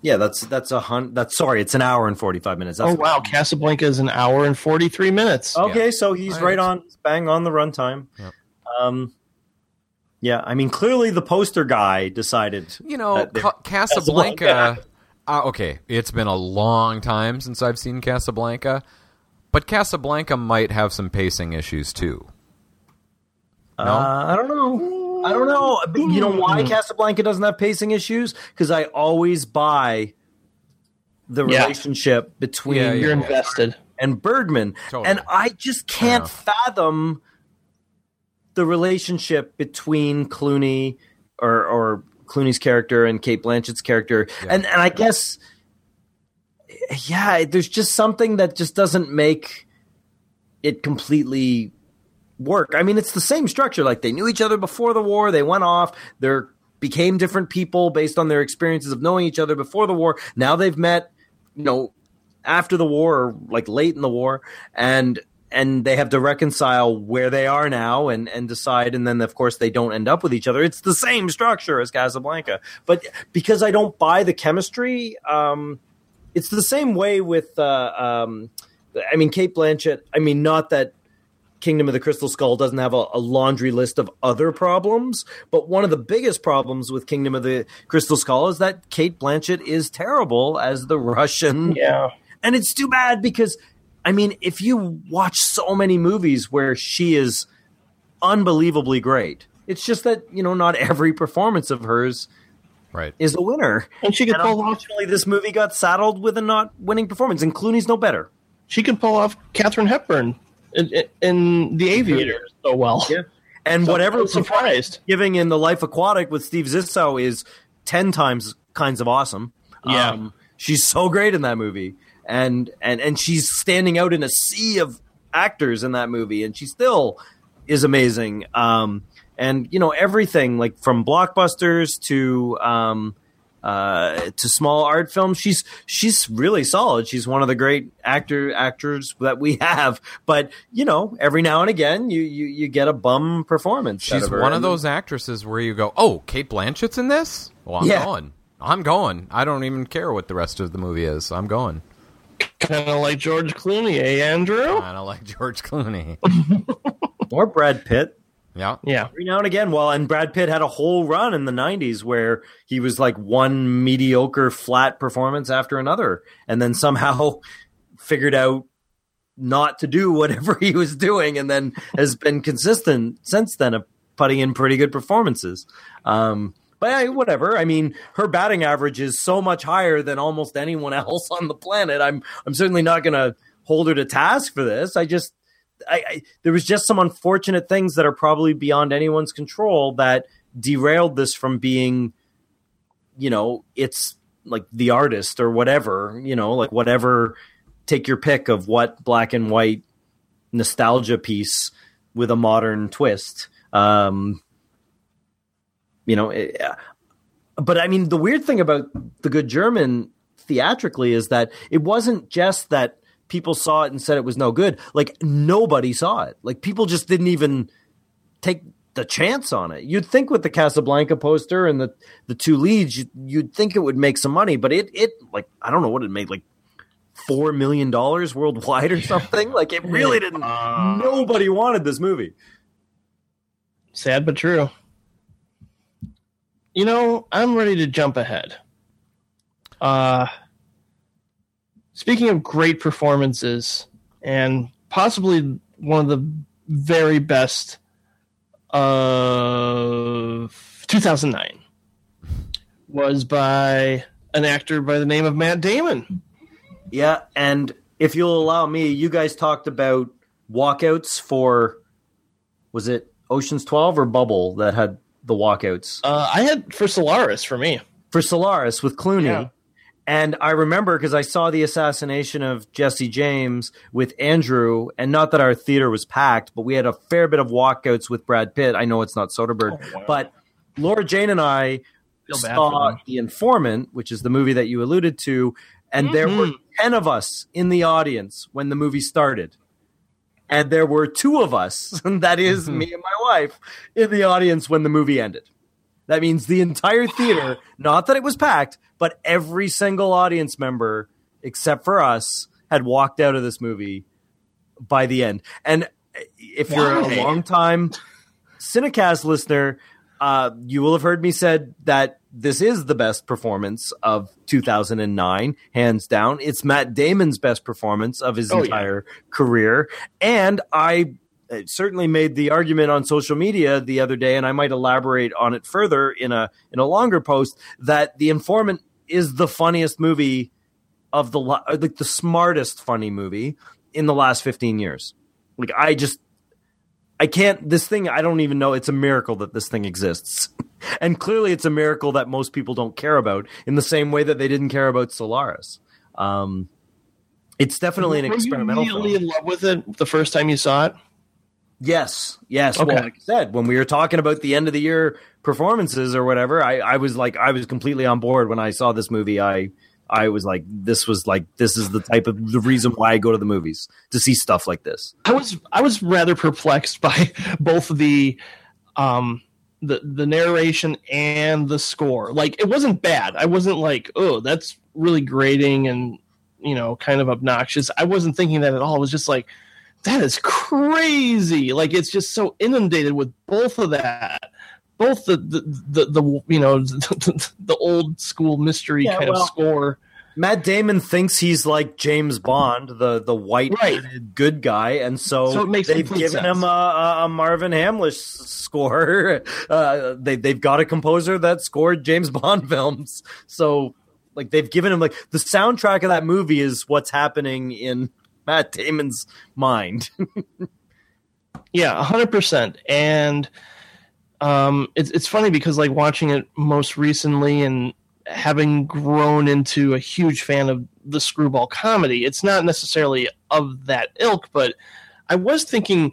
Yeah, that's that's a hun. That's sorry, it's an hour and forty five minutes. That's Oh wow, Casablanca is an hour and forty three minutes. Okay, so he's I right on, bang on the runtime. Yep. Um, yeah, I mean, clearly the poster guy decided. You know, that Ca- Casablanca. Casablanca. Uh, okay, it's been a long time since I've seen Casablanca, but Casablanca might have some pacing issues too. No? Uh, I don't know. I don't know. You know why Casablanca doesn't have pacing issues? Because I always buy the Yeah. relationship between Yeah, yeah. You're invested. and Bergman, Totally. and I just can't know. fathom the relationship between Clooney or or Clooney's character and Cate Blanchett's character, Yeah. and and I guess yeah, there's just something that just doesn't make it completely work. I mean, it's the same structure. Like they knew each other before the war, they went off, they're became different people based on their experiences of knowing each other before the war. Now they've met, you know, after the war or like late in the war and and they have to reconcile where they are now and and decide and then of course they don't end up with each other it's the same structure as casablanca but because i don't buy the chemistry um it's the same way with uh um i mean cate blanchett i mean not that Kingdom of the Crystal Skull doesn't have a, a laundry list of other problems, but one of the biggest problems with Kingdom of the Crystal Skull is that Cate Blanchett is terrible as the Russian Yeah. and it's too bad because I mean, if you watch so many movies where she is unbelievably great, it's just that you know not every performance of hers Right. is a winner. And she could And pull off unfortunately, this movie got saddled with a not winning performance, and Clooney's no better. she could pull off Katharine Hepburn in, in, The Aviator so well. Yeah. And So whatever surprised. giving in the Life Aquatic with Steve Zissou is ten times kinds of awesome. Yeah. Um, she's so great in that movie, and and and she's standing out in a sea of actors in that movie, and she still is amazing. Um, and you know everything like from blockbusters to um, uh, to small art films. She's she's really solid. She's one of the great actor actors that we have. But you know, every now and again, you you, you get a bum performance. out She's her. one of those actresses where you go, "Oh, Cate Blanchett's in this." Well, I'm Yeah. going. I'm going. I don't even care what the rest of the movie is. I'm going. Kind of like George Clooney, eh, Andrew? Kind don't like George Clooney. or Brad Pitt. Yeah. Yeah. Every now and again, well, and Brad Pitt had a whole run in the '90s where he was like one mediocre, flat performance after another, and then somehow figured out not to do whatever he was doing, and then has been consistent since then of putting in pretty good performances. Um, but hey, whatever. I mean, her batting average is so much higher than almost anyone else on the planet. I'm I'm certainly not going to hold her to task for this. I just I, I there was just some unfortunate things that are probably beyond anyone's control that derailed this from being, you know, it's like the artist or whatever, you know, like whatever. Take your pick of what black and white nostalgia piece with a modern twist. Um, you know, it, but I mean, the weird thing about the Good German theatrically is that it wasn't just that people saw it and said it was no good. Like nobody saw it. Like people just didn't even take the chance on it. You'd think with the Casablanca poster and the the two leads, you'd, you'd think it would make some money, but it it like I don't know what it made like four million dollars worldwide or something. Like it really didn't. Nobody wanted this movie. Sad but true. You know, I'm ready to jump ahead. Uh speaking of great performances and possibly one of the very best of 2009 was by an actor by the name of Matt Damon. Yeah, and if you'll allow me, you guys talked about walkouts for was it Ocean's 12 or Bubble that had the walkouts? Uh, I had for Solaris for me. for Solaris with Clooney. Yeah. And I remember because I saw the assassination of Jesse James with Andrew, and not that our theater was packed, but we had a fair bit of walkouts with Brad Pitt. I know it's not Soderbergh, Oh, wow. but Laura Jane and I Feel bad for saw. The Informant, which is the movie that you alluded to, and there were Mhm. 10 of us in the audience when the movie started. And there were two of us, that is me and my wife, in the audience when the movie ended. That means the entire theater, not that it was packed, but every single audience member, except for us, had walked out of this movie by the end. And if you're Why? a long time Cinecast listener, uh, you will have heard me said that this is the best performance of 2009, hands down. It's Matt Damon's best performance of his Oh, yeah. entire career, and I certainly made the argument on social media the other day, and I might elaborate on it further in a in a longer post that The Informant is the funniest movie of the like the smartest funny movie in the last 15 years. Like I just I can't this thing I don't even know it's a miracle that this thing exists. And clearly it's a miracle that most people don't care about in the same way that they didn't care about Solaris. Um it's definitely an Were you experimental immediately film. in love with it the first time you saw it? Yes, yes. Okay. Well, like I said, when we were talking about the end of the year performances or whatever, I, I was like, I was completely on board when I saw this movie. I, I was like, this was like, this is the type of the reason why I go to the movies to see stuff like this. I was I was rather perplexed by both the um the the narration and the score. Like it wasn't bad. I wasn't like, oh, that's really grating and you know, kind of obnoxious. I wasn't thinking that at all. It was just like that is crazy. Like it's just so inundated with both of that. Both the the the, the you know the, the old school mystery Yeah, kind well, of score. Matt Damon thinks he's like James Bond, the the white Right. good guy, and so, So it makes they've given sense. him a, a, a Marvin Hamlisch score. Uh, they they've got a composer that scored James Bond films, so like they've given him like the soundtrack of that movie is what's happening in Matt Damon's mind. Yeah, hundred percent. And um, it's it's funny because like watching it most recently and having grown into a huge fan of the screwball comedy, it's not necessarily of that ilk, but I was thinking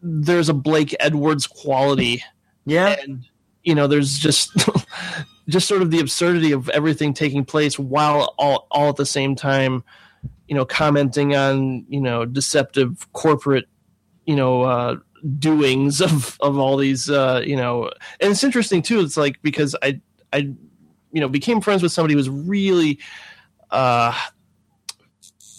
there's a Blake Edwards quality Yeah, and you know there's just just sort of the absurdity of everything taking place while all, all at the same time you know commenting on you know deceptive corporate you know uh doings of of all these uh you know and it's interesting too it's like because i i you know became friends with somebody who was really uh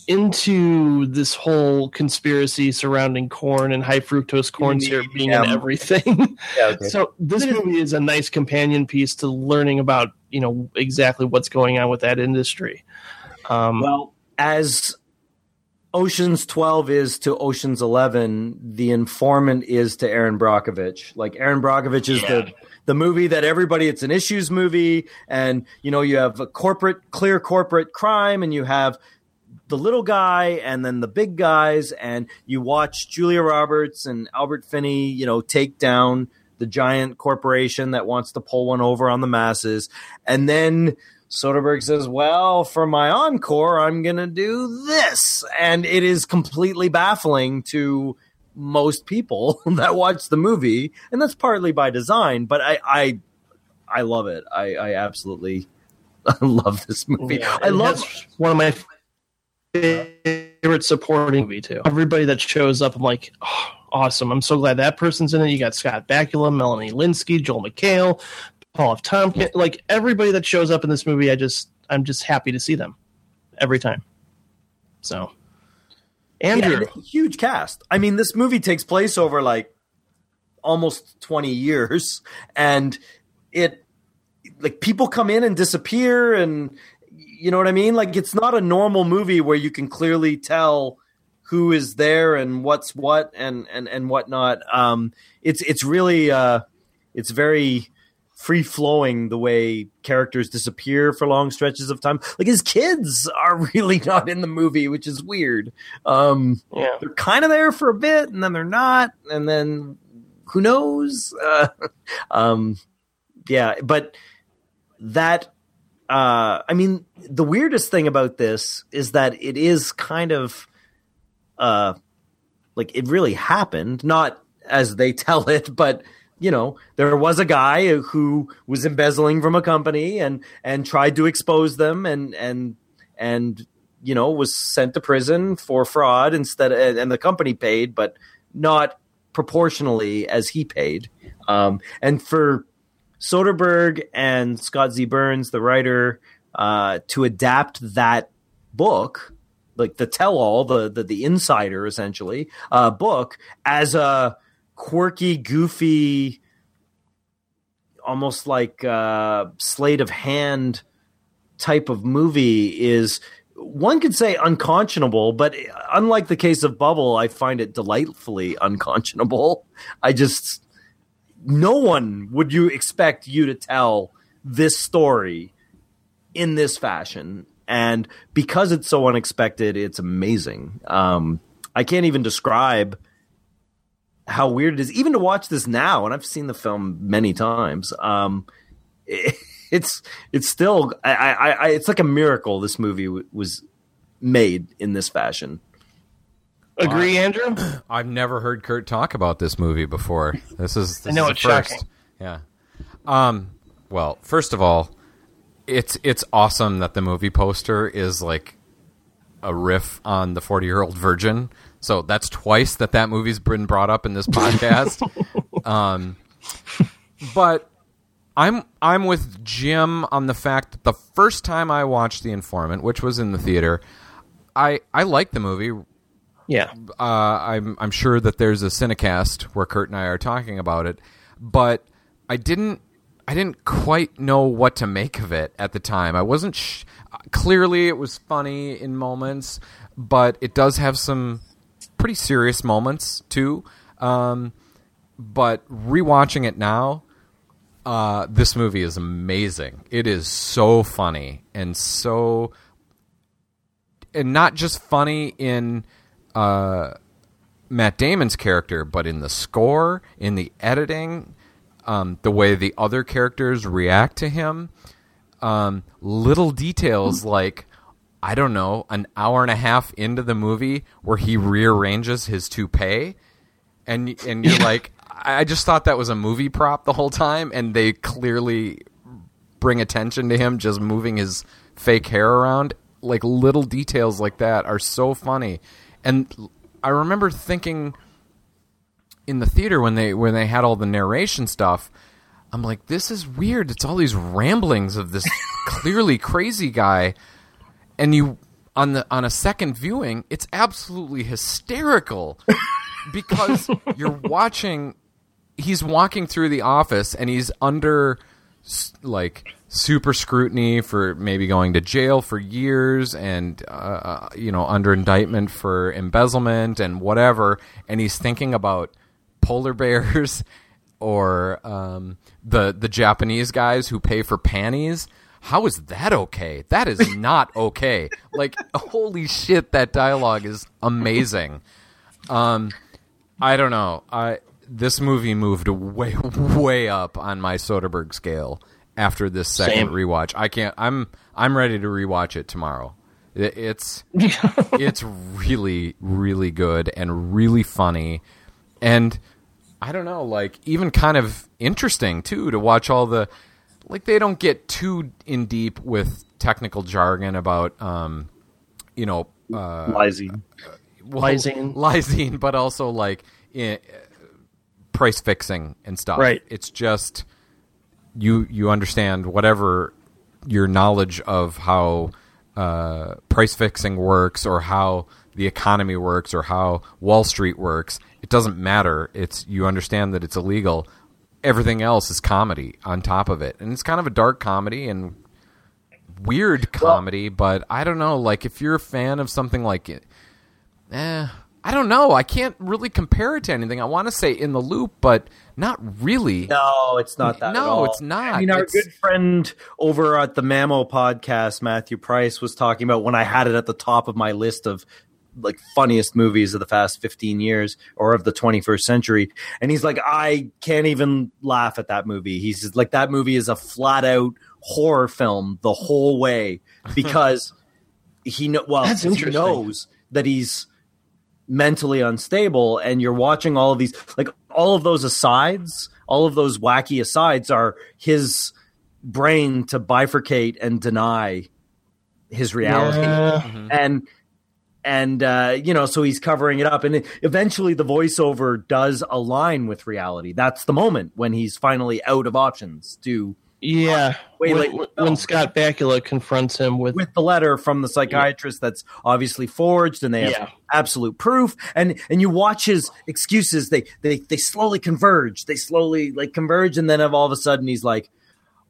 into this whole conspiracy surrounding corn and high fructose corn syrup being in everything yeah. so this movie is a nice companion piece to learning about you know exactly what's going on with that industry. Um, Well, as Ocean's 12 is to Ocean's 11, The Informant is to Erin Brockovich. Like Erin Brockovich is the the movie that everybody it's an issues movie and you know you have a corporate clear corporate crime and you have the little guy and then the big guys and you watch Julia Roberts and Albert Finney, you know, take down the giant corporation that wants to pull one over on the masses and then Soderbergh says, "Well, for my encore, I'm going to do this." And it is completely baffling to most people that watch the movie, and that's partly by design, but I I I love it. I I absolutely love this movie. yeah, I love one of my favorite supporting movie too. Everybody that shows up, I'm like, oh, awesome! I'm so glad that person's in it. You got Scott Bakula, Melanie Lynskey, Joel McHale, Paul F. Tompkins. Like everybody that shows up in this movie, I just I'm just happy to see them every time. So, Andrew, Yeah, huge cast. I mean, this movie takes place over like almost 20 years and it like people come in and disappear and you know what I mean? Like it's not a normal movie where you can clearly tell who is there and what's what and and and whatnot. Um it's it's really uh it's very free flowing the way characters disappear for long stretches of time. Like his kids are really not in the movie, which is weird. Um yeah, they're kind of there for a bit and then they're not and then who knows uh, um yeah but that uh i mean the weirdest thing about this is that it is kind of uh like it really happened not as they tell it but you know there was a guy who was embezzling from a company and and tried to expose them and and and you know was sent to prison for fraud instead and, and the company paid but not proportionally as he paid. Um and for Soderbergh and Scott Z. Burns the writer uh to adapt that book like the tell all the, the the insider essentially uh book as a quirky goofy almost like uh sleight of hand type of movie is one could say unconscionable, but unlike the case of Bubble, I find it delightfully unconscionable. I just no one would you expect you to tell this story in this fashion, and because it's so unexpected, it's amazing. Um, I can't even describe how weird it is, even to watch this now, and I've seen the film many times. Um, it's it's still I, I, I it's like a miracle this movie w- was made in this fashion. agree, Andrew. I've never heard Kurt talk about this movie before. This is this know, is it's the first. shocking. Yeah. Um. Well, first of all, it's it's awesome that the movie poster is like a riff on the Forty Year Old Virgin. So that's twice that that movie's been brought up in this podcast. um, but I'm I'm with Jim on the fact that the first time I watched The Informant, which was in the theater, I I liked the movie Yeah, uh, I'm I'm sure that there's a Cinecast where Kurt and I are talking about it, but I didn't I didn't quite know what to make of it at the time. I wasn't sh- clearly it was funny in moments, but it does have some pretty serious moments too. Um, but rewatching it now, uh, this movie is amazing. It is so funny and so and not just funny in uh, Matt Damon's character, but in the score, in the editing, um, the way the other characters react to him, um, little details like I don't know, an hour and a half into the movie where he rearranges his toupee, and and you're like, I just thought that was a movie prop the whole time, and they clearly bring attention to him just moving his fake hair around. Like little details like that are so funny, and I remember thinking in the theater when they when they had all the narration stuff. I'm like, this is weird. It's all these ramblings of this clearly crazy guy, and you on the on a second viewing, it's absolutely hysterical because you're watching. He's walking through the office and he's under like super scrutiny for maybe going to jail for years and uh, uh, you know under indictment for embezzlement and whatever and he's thinking about polar bears or um, the the Japanese guys who pay for panties. How is that okay? That is not okay. like holy shit, that dialogue is amazing. Um, I don't know. I this movie moved way way up on my Soderbergh scale after this second Same. rewatch. I can't. I'm I'm ready to rewatch it tomorrow. It, it's it's really really good and really funny, and I don't know, like even kind of interesting too to watch all the like they don't get too in deep with technical jargon about um you know uh Lysine. well, Lysine. lysine, but also like i price fixing and stuff. Right. It's just you you understand whatever your knowledge of how uh, price fixing works or how the economy works or how Wall Street works. It doesn't matter. It's you understand that it's illegal. Everything else is comedy on top of it, and it's kind of a dark comedy and weird comedy. but I don't know. Like if you're a fan of something like it, eh, I don't know. I can't really compare it to anything. I want to say in the loop, but not really. No, it's not that. No, at all. it's not. I mean, our It's- good friend over at the Mamo podcast, Matthew Price, was talking about when I had it at the top of my list of like funniest movies of the past 15 years or of the 21st century. And he's like i can't even laugh at that movie. He's like that movie is a flat out horror film the whole way because he know well he knows that he's mentally unstable and you're watching all of these like all of those asides all of those wacky asides are his brain to bifurcate and deny his reality. Yeah. and and uh, you know so he's covering it up. And eventually the voiceover does align with reality. That's the moment when he's finally out of options to Yeah. Wait, when, like- when Scott Bakula confronts him with, with the letter from the psychiatrist that's obviously forged and they have Yeah. absolute proof. And and you watch his excuses. They they they slowly converge. They slowly like converge. And then of all of a sudden he's like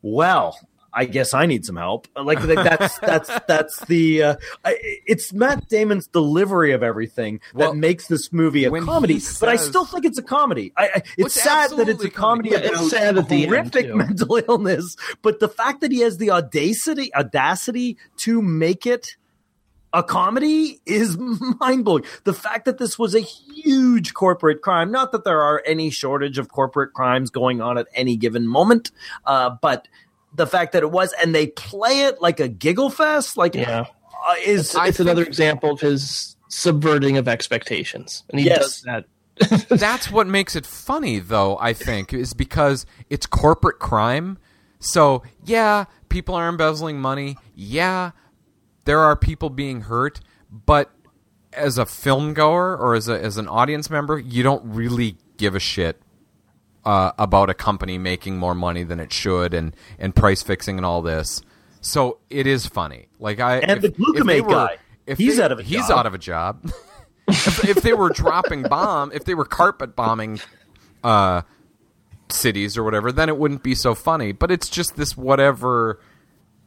well I guess I need some help. Like, like that's that's that's the uh, it's Matt Damon's delivery of everything Well, that makes this movie a comedy. he but I still think it's a comedy. I, I, it's, sad that it's a comedy comedy. It's sad at the horrific too. mental illness. But the fact that he has the audacity audacity to make it a comedy is mind blowing. The fact that this was a huge corporate crime, not that there are any shortage of corporate crimes going on at any given moment, uh, but the fact that it was, and they play it like a giggle fest, like yeah, uh, is it's, it's another example of his subverting of expectations, and he Yes. does that. That's what makes it funny, though, I think, is because it's corporate crime. So, yeah, people are embezzling money. Yeah, there are people being hurt. But as a film goer or as, a, as an audience member, you don't really give a shit uh, about a company making more money than it should and, and price fixing and all this. So it is funny. Like I And the glutamate guy. He's out of a he's job. out of a job. if, if they were dropping bomb, if they were carpet bombing uh, cities or whatever, then it wouldn't be so funny. But it's just this whatever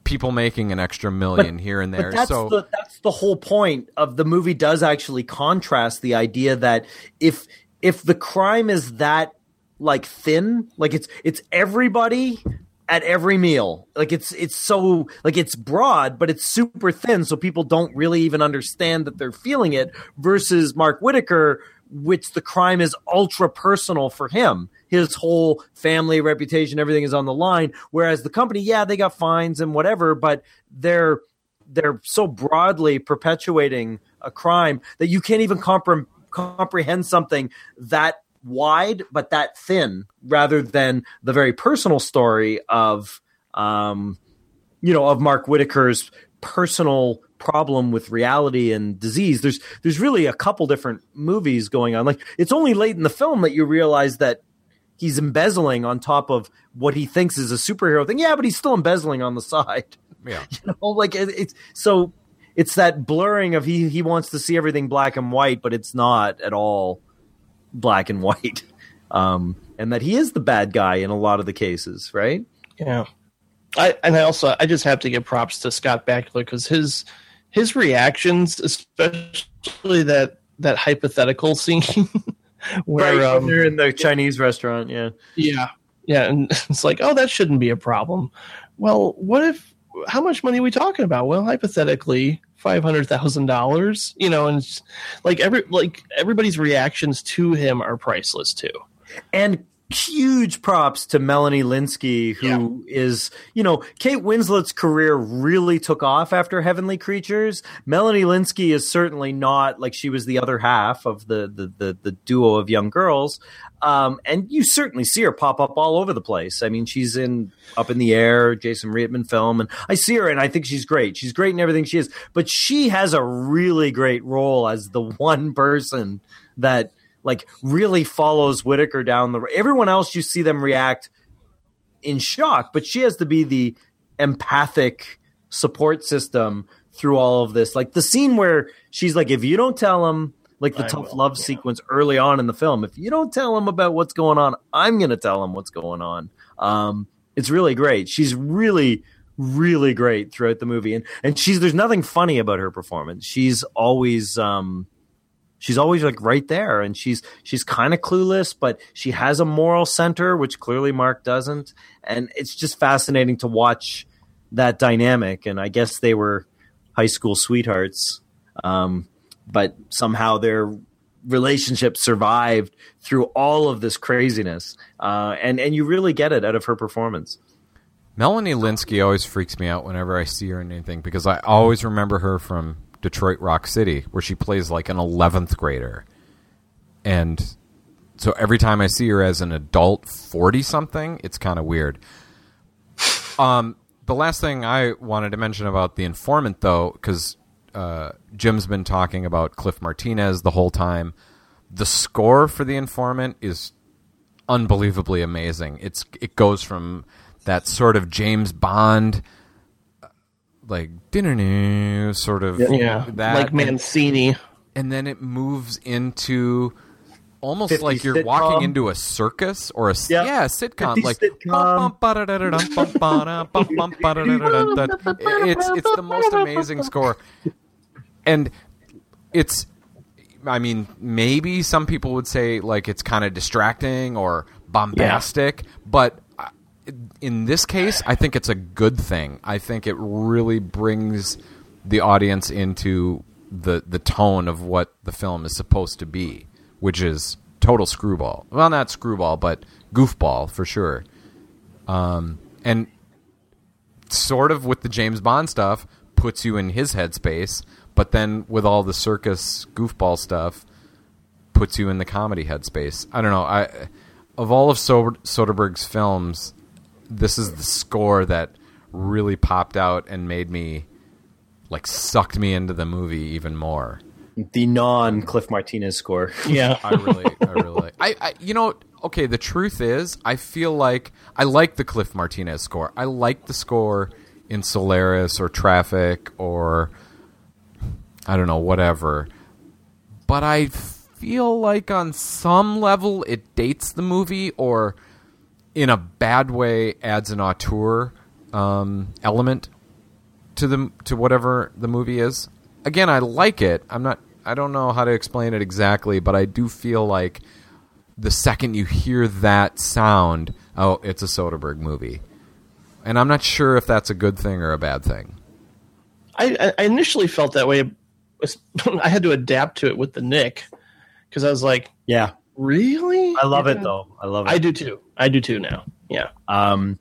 people making an extra million here and there. But that's so the that's the whole point of the movie. Does actually contrast the idea that if if the crime is that like thin, like it's it's everybody at every meal, like it's it's so like it's broad, but it's super thin, so people don't really even understand that they're feeling it. Versus Mark Whitacre, which the crime is ultra personal for him. His whole family, reputation, everything is on the line. Whereas the company, yeah, they got fines and whatever, but they're they're so broadly perpetuating a crime that you can't even compre- comprehend something that wide but that thin, rather than the very personal story of, um, you know, of Mark Whitacre's personal problem with reality and disease. There's there's really a couple different movies going on. Like it's only late in the film that you realize that he's embezzling on top of what he thinks is a superhero thing. Yeah, but he's still embezzling on the side. Yeah. You know, like it, it's so it's that blurring of he he wants to see everything black and white, but it's not at all black and white. Um, and that he is the bad guy in a lot of the cases, right? Yeah. I and I also I just have to give props to Scott Bakula because his his reactions, especially that that hypothetical scene where right, um, they're in the Chinese restaurant, yeah. yeah yeah and it's like oh that shouldn't be a problem. Well, what if how much money are we talking about? Well, hypothetically, five hundred thousand dollars. You know, and like every like everybody's reactions to him are priceless too. and huge props to Melanie Lynskey, who is, you know, Kate Winslet's career really took off after Heavenly Creatures. Melanie Lynskey is certainly not like she was the other half of the the the, the duo of young girls. Um, and you certainly see her pop up all over the place. I mean, she's in Up in the Air, Jason Reitman film, and I see her and I think she's great. She's great in everything she is, but she has a really great role as the one person that like really follows Whitacre down the. Everyone else, you see them react in shock, but she has to be the empathic support system through all of this. Like the scene where she's like, if you don't tell him, like the I tough will, love yeah. sequence early on in the film, if you don't tell him about what's going on, I'm going to tell him what's going on. Um, it's really great. She's really, really great throughout the movie, and and she's there's nothing funny about her performance. She's always um, she's always like right there and she's she's kind of clueless but she has a moral center which clearly mark doesn't and it's just fascinating to watch that dynamic and i guess they were high school sweethearts um, but somehow their relationship survived through all of this craziness uh, and and you really get it out of her performance Melanie Lynskey always freaks me out whenever I see her in anything because I always remember her from Detroit Rock City, where she plays like an 11th grader. And so every time I see her as an adult 40 something, it's kind of weird. Um, the last thing I wanted to mention about The Informant, though, because uh, Jim's been talking about Cliff Martinez the whole time, the score for The Informant is unbelievably amazing. It's It goes from that sort of James Bond like dinner sort of Yeah, that like Mancini. and then it moves into almost like you're sitcom? walking into a circus or a yeah a sitcom like sitcom. it's it's the most amazing score and it's I mean maybe some people would say like it's kind of distracting or bombastic but uh, in this case I think it's a good thing I think it really brings the audience into the the tone of what the film is supposed to be, which is total screwball. Well, not screwball, but goofball for sure. Um, and sort of with the James Bond stuff puts you in his headspace, but then with all the circus goofball stuff puts you in the comedy headspace. I don't know. I of all of Soder- Soderbergh's films, this is the score that really popped out and made me like sucked me into the movie even more. the non cliff martinez score Yeah. I really, I really, like- I, I, you know, okay. The truth is, I feel like I like the Cliff Martinez score. I like the score in Solaris or Traffic or I don't know, whatever. But I feel like on some level it dates the movie or in a bad way adds an auteur um, element to the to whatever the movie is. Again, I like it. I'm not. I don't know how to explain it exactly, but I do feel like the second you hear that sound, oh, it's a Soderbergh movie, and I'm not sure if that's a good thing or a bad thing. I, I initially felt that way. I had to adapt to it with the Knick because I was like, yeah really? i love You're it though i love it I do too. I do too now. Yeah. Um,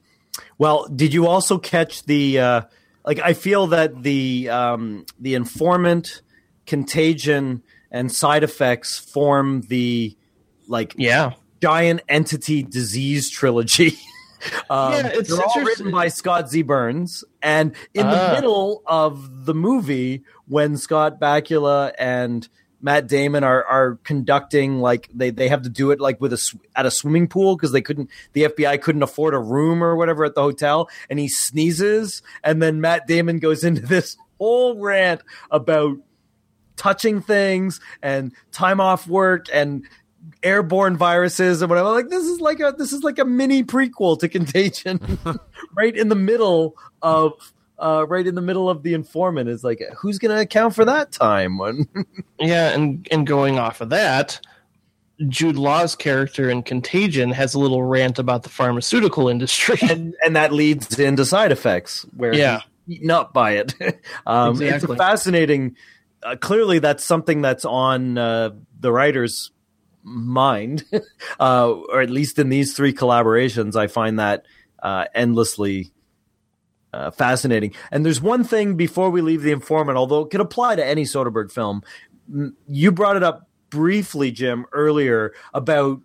well, did you also catch the uh, like? I feel that the um, the informant, contagion, and side effects form the like Yeah. giant entity disease trilogy. um, Yeah, it's they're all written by Scott Z. Burns, and in Ah. the middle of the movie, when Scott Bakula and Matt Damon are are conducting like they they have to do it like with a sw- at a swimming pool because they couldn't the FBI couldn't afford a room or whatever at the hotel, and he sneezes, and then Matt Damon goes into this whole rant about touching things and time off work and airborne viruses and whatever. Like this is like a this is like a mini prequel to Contagion, right in the middle of uh, right in the middle of the informant. Is like who's going to account for that time? When Yeah, and and going off of that, Jude Law's character in Contagion has a little rant about the pharmaceutical industry. and and that leads into side effects where Yeah. eaten up by it. um, It's a fascinating. Uh, clearly, that's something that's on uh, the writer's mind, uh, or at least in these three collaborations, I find that uh, endlessly. Uh, fascinating. And there's one thing before we leave the informant, although it could apply to any Soderbergh film. You brought it up briefly, Jim, earlier about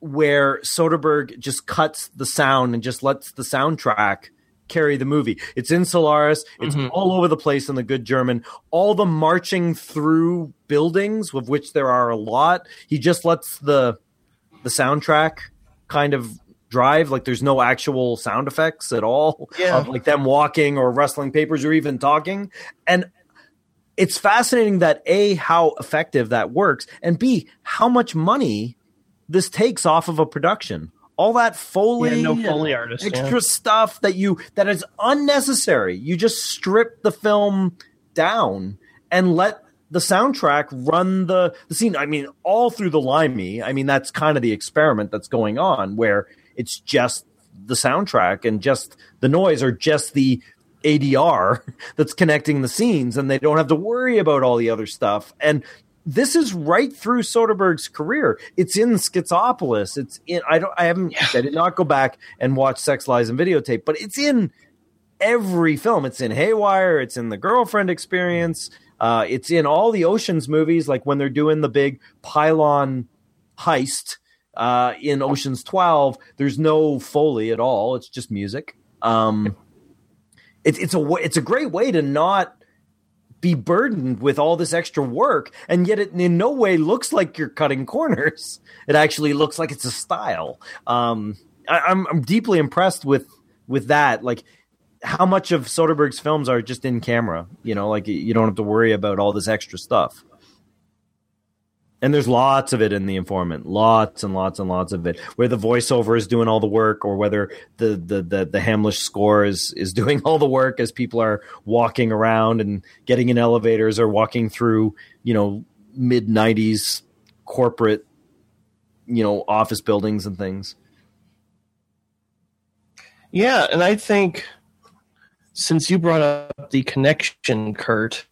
where Soderbergh just cuts the sound and just lets the soundtrack carry the movie. It's in Solaris. It's Mhm. all over the place in the good German. All the marching through buildings, of which there are a lot. He just lets the the soundtrack kind of drive. Like there's no actual sound effects at all. Yeah. Of like them walking or rustling papers or even talking. And it's fascinating that A, how effective that works, and B, how much money this takes off of a production. All that foley, Yeah, no Foley artist, yeah. extra stuff that you that is unnecessary. You just strip the film down and let the soundtrack run the the scene. I mean, all through the limey. I mean, that's kind of the experiment that's going on, where it's just the soundtrack and just the noise, or just the ADR that's connecting the scenes, and they don't have to worry about all the other stuff. And this is right through Soderbergh's career. It's in Schizopolis. It's in. I don't. I haven't. I did not go back and watch Sex Lies and Videotape, but it's in every film. It's in Haywire. It's in the Girlfriend Experience. Uh, it's in all the Ocean's movies, like when they're doing the big pylon heist uh, in Ocean's Twelve. There's no foley at all. It's just music. Um, it's it's a it's a great way to not be burdened with all this extra work, and yet it in no way looks like you're cutting corners. It actually looks like it's a style. Um, I, I'm I'm deeply impressed with with that. Like how much of Soderbergh's films are just in camera. You know, like you don't have to worry about all this extra stuff. And there's lots of it in The Informant, lots and lots and lots of it, where the voiceover is doing all the work, or whether the the the, the Hamlisch score is is doing all the work as people are walking around and getting in elevators or walking through, you know, mid '90s corporate, you know, office buildings and things. Yeah, and I think since you brought up the connection, Kurt,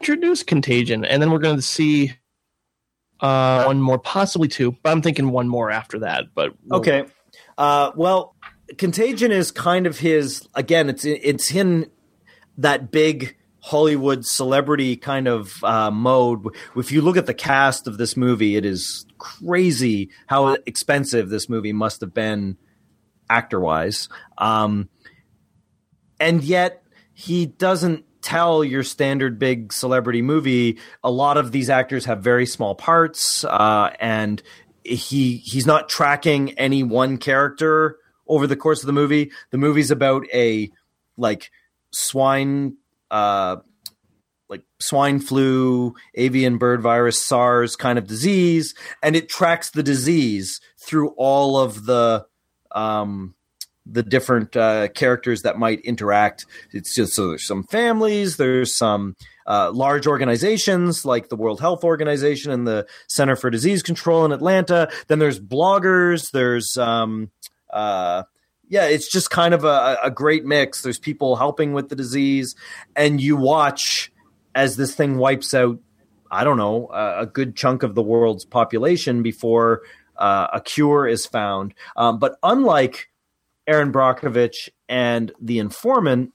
introduce Contagion, and then we're going to see uh, one more, possibly two. But I'm thinking one more after that. But we'll- Okay. Uh, well, Contagion is kind of his again. It's it's in that big Hollywood celebrity kind of uh, mode. If you look at the cast of this movie, it is crazy how expensive this movie must have been actor wise. Um, and yet he doesn't tell your standard big celebrity movie. A lot of these actors have very small parts, uh, and he he's not tracking any one character over the course of the movie. The movie's about a like swine uh like swine flu, avian bird virus, SARS kind of disease, and it tracks the disease through all of the um the different uh, characters that might interact. It's just so there's some families, there's some uh, large organizations like the World Health Organization and the Center for Disease Control in Atlanta. Then there's bloggers. There's um, uh, yeah, it's just kind of a, a great mix. There's people helping with the disease, and you watch as this thing wipes out. I don't know a, good chunk of the world's population before uh, a cure is found. Um, but unlike Erin Brockovich and The Informant,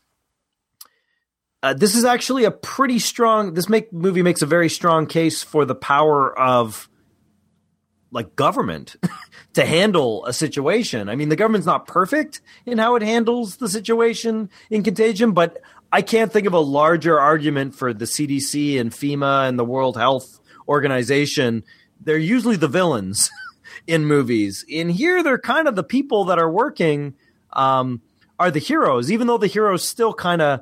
uh, this is actually a pretty strong. This make movie makes a very strong case for the power of like government to handle a situation. I mean, the government's not perfect in how it handles the situation in contagion, but I can't think of a larger argument for the CDC and FEMA and the World Health Organization. They're usually the villains in movies. In here, they're kind of the people that are working um, are the heroes, even though the heroes still kind of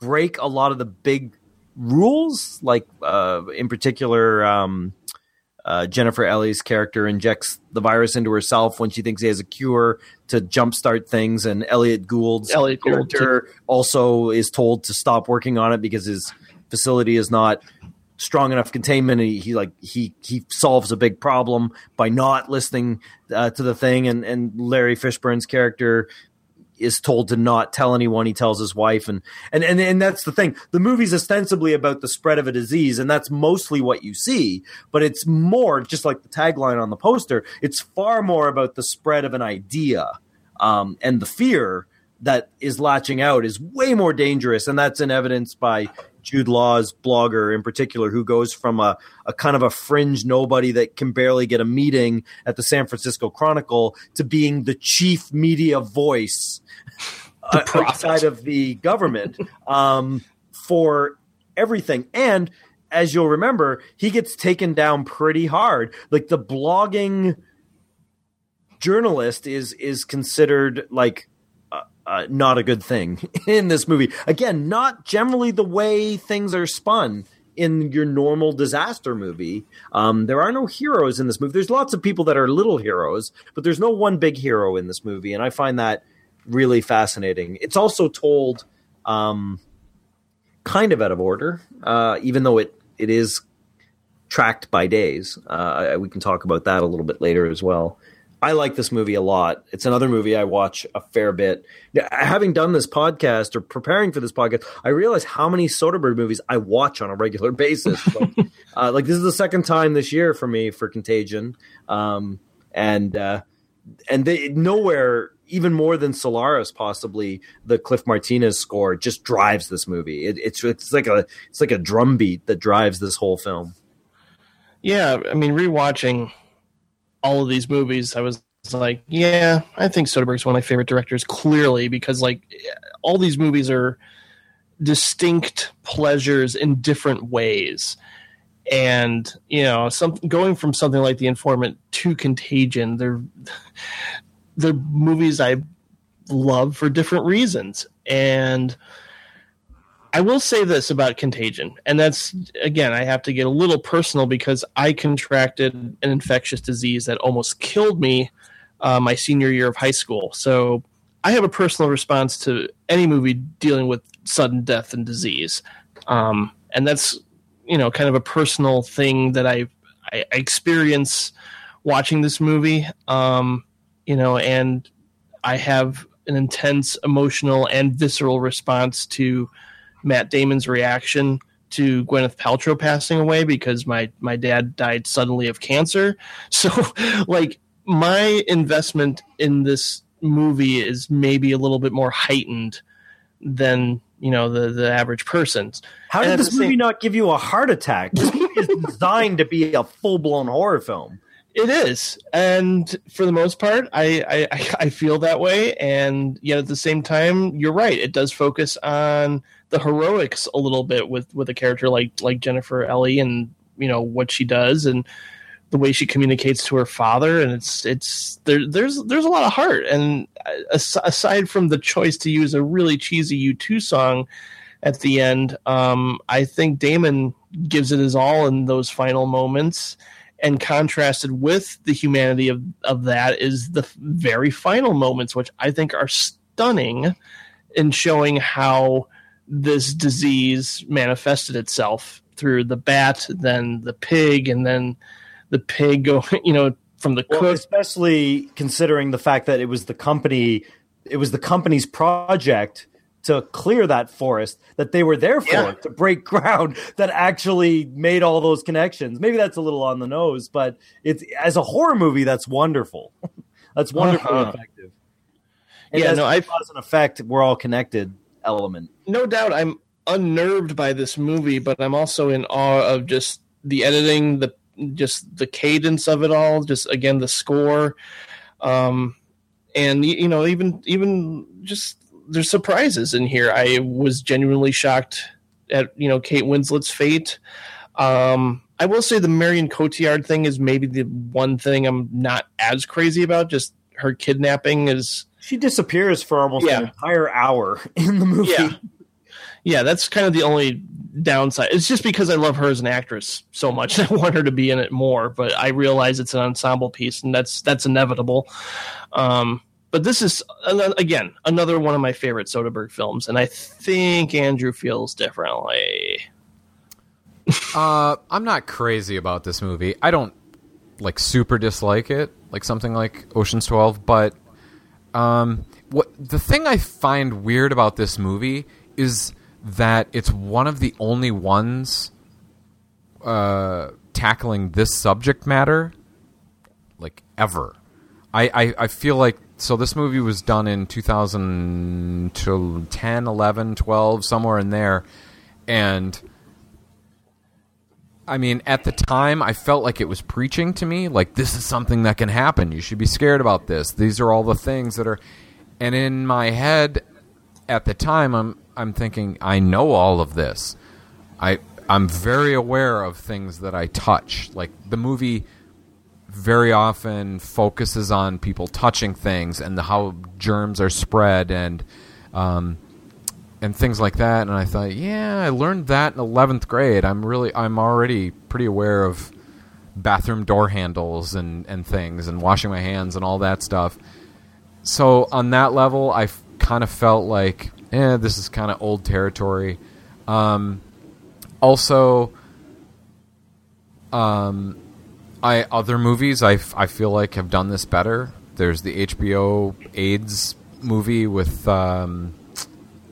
break a lot of the big rules, like uh, in particular. Um, uh, Jennifer Ehle's character injects the virus into herself when she thinks he has a cure to jumpstart things, and Elliot Gould's Elliot Gould, character also is told to stop working on it because his facility is not strong enough containment. He, he like he he solves a big problem by not listening uh, to the thing, and and Larry Fishburne's character is told to not tell anyone. He tells his wife, and and and and that's the thing. The movie's ostensibly about the spread of a disease, and that's mostly what you see. But it's more just like the tagline on the poster. It's far more about the spread of an idea, um, and the fear that is latching out is way more dangerous, and that's in evidence by Jude Law's blogger in particular, who goes from a, a kind of a fringe nobody that can barely get a meeting at the San Francisco Chronicle to being the chief media voice uh, outside of the government um, for everything. And as you'll remember, he gets taken down pretty hard. Like the blogging journalist is is considered like uh, not a good thing in this movie. Again, not generally the way things are spun in your normal disaster movie. Um, there are no heroes in this movie. There's lots of people that are little heroes, but there's no one big hero in this movie, and I find that really fascinating. It's also told um, kind of out of order, uh, even though it it is tracked by days. Uh, we can talk about that a little bit later as well. I like this movie a lot. It's another movie I watch a fair bit. Now, Having done this podcast or preparing for this podcast, I realize how many Soderbergh movies I watch on a regular basis. like, uh, like this is the second time this year for me for Contagion, um, and uh, and they nowhere even more than Solaris possibly the Cliff Martinez score just drives this movie. It, it's it's like a it's like a drum beat that drives this whole film. Yeah, I mean, rewatching all of these movies, I was like, yeah, I think Soderbergh's one of my favorite directors, clearly, because like all these movies are distinct pleasures in different ways. And you know, some going from something like The Informant to Contagion, they're they're movies I love for different reasons. And I will say this about Contagion, and that's again, I have to get a little personal because I contracted an infectious disease that almost killed me uh, my senior year of high school. So I have a personal response to any movie dealing with sudden death and disease, um, and that's you know kind of a personal thing that I I, experience watching this movie. Um, you know, and I have an intense emotional and visceral response to Matt Damon's reaction to Gwyneth Paltrow passing away because my my dad died suddenly of cancer. So like my investment in this movie is maybe a little bit more heightened than you know the the average person's. How did this same- movie not give you a heart attack? This movie is designed to be a full blown horror film. It is, and for the most part, I, I I feel that way. And yet, at the same time, you're right. It does focus on the heroics a little bit with with a character like like Jennifer Ehle, and you know what she does, and the way she communicates to her father. And it's it's there. There's there's a lot of heart. And as, aside from the choice to use a really cheesy U two song at the end, um, I think Damon gives it his all in those final moments and contrasted with the humanity of, of that is the very final moments, which I think are stunning in showing how this disease manifested itself through the bat, then the pig, and then the pig go, you know, from the Well, cook. especially considering the fact that it was the company, it was the company's project to clear that forest that they were there for Yeah. to break ground that actually made all those connections. Maybe that's a little on the nose, but it's as a horror movie, that's wonderful. that's wonderfully Uh-huh. effective. And Yeah, no, I cause and effect, we're all connected element. no doubt I'm unnerved by this movie, but I'm also in awe of just the editing, the just the cadence of it all, just again the score, um, and you know even even just there's surprises in here. I was genuinely shocked at you know Kate Winslet's fate. Um, I will say the Marion Cotillard thing is maybe the one thing I'm not as crazy about. Just her kidnapping is She disappears for almost Yeah. an entire hour in the movie. Yeah. yeah, that's kind of the only downside. It's just because I love her as an actress so much. I want her to be in it more, but I realize it's an ensemble piece, and that's that's inevitable. Um, but this is again another one of my favorite Soderbergh films, and I think Andrew feels differently. Uh, I'm not crazy about this movie. I don't like super dislike it, like something like Ocean's 12. But um, what the thing I find weird about this movie is that it's one of the only ones uh, tackling this subject matter, like ever. I, I, I feel like so this movie was done in 2010 11 12 somewhere in there and I mean, at the time, I felt like it was preaching to me, like this is something that can happen. You should be scared about this. These are all the things that are, and in my head, at the time, I'm I'm thinking I know all of this. I I'm very aware of things that I touch. Like the movie very often focuses on people touching things and the, how germs are spread and um, and things like that. And I thought, yeah, I learned that in eleventh grade. I'm really, I'm already pretty aware of bathroom door handles and and things and washing my hands and all that stuff. So on that level, I kind of felt like, eh, this is kind of old territory. Um, also, um, I other movies I, f- I feel like have done this better. There's the HBO AIDS movie with um,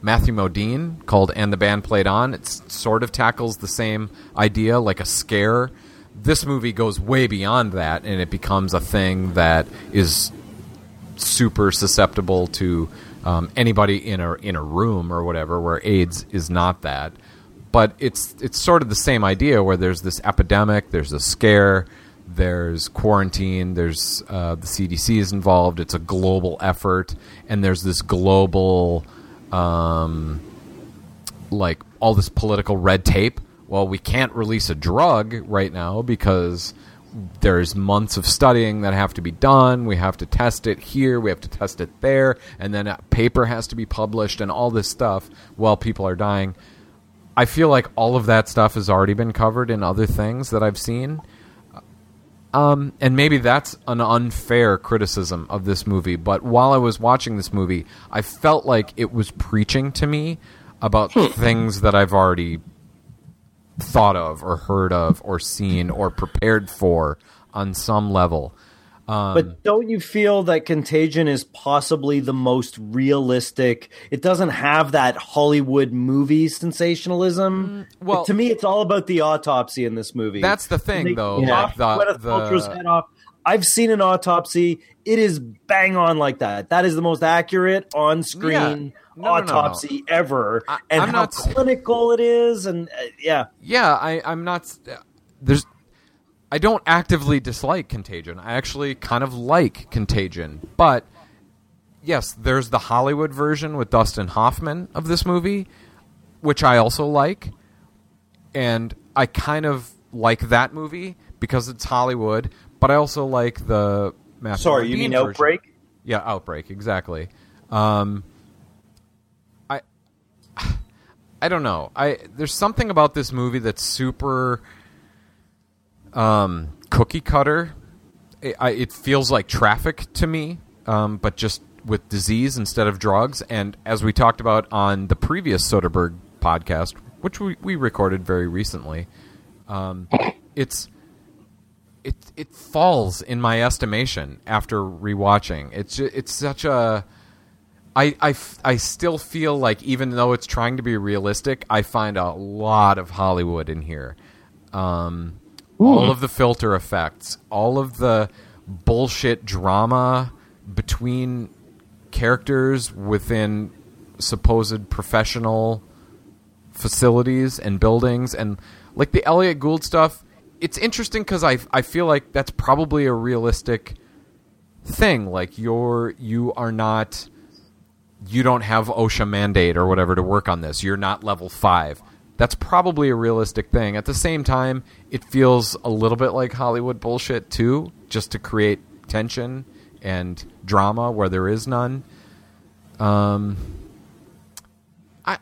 Matthew Modine called "And the Band Played On." It sort of tackles the same idea, like a scare. This movie goes way beyond that, and it becomes a thing that is super susceptible to um, anybody in a in a room or whatever, where AIDS is not that. But it's it's sort of the same idea where there's this epidemic, there's a scare, there's quarantine, there's uh, the CDC is involved. It's a global effort, and there's this global um, like all this political red tape. Well, we can't release a drug right now because there's months of studying that have to be done. We have to test it here, we have to test it there, and then a paper has to be published and all this stuff while people are dying. I feel like all of that stuff has already been covered in other things that I've seen. Um, and maybe that's an unfair criticism of this movie. But while I was watching this movie, I felt like it was preaching to me about things that I've already thought of or heard of or seen or prepared for on some level. Um, But don't you feel that Contagion is possibly the most realistic? It doesn't have that Hollywood movie sensationalism. well- to me, it's all about the autopsy in this movie. That's the thing, They though. chop Like the, the head off. I've seen an autopsy. It is bang on like that. That is the most accurate on screen Yeah. No, no, no, no. autopsy ever, I- and I'm how not- clinical it is. And uh, yeah, yeah, I, I'm not. There's. I don't actively dislike Contagion. I actually kind of like Contagion, but yes, there's the Hollywood version with Dustin Hoffman of this movie, which I also like, and I kind of like that movie because it's Hollywood. But I also like the Matthew sorry, you mean version. Outbreak? Yeah, outbreak exactly. Um, I I don't know. I there's something about this movie that's super um, cookie cutter. It, I, it feels like traffic to me, um, but just with disease instead of drugs. And as we talked about on the previous Soderbergh podcast, which we, we recorded very recently, um, it's it it falls in my estimation after rewatching. It's ju- it's such a I, I, I still feel like even though it's trying to be realistic, I find a lot of Hollywood in here. Um, all hmm. of the filter effects, all of the bullshit drama between characters within supposed professional facilities and buildings, and like the Elliot Gould stuff. it's interesting because I I feel like that's probably a realistic thing. Like you're you are not you don't have OSHA mandate or whatever to work on this. You're not level five. That's probably a realistic thing. At the same time, it feels a little bit like Hollywood bullshit too, just to create tension and drama where there is none. Um, I,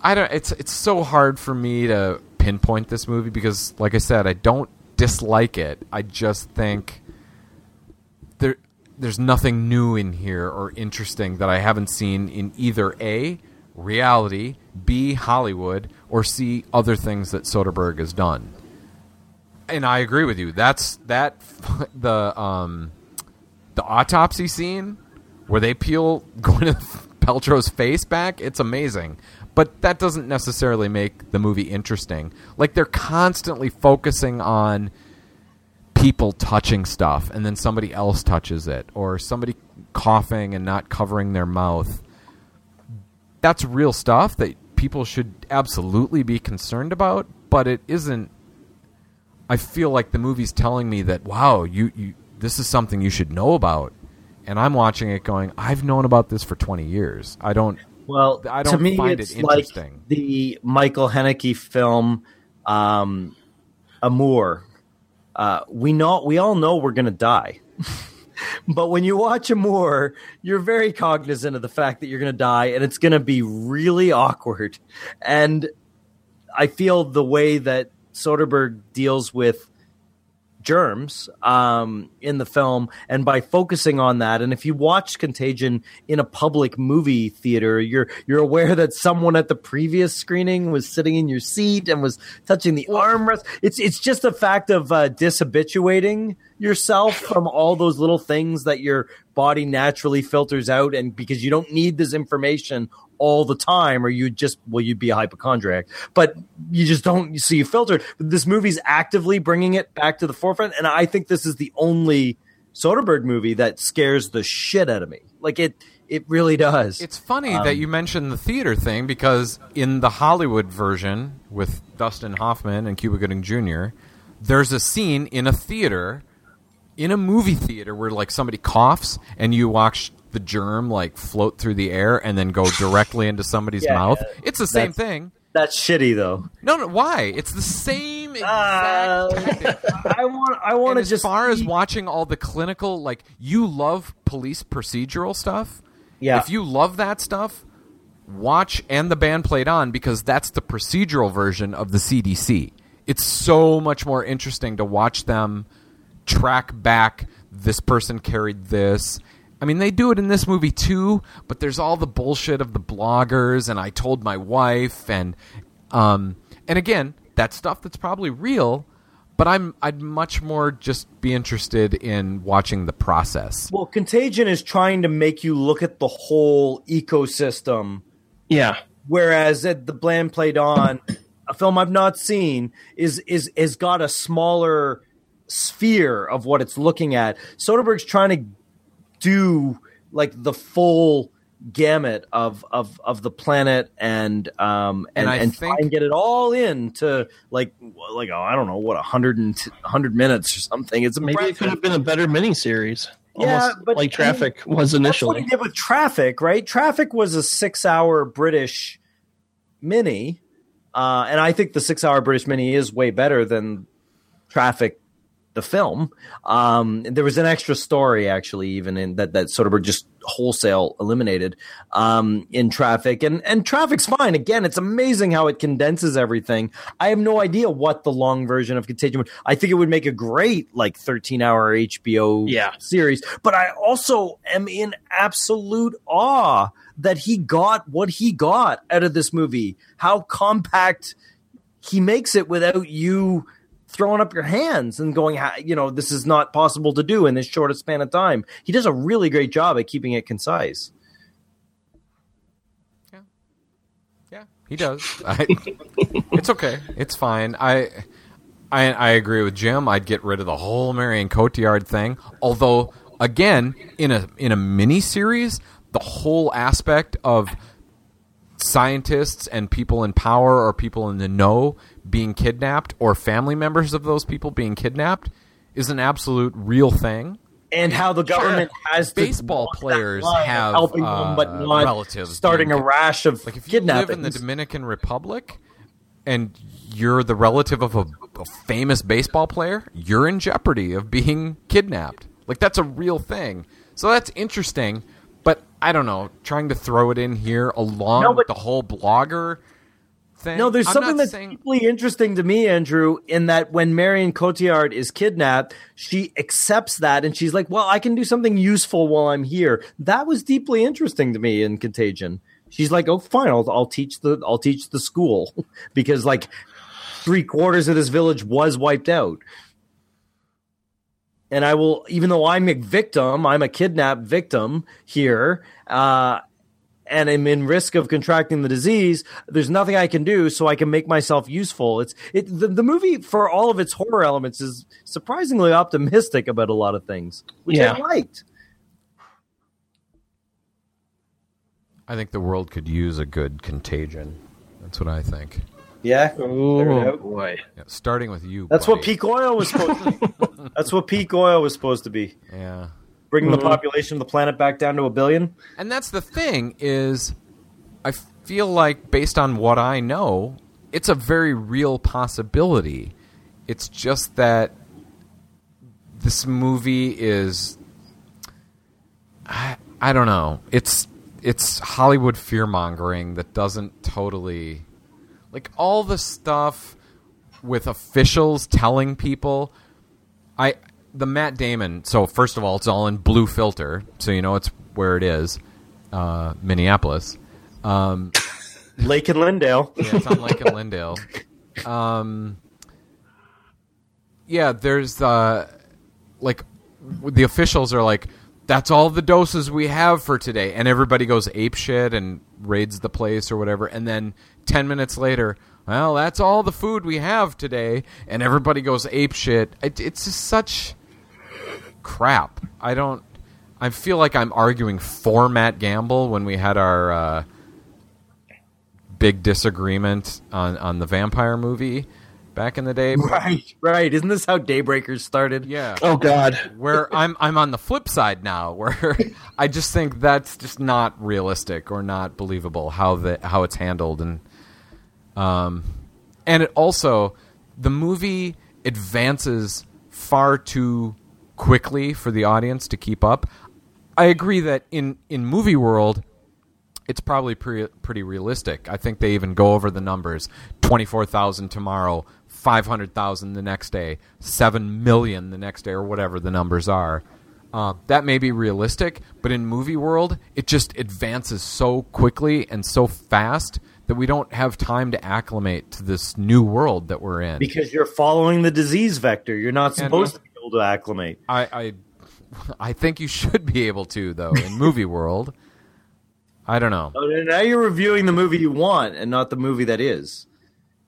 I don't. It's it's so hard for me to pinpoint this movie because, like I said, I don't dislike it. I just think there there's nothing new in here or interesting that I haven't seen in either a reality, b Hollywood, or see other things that Soderbergh has done. And I agree with you. That's that the um the autopsy scene where they peel Gwyneth Paltrow's face back. It's amazing. But that doesn't necessarily make the movie interesting. Like they're constantly focusing on people touching stuff and then somebody else touches it or somebody coughing and not covering their mouth. That's real stuff that people should absolutely be concerned about, but it isn't I feel like the movie's telling me that wow, you, you this is something you should know about. And I'm watching it going, I've known about this for 20 years. I don't Well, I to don't me, find it's it like the Michael Haneke film, um, Amour. Uh, we know, we all know we're going to die. but when you watch a Amour, you're very cognizant of the fact that you're going to die, and it's going to be really awkward. And I feel the way that Soderbergh deals with germs um, in the film, and by focusing on that, and if you watch Contagion in a public movie theater, you're you're aware that someone at the previous screening was sitting in your seat and was touching the armrest. It's it's just a fact of uh, dishabituating yourself from all those little things that your body naturally filters out, and because you don't need this information all the time or you just well you'd be a hypochondriac. But you just don't you see you filtered. This movie's actively bringing it back to the forefront and i think this is the only soderbergh movie that scares the shit out of me. Like it it really does. It's funny that um, you mentioned the theater thing because in the Hollywood version with Dustin Hoffman and Cuba Gooding Jr., there's a scene in a theater, in a movie theater, where like somebody coughs and you watch the germ like float through the air and then go directly into somebody's Yeah, mouth. yeah. It's the same That's- thing. that's shitty though No, no, why? It's the same exact Uh, i want i want to as just far as watching all the clinical, like you love police procedural stuff. Yeah. If you love that stuff, watch and the band played on because that's the procedural version of the CDC. It's so much more interesting to watch them track back. This person carried this. I mean, they do it in this movie too, but there's all the bullshit of the bloggers and I told my wife and um and again, that stuff that's probably real, but I'm I'd much more just be interested in watching the process. well contagion is trying to make you look at the whole ecosystem Yeah. whereas at the band played on a film i've not seen is is has got a smaller sphere of what it's looking at soderbergh's trying to do like the full gamut of of of the planet and um and And I and, think- try and get it all in to like like oh, I don't know what a hundred and t- a hundred minutes or something. It's Maybe it could have been a better miniseries. Yeah, Almost but- like Traffic was That's what initially. he did with Traffic, right? Traffic was a six-hour British mini, uh, and I think the six-hour British mini is way better than Traffic, the film. Um, there was an extra story actually, even in that that Soderbergh just wholesale eliminated um, in Traffic, and and Traffic's fine. Again, it's amazing how it condenses everything. I have no idea what the long version of Contagion would. I think it would make a great like thirteen-hour HBO Yeah. series. But I also am in absolute awe that he got what he got out of this movie. How compact he makes it without you throwing up your hands and going, you know, this is not possible to do in this short a span of time. He does a really great job at keeping it concise. Yeah, yeah, he does. I, it's okay. It's fine. I, I I agree with Jim. I'd get rid of the whole Marion Cotillard thing. Although, again, in a in a mini series, the whole aspect of scientists and people in power or people in the know being kidnapped or family members of those people being kidnapped is an absolute real thing. and how the government has Baseball players have, helping uh, them, but not relatives starting a rash of Like if you live in the. Dominican Republic and you're the relative of a, a famous baseball player, you're in jeopardy of being kidnapped. Like that's a real thing. So that's interesting, but I don't know, trying to throw it in here along No, with the whole blogger thing. No, there's I'm something that's saying- deeply interesting to me, Andrew, in that when Marion Cotillard is kidnapped, she accepts that and she's like, "Well, I can do something useful while I'm here." That was deeply interesting to me in Contagion. She's like, "Oh, fine, I'll, I'll teach the I'll teach the school because like three quarters of this village was wiped out." And I will, even though I'm a victim, I'm a kidnapped victim here. Uh, and I'm in risk of contracting the disease, there's nothing I can do, so I can make myself useful. It's it the, the movie for all of its horror elements is surprisingly optimistic about a lot of things, which Yeah. I liked. I think the world could use a good contagion. That's what I think. Yeah, Oh boy. Yeah, starting with you. that's what peak oil was supposed to be. that's what peak oil was supposed to be, Yeah. Bringing the mm-hmm. population of the planet back down to a billion. And that's the thing is I feel like based on what I know, it's a very real possibility. It's just that this movie is I, I don't know. It's it's Hollywood fear mongering that doesn't totally like all the stuff with officials telling people I the Matt Damon. So first of all, it's all in blue filter, so you know it's where it is, uh, Minneapolis. Um, Lake and Lyndale. yeah, it's on Lake and Lyndale. Um, yeah, there's uh, like the officials are like, "That's all the doses we have for today," and everybody goes ape shit and raids the place or whatever. And then ten minutes later, well, that's all the food we have today, and everybody goes ape shit. It, it's just such crap. I don't. I feel like I'm arguing for Matt Gamble when we had our. Uh, big disagreement on on the vampire movie back in the day. Right, right. Isn't this how Daybreakers started? Yeah. Oh God. Where I'm I'm on the flip side now where I just think that's just not realistic or not believable how the how it's handled and um and it also the movie advances far too quickly for the audience to keep up. I agree that in in movie world it's probably pre- pretty realistic. I think they even go over the numbers: twenty-four thousand tomorrow, five hundred thousand the next day, seven million the next day, or whatever the numbers are. Uh, that may be realistic, but in movie world, it just advances so quickly and so fast that we don't have time to acclimate to this new world that we're in. Because you're following the disease vector. You're not And- supposed to be able to acclimate. I, I, I think you should be able to though in movie world. I don't know. Oh, now you're reviewing the movie you want and not the movie that is.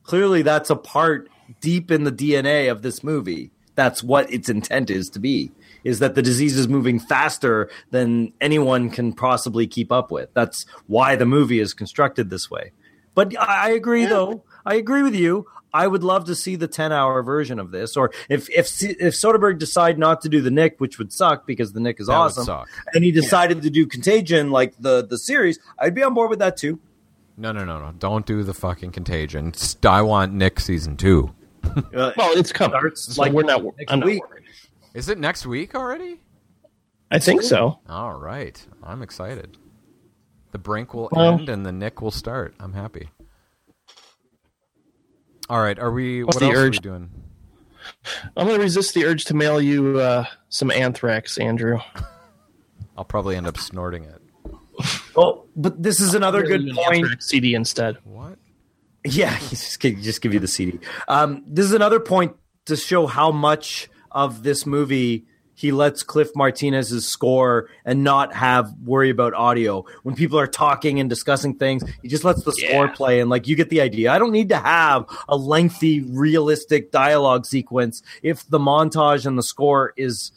Clearly, that's a part deep in the DNA of this movie. That's what its intent is to be. Is that the disease is moving faster than anyone can possibly keep up with. That's why the movie is constructed this way. But I I agree, though. I agree with you. I would love to see the 10 hour version of this. Or if if if Soderbergh decide not to do the Knick, which would suck because the Knick is That would awesome, suck. and he decided to do Contagion like the the series, I'd be on board with that too. No, no, no, no! Don't do the fucking contagion. I want Knick season two. Uh, Well, it's coming. Starts, So like, we're not. next I'm week. worried. Is it next week already? I think so. All right, I'm excited. The brink will Well- end and the Knick will start. I'm happy. All right, are we? What's what the else are we urge? doing? I'm going to resist the urge to mail you uh, some anthrax, Andrew. I'll probably end up snorting it. Oh, but this is another good point. CD instead. What? Yeah, just give, just give you the CD. Um, this is another point to show how much of this movie he lets Cliff Martinez's score and not have worry about audio. When people are talking and discussing things, he just lets the score play and like you get the idea. I don't need to have a lengthy, realistic dialogue sequence if the montage and the score is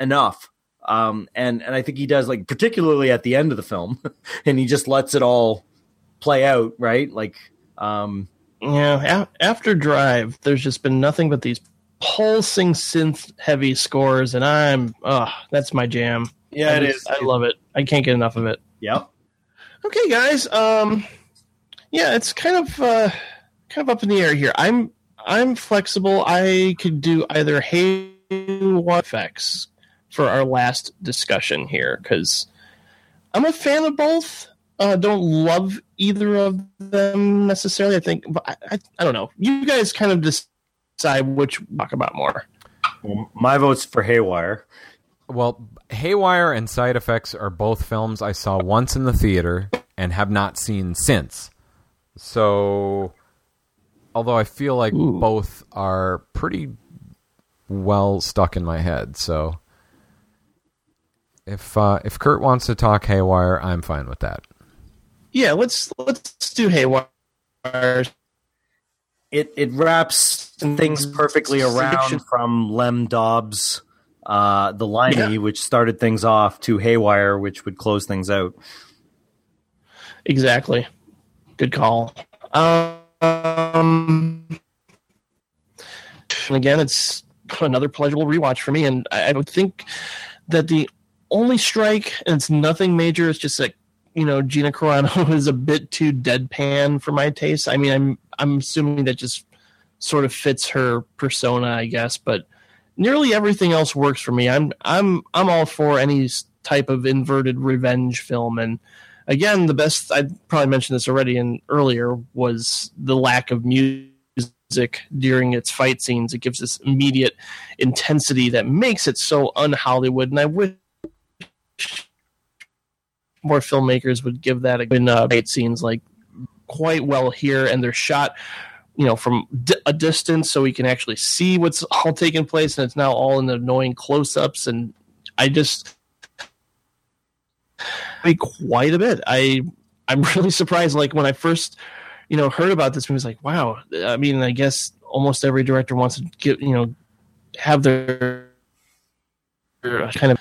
enough. Um, and and I think he does like particularly at the end of the film, and he just lets it all play out right. Like um, yeah, a- after Drive, there's just been nothing but these pulsing synth heavy scores, and I'm, oh, that's my jam. Yeah, I it just- is. I love it. I can't get enough of it. Yep. Okay, guys. Um, yeah, it's kind of uh, kind of up in the air here. I'm I'm flexible. I could do either Halo effects for our last discussion here because I'm a fan of both. Uh, don't love either of them necessarily. I think, but I, I, I don't know. You guys kind of decide which we talk about more. Well, my vote's for Haywire. Well, Haywire and Side Effects are both films I saw once in the theater and have not seen since. So, although I feel like Ooh. both are pretty well stuck in my head, so if uh, if Kurt wants to talk Haywire, I'm fine with that. Yeah, let's let's do Haywire. It it wraps things perfectly around from Lem Dobbs, uh, the Limey, Yeah. which started things off, to Haywire, which would close things out. Exactly. Good call. Um, and again, it's another pleasurable rewatch for me, and I, I would think that the only strike, and it's nothing major, it's just that you know Gina Carano is a bit too deadpan for my taste. I mean, I'm I'm assuming that just sort of fits her persona, I guess, but nearly everything else works for me. I'm I'm I'm all for any type of inverted revenge film, and again, the best I probably mentioned this already and earlier was the lack of music during its fight scenes. It gives this immediate intensity that makes it so un Hollywood, and I wish more filmmakers would give that in uh, scenes like quite well here, and they're shot. You know, from di- a distance, so we can actually see what's all taking place, and it's now all in annoying close-ups. And I just, I mean, quite a bit. I I'm really surprised. Like when I first, you know, heard about this movie, was like, wow. I mean, I guess almost every director wants to get you know have their, their kind of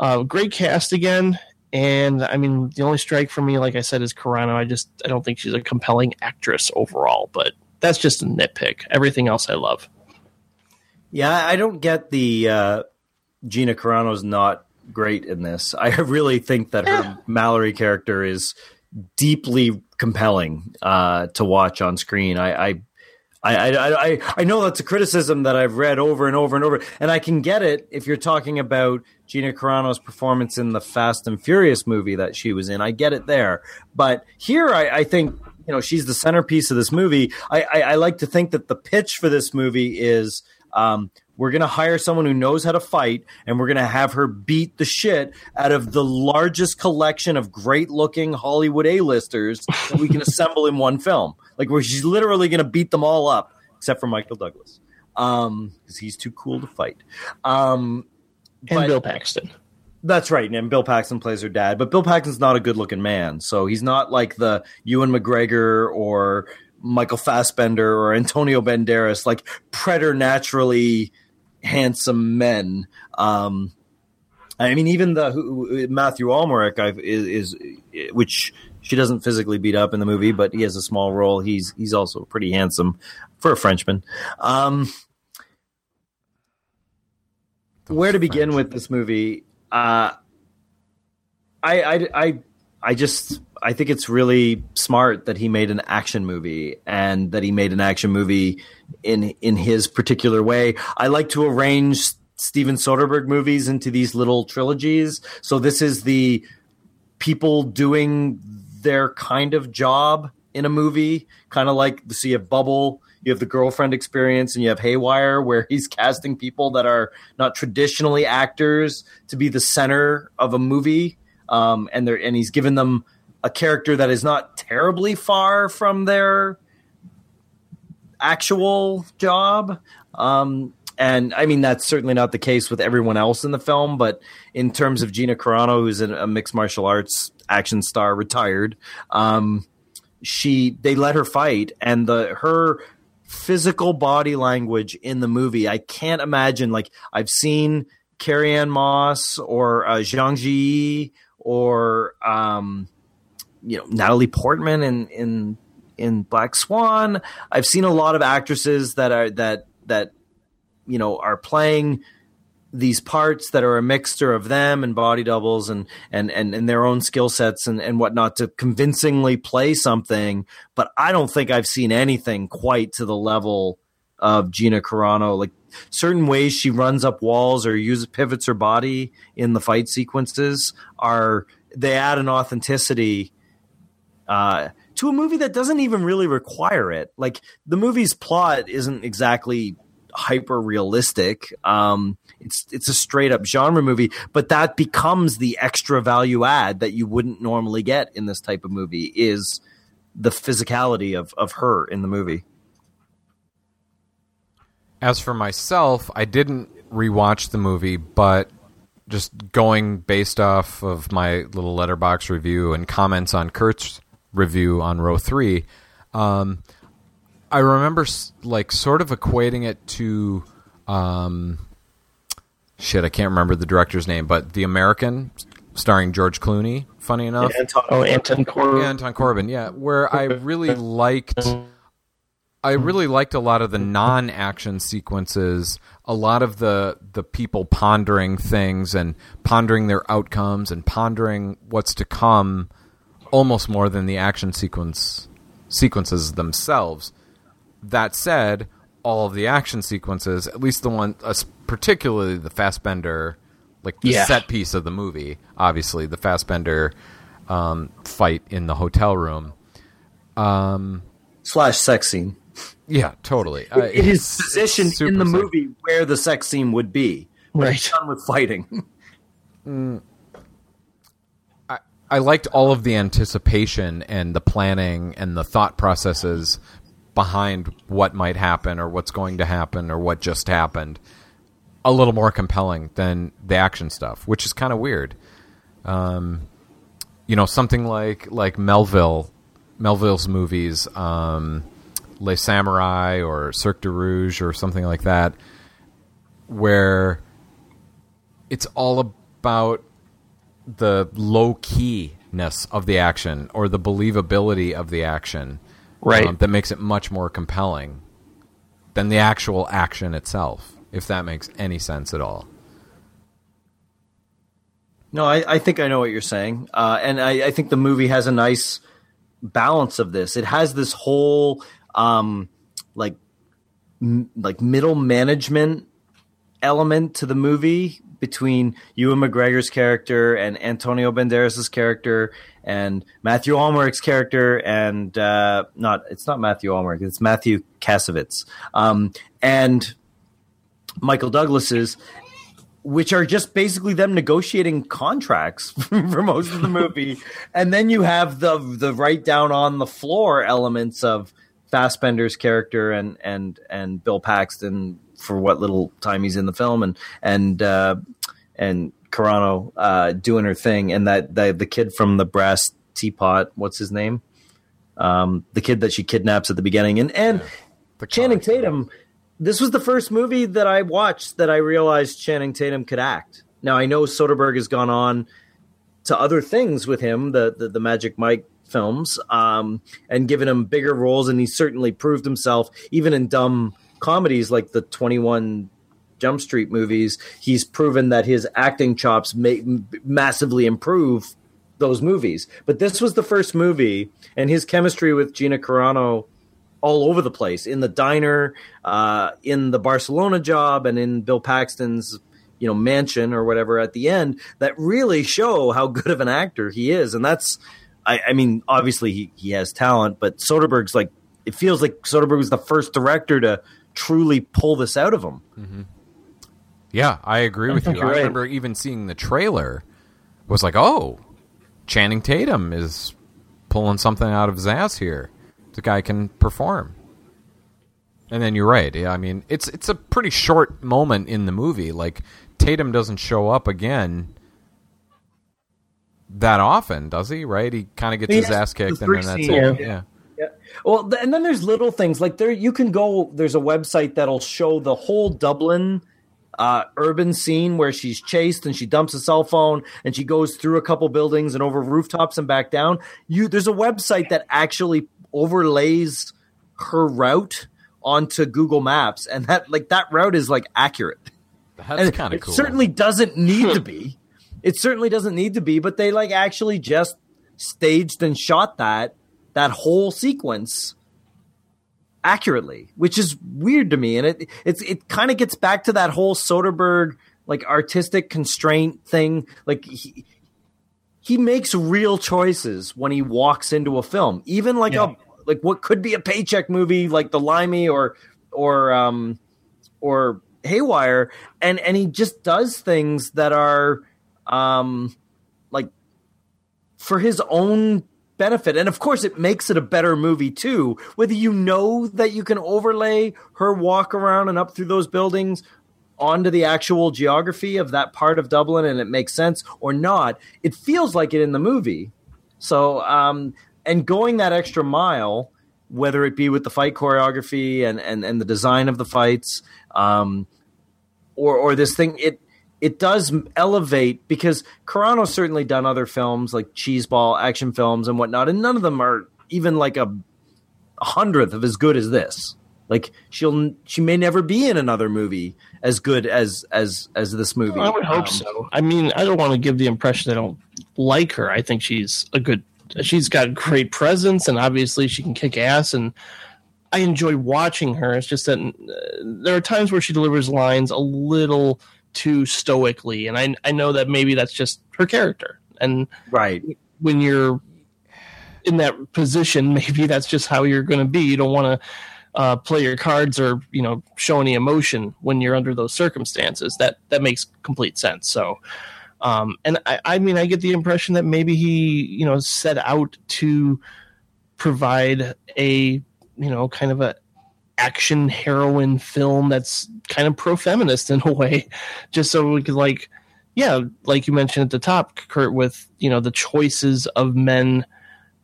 uh, great cast again. And I mean, the only strike for me, like I said, is Carano. I just I don't think she's a compelling actress overall, but that's just a nitpick. Everything else I love. Yeah, I don't get the uh, Gina Carano's not great in this. I really think that her Mallory character is deeply compelling uh, to watch on screen. I, I I, I, I, I know that's a criticism that I've read over and over and over, and I can get it if you're talking about Gina Carano's performance in the Fast and Furious movie that she was in. I get it there, but here I, I think you know she's the centerpiece of this movie. I, I, I like to think that the pitch for this movie is um, we're going to hire someone who knows how to fight, and we're going to have her beat the shit out of the largest collection of great looking Hollywood A-listers that we can assemble in one film. Like, where she's literally going to beat them all up, except for Michael Douglas, because he's too cool to fight. Um, And but- Bill Paxton. that's right, and Bill Paxton plays her dad, but Bill Paxton's not a good-looking man, so he's not like the Ewan McGregor or Michael Fassbender or Antonio Banderas, like preternaturally handsome men. Um, I mean, even the who, Matthew Amalric I've, is, is which she doesn't physically beat up in the movie, but he has a small role. He's he's also pretty handsome for a Frenchman. Um, where to begin with this movie? Uh, I, I, I, I just I think it's really smart that he made an action movie and that he made an action movie in in his particular way. I like to arrange Steven Soderbergh movies into these little trilogies. So this is the people doing their kind of job in a movie, kind of like so you have Bubble, you have the girlfriend experience, and you have Haywire, where he's casting people that are not traditionally actors to be the center of a movie, um, and they're and he's given them a character that is not terribly far from their actual job. Um, and I mean, that's certainly not the case with everyone else in the film, but in terms of Gina Carano, who's a mixed martial arts action star, retired, um, she they let her fight, and the her physical body language in the movie, I can't imagine. Like I've seen Carrie Ann Moss or uh, Zhang Ziyi or um, you know Natalie Portman in in in Black Swan. I've seen a lot of actresses that are that that you know are playing these parts that are a mixture of them and body doubles and and and, and their own skill sets and, and whatnot to convincingly play something. But I don't think I've seen anything quite to the level of Gina Carano. Like certain ways she runs up walls or uses pivots her body in the fight sequences are they add an authenticity uh, to a movie that doesn't even really require it. Like the movie's plot isn't exactly hyper realistic. Um, it's it's a straight up genre movie, but that becomes the extra value add that you wouldn't normally get in this type of movie is the physicality of of her in the movie. As for myself, I didn't rewatch the movie, but just going based off of my little Letterboxd review and comments on Kurt's review on row three, um, I remember like sort of equating it to um, shit. I can't remember the director's name, but The American, starring George Clooney. Funny enough, Oh, Anton Corbijn. yeah, Anton Corbijn. Yeah, where I really liked, I really liked a lot of the non-action sequences, a lot of the the people pondering things and pondering their outcomes and pondering what's to come, almost more than the action sequence sequences themselves. That said, all of the action sequences, at least the one, uh, particularly the Fassbender, like the Yeah. set piece of the movie, obviously the Fassbender um, fight in the hotel room. Slash sex scene. Yeah, totally. Uh, It is it's positioned in the sick. movie where the sex scene would be. Right. Done with fighting. I liked all of the anticipation and the planning and the thought processes behind what might happen or what's going to happen or what just happened. A little more compelling than the action stuff, which is kind of weird. Um, you know, something like like Melville, Melville's movies, um, Le Samouraï or Cirque du Rouge or something like that, where it's all about the low keyness of the action or the believability of the action Right. um, that makes it much more compelling than the actual action itself if that makes any sense at all No, I, I think I know what you're saying, uh, and I, I think the movie has a nice balance of this. It has this whole um, like m- like middle management element to the movie between Ewan McGregor's character and Antonio Banderas' character and Matthew Amalric's character and uh, not it's not Matthew Amalric it's Matthew Kassovitz um, and Michael Douglas's which are just basically them negotiating contracts for most of the movie, and then you have the the right down on the floor elements of Fassbender's character and and and Bill Paxton for what little time he's in the film, and and uh, and Carano uh, doing her thing, and that the the kid from the brass teapot, what's his name? Um, the kid that she kidnaps at the beginning, and and The Channing. Tatum. This was the first movie that I watched that I realized Channing Tatum could act. Now I know Soderbergh has gone on to other things with him, the the, the Magic Mike films, um, and given him bigger roles, and he certainly proved himself even in dumb comedies like the Twenty One Jump Street movies. He's proven that his acting chops may massively improve those movies. But this was the first movie, and his chemistry with Gina Carano all over the place in the diner, uh, in the Barcelona job, and in Bill Paxton's you know mansion or whatever at the end that really show how good of an actor he is. And that's, I, I mean, obviously he he has talent, but Soderbergh's like it feels like Soderbergh was the first director to truly pull this out of him. Mm-hmm. yeah i agree with you. I right. remember even seeing the trailer was like oh channing tatum is pulling something out of his ass here. The guy can perform. And then you're right. Yeah, i mean it's it's a pretty short moment in the movie. Like tatum doesn't show up again that often does he? Right? He kind of gets He his has ass the kicked and then that's scenes, it. Yeah. yeah. Yeah. Well, and then there's little things like there. You can go. There's a website that'll show the whole Dublin uh, urban scene where she's chased and she dumps a cell phone and she goes through a couple buildings and over rooftops and back down. You there's a website that actually overlays her route onto Google Maps, and that like that route is like accurate. That's kind of cool. it cool. certainly doesn't need to be. It certainly doesn't need to be, but they like actually just staged and shot that that whole sequence accurately, which is weird to me. And it it's it kind of gets back to that whole Soderbergh like artistic constraint thing. Like he he makes real choices when he walks into a film, even like Yeah. a like what could be a paycheck movie like The Limey or or um or Haywire, and and he just does things that are um like for his own benefit. And of course it makes it a better movie too. Whether you know that you can overlay her walk around and up through those buildings onto the actual geography of that part of Dublin and it makes sense or not it feels like it in the movie. So um and going that extra mile whether it be with the fight choreography and and, and the design of the fights um or or this thing it it does elevate because Carano's certainly done other films like cheeseball action films and whatnot, and none of them are even like a, a hundredth of as good as this. Like she'll she may never be in another movie as good as as as this movie. I would hope Um, so. I mean, I don't want to give the impression I don't like her. I think she's a good. She's got great presence, and obviously she can kick ass. And I enjoy watching her. It's just that uh, there are times where she delivers lines a little too stoically, and I I know that maybe that's just her character. And Right. when you're in that position, maybe that's just how you're going to be. You don't want to uh, play your cards or you know show any emotion when you're under those circumstances. That that makes complete sense. So, um, and I, I mean, I get the impression that maybe he you know set out to provide a you know kind of a action heroine film that's kind of pro feminist in a way, just so we could like yeah, like you mentioned at the top, Kurt, with you know the choices of men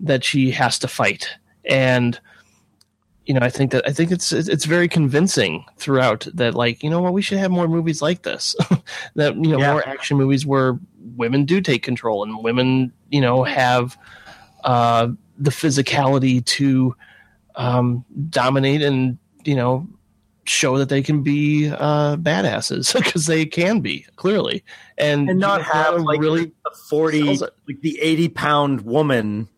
that she has to fight, and you know I think that I think it's it's very convincing throughout that like you know what we should have more movies like this, that you know Yeah. more action movies where women do take control and women you know have uh, the physicality to um, dominate and you know show that they can be uh, badasses because they can be clearly and And not have like really the forty like the eighty pound woman,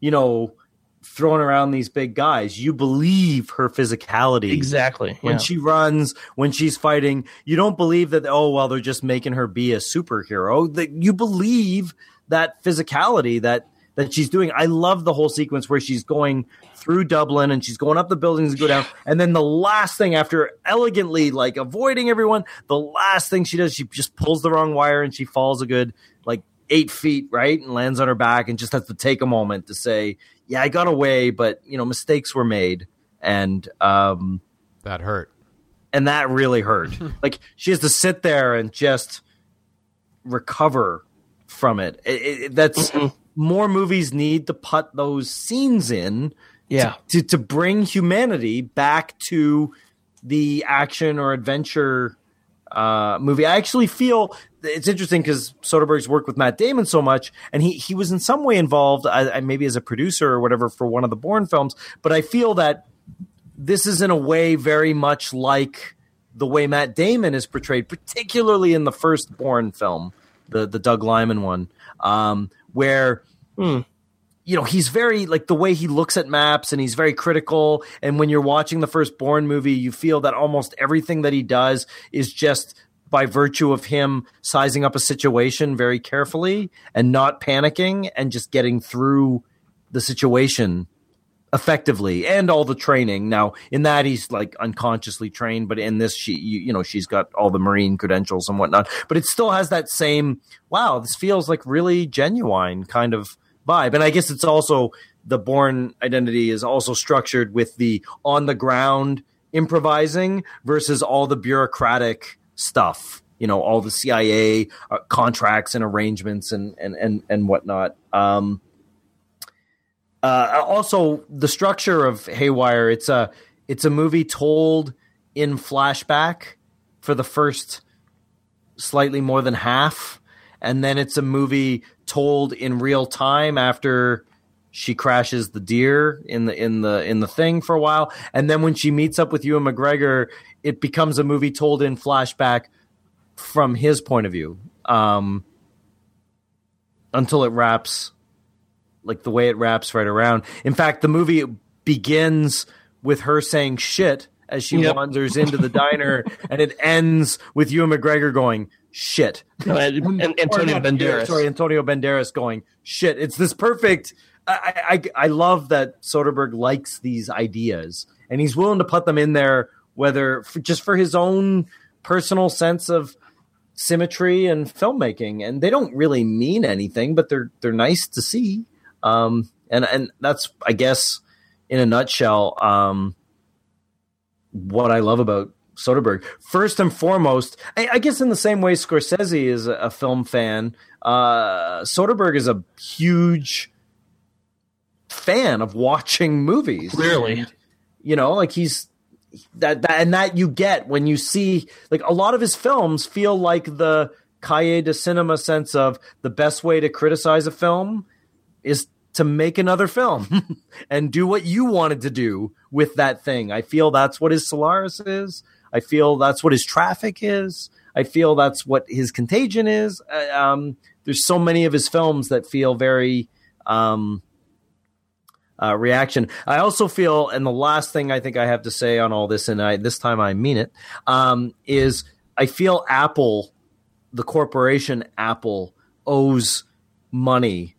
you know, throwing around these big guys. You believe her physicality. exactly when yeah. she runs, when she's fighting, you don't believe that. Oh well, they're just making her be a superhero. That you believe that physicality that that she's doing. I love the whole sequence where she's going through Dublin and she's going up the buildings and go down, and then the last thing after elegantly like avoiding everyone, the last thing she does, she just pulls the wrong wire and she falls a good like eight feet right and lands on her back and just has to take a moment to say, yeah, I got away, but you know mistakes were made and. um that hurt. and that really hurt. like she has to sit there and just recover from it. It- it- that's more movies need to put those scenes in yeah to to bring humanity back to the action or adventure uh, movie. I actually feel it's interesting because Soderbergh's worked with Matt Damon so much, and he he was in some way involved, I, I, maybe as a producer or whatever, for one of the Bourne films. But I feel that this is in a way very much like the way Matt Damon is portrayed, particularly in the first Bourne film, the the Doug Liman one, um, where Hmm. You know he's very like the way he looks at maps and he's very critical. And when you're watching the first Bourne movie, you feel that almost everything that he does is just by virtue of him sizing up a situation very carefully and not panicking and just getting through the situation effectively and all the training now in that he's like unconsciously trained but in this she you, you know she's got all the marine credentials and whatnot but it still has that same wow this feels like really genuine kind of vibe and i guess it's also the Bourne identity is also structured with the on the ground improvising versus all the bureaucratic stuff you know all the cia uh, contracts and arrangements and and and, and whatnot um uh, also the structure of Haywire. It's a it's a movie told in flashback for the first slightly more than half, and then it's a movie told in real time after she crashes the deer in the in the in the thing for a while, and then when she meets up with Ewan McGregor, it becomes a movie told in flashback from his point of view. Um, until it wraps like the way it wraps right around. In fact, the movie begins with her saying shit as she Yep. wanders into the diner, and it ends with Ewan McGregor going shit. No, and, and Antonio Banderas. Sorry, Antonio Banderas going shit. It's this perfect. I, I I love that Soderbergh likes these ideas, and he's willing to put them in there, whether for, just for his own personal sense of symmetry and filmmaking. And they don't really mean anything, but they're they're nice to see. Um, and and that's I guess in a nutshell, um, what I love about Soderbergh. First and foremost, I, I guess in the same way Scorsese is a, a film fan, uh, Soderbergh is a huge fan of watching movies. Clearly. You know, like he's that, that and that you get when you see like a lot of his films feel like the Cahiers du cinéma sense of the best way to criticize a film is to make another film and do what you wanted to do with that thing. I feel that's what his Solaris is. I feel that's what his Traffic is. I feel that's what his Contagion is. Uh, um, there's so many of his films that feel very um, uh, reaction. I also feel, and the last thing I think I have to say on all this, and I this time I mean it, um, is I feel Apple, the corporation Apple, owes money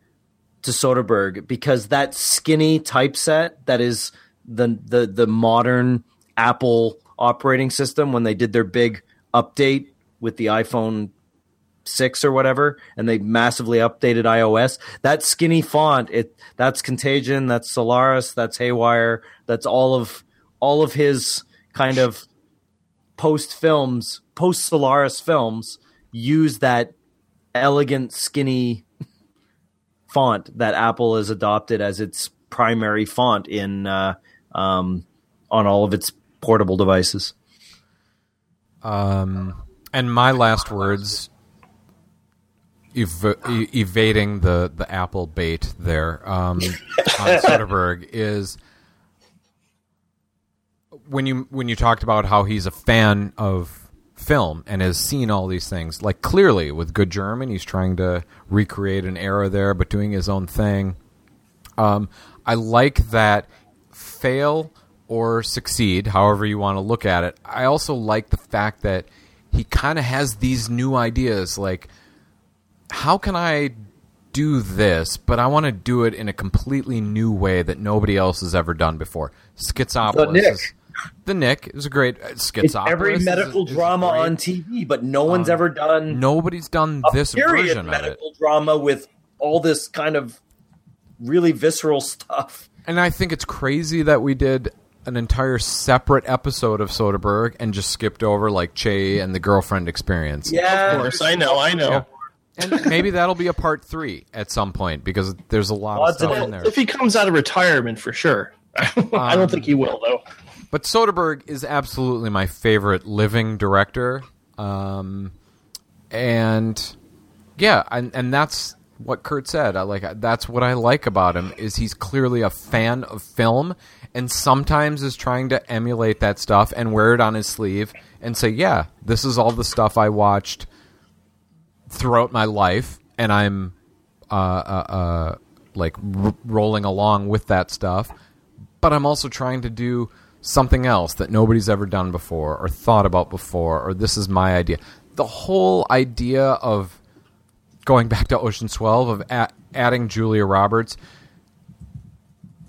to Soderbergh because that skinny typeset that is the the the modern Apple operating system when they did their big update with the iPhone 6 or whatever and they massively updated iOS. That skinny font it that's Contagion that's Solaris that's Haywire that's all of all of his kind of post films post Solaris films use that elegant skinny font that Apple has adopted as its primary font in uh, um, on all of its portable devices. Um, and my last words, ev- evading the, the Apple bait there um, on Soderbergh, is when you when you talked about how he's a fan of film and has seen all these things. Like clearly with Good German, he's trying to recreate an era there, but doing his own thing. Um, I like that fail or succeed, however you want to look at it. I also like the fact that he kind of has these new ideas like how can I do this, but I want to do it in a completely new way that nobody else has ever done before. Schizopolis. The Knick. Is, the Knick is a great uh, It's every medical is drama great. on TV, but no one's ever done Nobody's done this version of it. medical drama with all this kind of really visceral stuff. And I think it's crazy that we did an entire separate episode of Soderbergh and just skipped over like Che and the girlfriend experience. Yeah, Of course, I know, I know. And maybe that'll be a part three at some point because there's a lot of Lots of stuff it. in there. If he comes out of retirement, for sure. I don't think he will, though. But Soderbergh is absolutely my favorite living director. Um, and yeah, and, and that's what Kurt said. I like that's what I like about him is he's clearly a fan of film and sometimes is trying to emulate that stuff and wear it on his sleeve and say, "Yeah, this is all the stuff I watched throughout my life and I'm uh, uh, uh, like r- rolling along with that stuff." but I'm also trying to do something else that nobody's ever done before or thought about before or this is my idea. The whole idea of going back to Ocean's 12 of a- adding Julia Roberts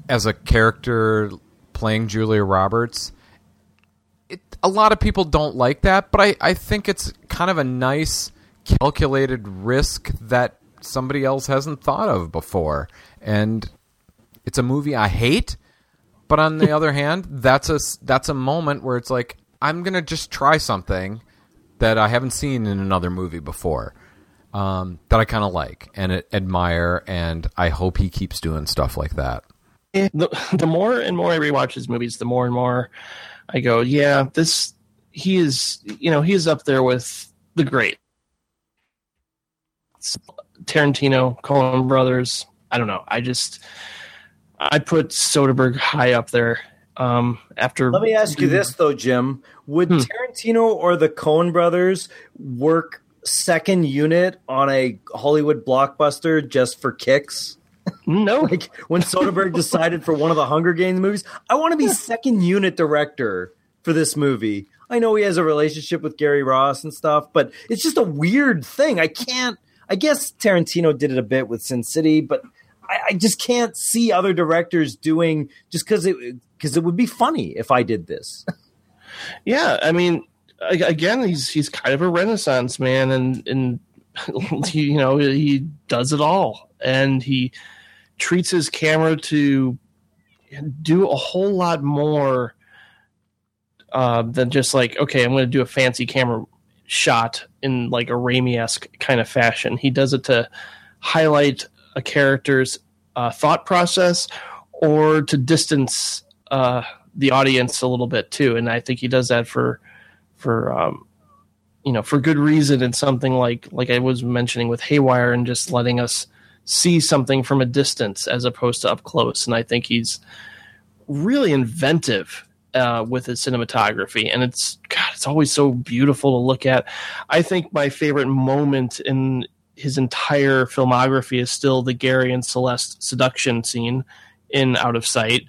as a character playing Julia Roberts it, a lot of people don't like that, but I, I think it's kind of a nice calculated risk that somebody else hasn't thought of before. And it's a movie I hate, but on the other hand, that's a that's a moment where it's like I'm gonna just try something that I haven't seen in another movie before. Um, that I kind of like and a- admire, and I hope he keeps doing stuff like that. the, the more and more I rewatch his movies, the more and more I go, yeah, this he is, you know, he is up there with the great Tarantino, Coen Brothers. I don't know. I just I put Soderbergh high up there. Um, after Let me ask you this though, Jim: Would Hmm. Tarantino or the Coen Brothers work second unit on a Hollywood blockbuster just for kicks? no, Like when Soderbergh decided for one of the Hunger Games movies, I want to be second unit director for this movie. I know he has a relationship with Gary Ross and stuff, but it's just a weird thing. I can't. I guess Tarantino did it a bit with Sin City, but I, I just can't see other directors doing just because it because it would be funny if I did this. yeah, I mean, again, he's he's kind of a renaissance man, and and he, you know he does it all, and he treats his camera to do a whole lot more uh, than just like okay, I'm going to do a fancy camera shot in like a Raimi esque kind of fashion. He does it to highlight a character's uh, thought process or to distance uh, the audience a little bit too. And I think he does that for for um, you know for good reason and something like like I was mentioning with Haywire and just letting us see something from a distance as opposed to up close. And I think he's really inventive uh, with his cinematography, and it's God, it's always so beautiful to look at. I think my favorite moment in his entire filmography is still the Gary and Celeste seduction scene in Out of Sight.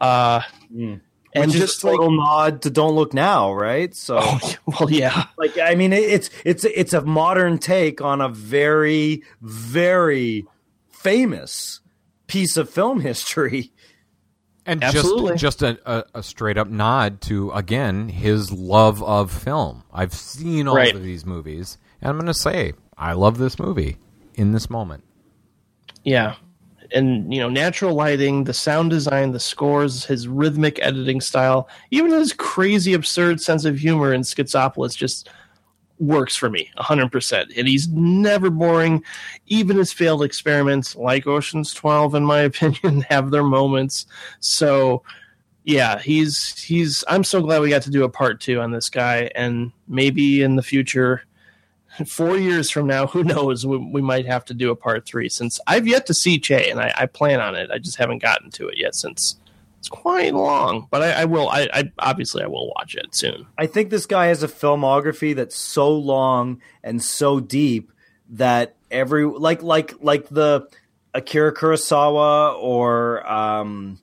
Uh, and and just just a like, nod to Don't Look Now, right? So, oh, well, yeah, like, I mean, it's it's it's a modern take on a very very famous piece of film history. And Absolutely. just just a, a, a straight up nod to again his love of film. I've seen all Right. of these movies, and I'm going to say I love this movie in this moment. yeah. And you know, natural lighting, the sound design, the scores, his rhythmic editing style, even his crazy, absurd sense of humor in Schizopolis just works for me 100%. And he's never boring. Even his failed experiments, like Ocean's 12, in my opinion, have their moments. So, yeah, he's he's. I'm so glad we got to do a part two on this guy, and maybe in the future, four years from now, who knows? We, we might have to do a part three. Since I've yet to see Che, and I, I plan on it. I just haven't gotten to it yet since it's quite long. But I, I will. I, I obviously I will watch it soon. I think this guy has a filmography that's so long and so deep that every like like like the Akira Kurosawa or um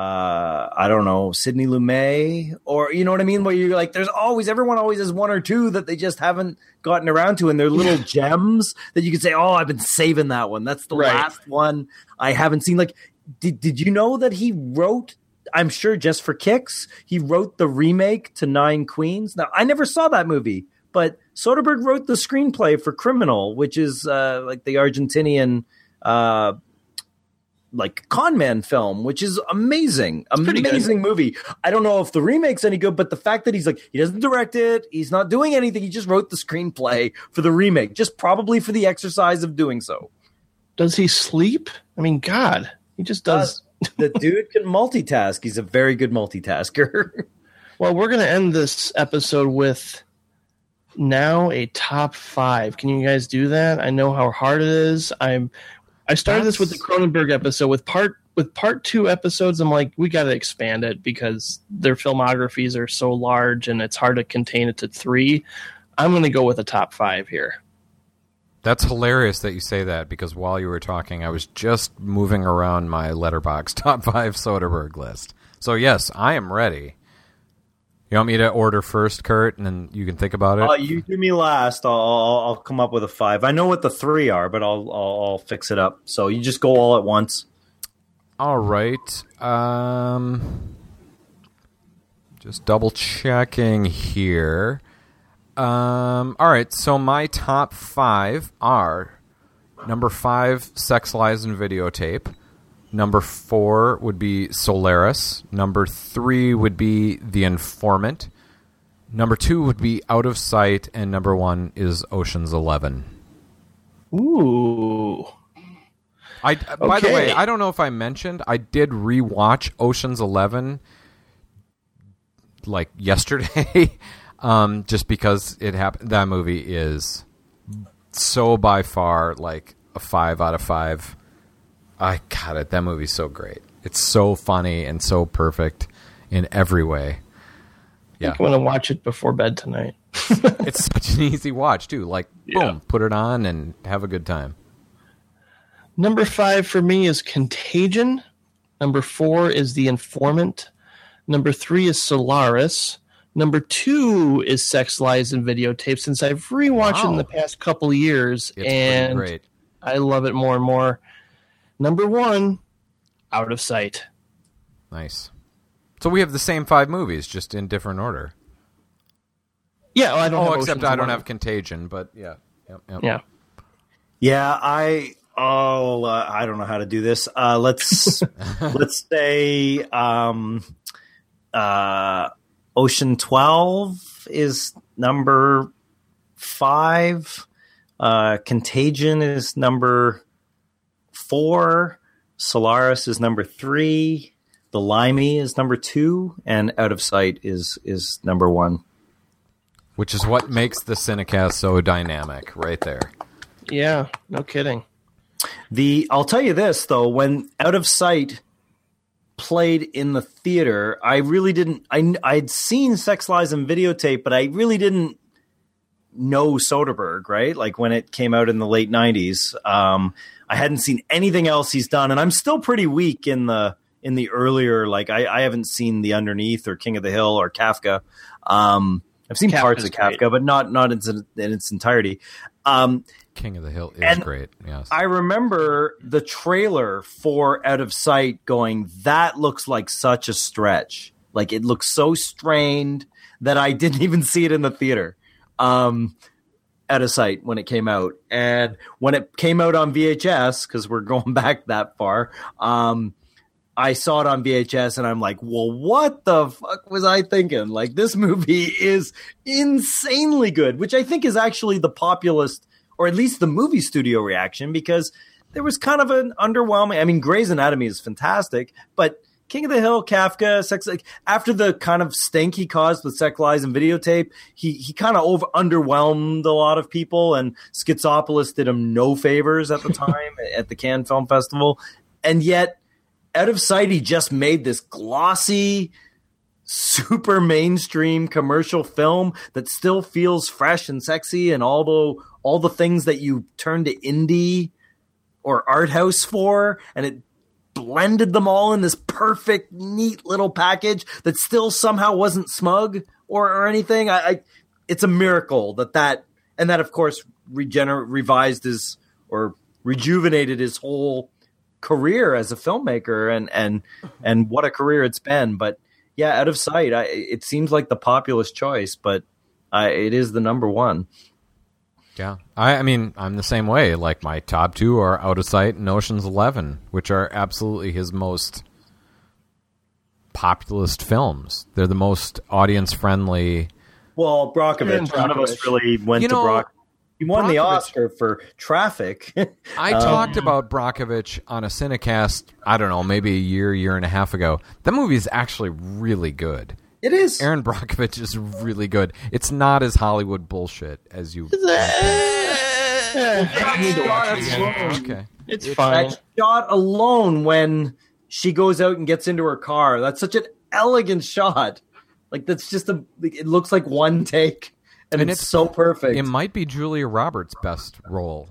uh I don't know Sidney Lumet or you know what I mean where you're like there's always everyone always has one or two that they just haven't gotten around to and they're little gems that you could say oh I've been saving that one that's the Right. last one I haven't seen like did did you know that he wrote I'm sure just for kicks, he wrote the remake to Nine Queens. Now, I never saw that movie, but Soderbergh wrote the screenplay for Criminal, which is uh, like the Argentinian uh, like con man film, which is amazing, good. amazing movie. I don't know if the remake's any good, but the fact that he's like he doesn't direct it, he's not doing anything. He just wrote the screenplay for the remake, just probably for the exercise of doing so. Does he sleep? I mean, God, he just does. the dude can multitask. He's a very good multitasker. Well, we're going to end this episode with now a top five. Can you guys do that? I know how hard it is. I'm. I started this with the Cronenberg episode. With part with part two episodes, I'm like, we got to expand it because their filmographies are so large and it's hard to contain it to three. I'm going to go with a top five here. That's hilarious that you say that because while you were talking, I was just moving around my Letterboxd top five Soderbergh list. So yes, I am ready. You want me to order first, Kurt, and then you can think about it. Uh, you do me last. I'll, I'll I'll come up with a five. I know what the three are, but I'll I'll, I'll fix it up. So you just go all at once. All right. Um, just double checking here. Um, all right. So my top five are number five, Sex Lies and Videotape. Number four would be Solaris. Number three would be The Informant. Number two would be Out of Sight, and number one is Ocean's Eleven. Ooh, I by the way, I don't know if I mentioned I did rewatch Ocean's Eleven like yesterday, um, just because it happened. That movie is so by far like a five out of five. I got it. That movie's so great. It's so funny and so perfect in every way. Yeah, I'm going to watch it before bed tonight. it's such an easy watch too. Like, Yeah. boom, put it on and have a good time. Number five for me is Contagion. Number four is The Informant. Number three is Solaris. Number two is Sex, Lies, and Videotape. Since I've rewatched it in the past couple of years, It's and great. I love it more and more. Number one, Out of Sight. Nice. So we have the same five movies, just in different order. Yeah, well, I don't. Oh, have except Ocean's I don't have Contagion, but yeah. Yep, yep. Yeah, Yeah, I oh uh, I don't know how to do this. Uh, let's let's say um, uh, Ocean Twelve is number five. Uh, Contagion is number four. Solaris is number three. The Limey is number two, and Out of Sight is is number one. Which is what makes the Cinecast so dynamic, right there. yeah, no kidding. The I'll tell you this though, when Out of Sight played in the theater, I really didn't. I I'd seen Sex Lies and Videotape, but I really didn't know Soderbergh. Right, like when it came out in the late '90s, um, I hadn't seen anything else he's done, and I'm still pretty weak in the in the earlier. Like I, I haven't seen The Underneath or King of the Hill or Kafka. Um, I've seen Kafka's parts of great. Kafka, but not not in, its- in its entirety. Um, King of the Hill is And great. Yes. I remember the trailer for Out of Sight going, that looks like such a stretch. Like it looks so strained that I didn't even see it in the theater. Um, out of sight when it came out. And when it came out on VHS, because we're going back that far, um, I saw it on VHS and I'm like, well, what the fuck was I thinking? Like, this movie is insanely good, which I think is actually the populist, or at least the movie studio reaction, because there was kind of an underwhelming. I mean, Gray's Anatomy is fantastic, but King of the Hill, Kafka, Sex, like, after the kind of stink he caused with Sex Lies and Videotape, he he kind of over underwhelmed a lot of people, and Schizopolis did him no favors at the time at the Cannes Film Festival, and yet out of sight he just made this glossy super mainstream commercial film that still feels fresh and sexy and although all the things that you turn to indie or art house for and it blended them all in this perfect neat little package that still somehow wasn't smug or, or anything. I, I it's a miracle that that and that of course regener revised his or rejuvenated his whole career as a filmmaker and and and what a career it's been. But yeah out of sight I, it seems like the populist choice but it is the number one Yeah, I, I mean, I'm the same way. Like my top two are Out of Sight and Ocean's Eleven, which are absolutely his most populist films. They're the most audience friendly. well Erin Brockovich none of us Brockovich. really went You to know, Brock he won the Oscar for Traffic I um, talked about Brockovich on a Cinecast. I don't know, maybe a year, year and a half ago. That movie is actually really good. It is Erin Brockovich is really good. It's not as Hollywood bullshit as you. I need to watch it again. Okay. It's fine. that shot alone when she goes out and gets into her car that's such an elegant shot like that's just a it looks like one take and, And it's, it's- so perfect It might be Julia Roberts' best role.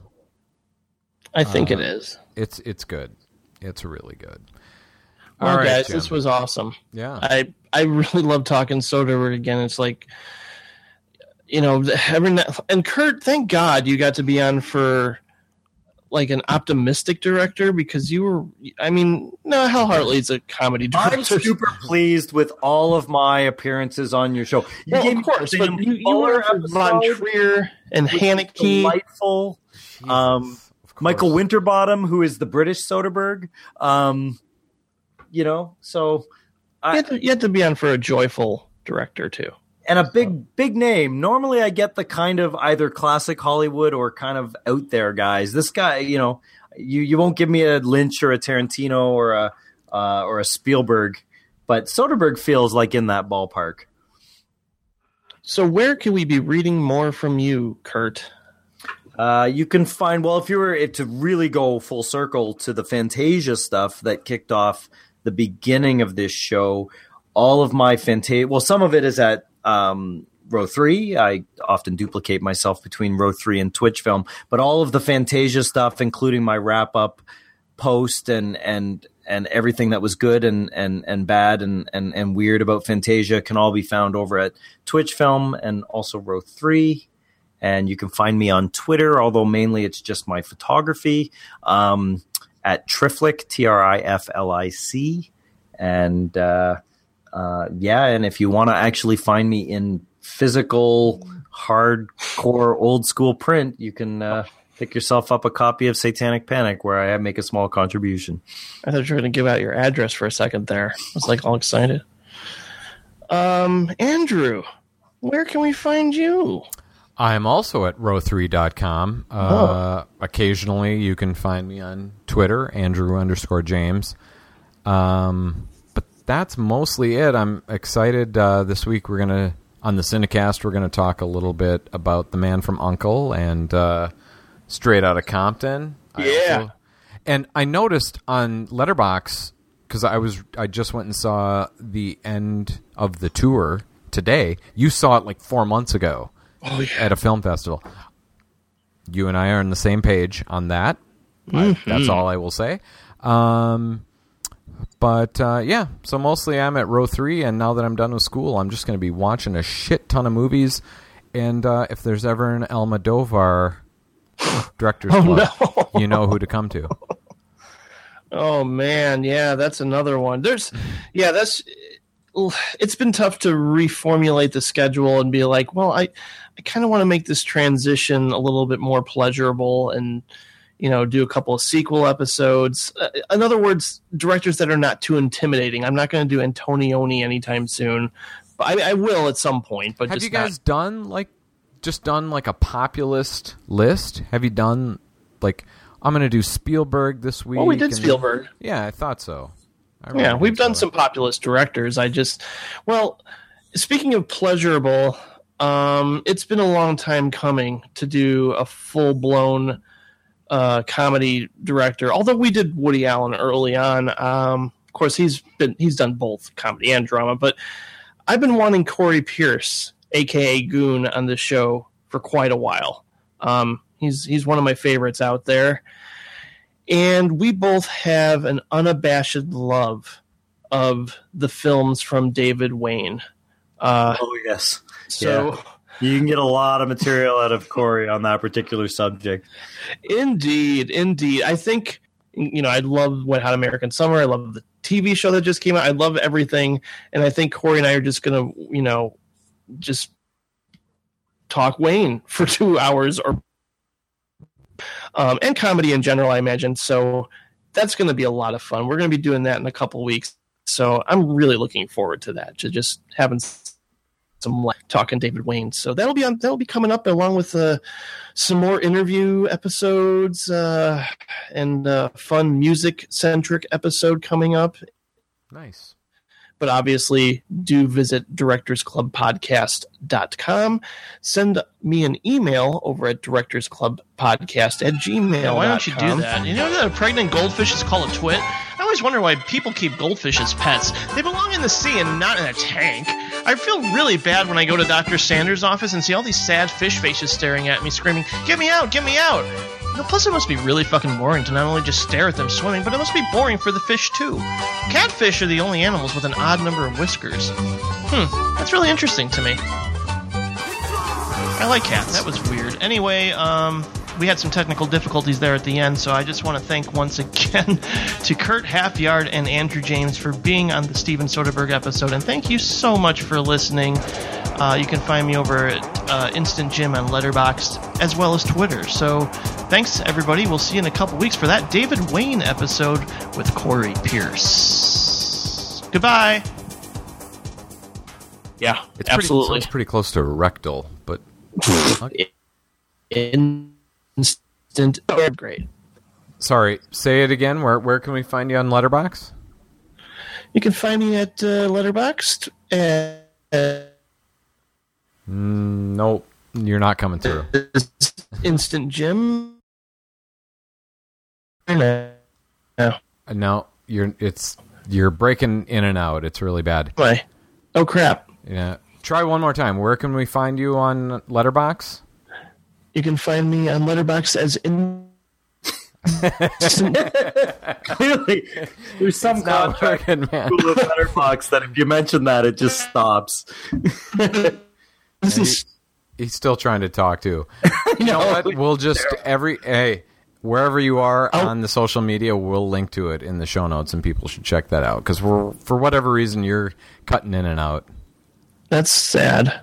I think Uh, it is. It's it's good. It's really good. Well, All right, guys, Jim. this was awesome. yeah. I I really love talking Soderbergh again. It's like, you know, every now- and Kurt, thank God you got to be on for like an optimistic director because you were. I mean, no, Hal Hartley's a comedy director. I'm super pleased with all of my appearances on your show. You Well, gave of course, but you, you were for Von Trier and which was Haneke. delightful. Um, Jesus, of Michael. Winterbottom, who is the British Soderbergh. Um, you know, so You had, to, you had to be on for a joyful director too. and a big big name. Normally, I get the kind of either classic Hollywood or kind of out there guys. This guy, you know, you you won't give me a Lynch or a Tarantino or a uh, or a Spielberg, but Soderbergh feels like in that ballpark. So where can we be reading more from you, Kurt? Uh, you can find well if you were to really go full circle to the Fantasia stuff that kicked off the beginning of this show, all of my Fantasia, well, some of it is at um, row three. I often duplicate myself between row three and Twitch film, but all of the Fantasia stuff, including my wrap up post and and and everything that was good and and and bad and and and weird about Fantasia can all be found over at Twitch Film and also row three. And you can find me on Twitter, although mainly it's just my photography um, at Triflic, T R I F L I C. And uh, uh, yeah, and if you want to actually find me in physical, hardcore, old school print, you can uh, pick yourself up a copy of Satanic Panic, where I make a small contribution. I thought you were going to give out your address for a second there. I was like all excited. Um, Andrew, where can we find you? I'm also at row3.com. Uh, Occasionally, you can find me on Twitter, Andrew underscore James. Um, but that's mostly it. I'm excited. Uh, this week, we're going to, on the Cinecast, we're going to talk a little bit about The Man from Uncle and uh, Straight Outta Compton. I Yeah. also- and I noticed on Letterboxd because I was I just went and saw the end of the tour today. You saw it like four months ago Oh, yeah. at a film festival. You and I are on the same page on that. I- that's all I will say. Um, but uh, yeah, so mostly I'm at row three, and now that I'm done with school, I'm just going to be watching a shit ton of movies. And uh, if there's ever an Almodovar director's Oh, club, no. you know who to come to. Oh man, yeah, that's another one. There's, yeah, that's. It's been tough to reformulate the schedule and be like, well, I, I kind of want to make this transition a little bit more pleasurable and, you know, do a couple of sequel episodes. Uh, in other words, directors that are not too intimidating. I'm not going to do Antonioni anytime soon, but I, I will at some point. But Have you guys not- done like just done like a populist list? Have you done like I'm going to do Spielberg this week? well, we did Spielberg. Yeah, I thought so. I really Yeah, we've done so. some populist directors. I just, well, speaking of pleasurable, um, it's been a long time coming to do a full blown uh, comedy director. Although we did Woody Allen early on, um, of course he's been he's done both comedy and drama. But I've been wanting Corey Pierce, aka Goon, on the show for quite a while. Um, he's he's one of my favorites out there and we both have an unabashed love of the films from David Wain. Uh, Oh yes, so, you can get a lot of material out of Corey on that particular subject. indeed, indeed, I think you know I love Wet Hot American Summer. I love the TV show that just came out. I love everything, and I think Corey and I are just gonna, you know, just talk Wain for two hours or um, and comedy in general. I imagine so. That's going to be a lot of fun. We're going to be doing that in a couple weeks. So I'm really looking forward to that. To just having some like, talking David Wain. So that'll be on. That'll be coming up along with uh, some more interview episodes uh, and uh, fun music centric episode coming up Nice. but obviously do visit directorsclubpodcast.com. Send me an email over at directorsclubpodcast at gmail. Yeah, why don't you do that? You know that a pregnant goldfish is called a twit? I always wonder why people keep goldfish as pets. They belong in the sea and not in a tank. I feel really bad when I go to Dr. Sanders' office and see all these sad fish faces staring at me, screaming, Get me out! Get me out! Plus, it must be really fucking boring to not only just stare at them swimming, but it must be boring for the fish too. Catfish are the only animals with an odd number of whiskers. Hmm, that's really interesting to me. I like cats. That was weird. Anyway, um, we had some technical difficulties there at the end, so I just want to thank once again to Kurt Halfyard and Andrew James for being on the Steven Soderbergh episode, and thank you so much for listening. Uh, you can find me over at uh, Instant Jim on Letterboxd as well as Twitter. So thanks, everybody. We'll see you in a couple weeks for that David Wain episode with Corey Pierce. Goodbye. Yeah, It's absolutely. Pretty, it's pretty close to rectal, but Instant. upgrade. sorry. Say it again. Where where can we find you on Letterboxd? You can find me at uh, Letterboxd. Uh, Mm, nope, you're not coming through. Instant Jim. No. No, you're. It's you're breaking in and out. It's really bad. Why? Oh crap! Yeah. Try one more time. Where can we find you on Letterboxd? You can find me on Letterboxd as in. Clearly, there's some Not contract working, man. with Letterboxd that if you mention that, it just stops. This is He's still trying to talk too. you know what? We'll just every hey wherever you are Oh. on the social media, we'll link to it in the show notes, and people should check that out because we're for whatever reason you're cutting in and out. that's sad.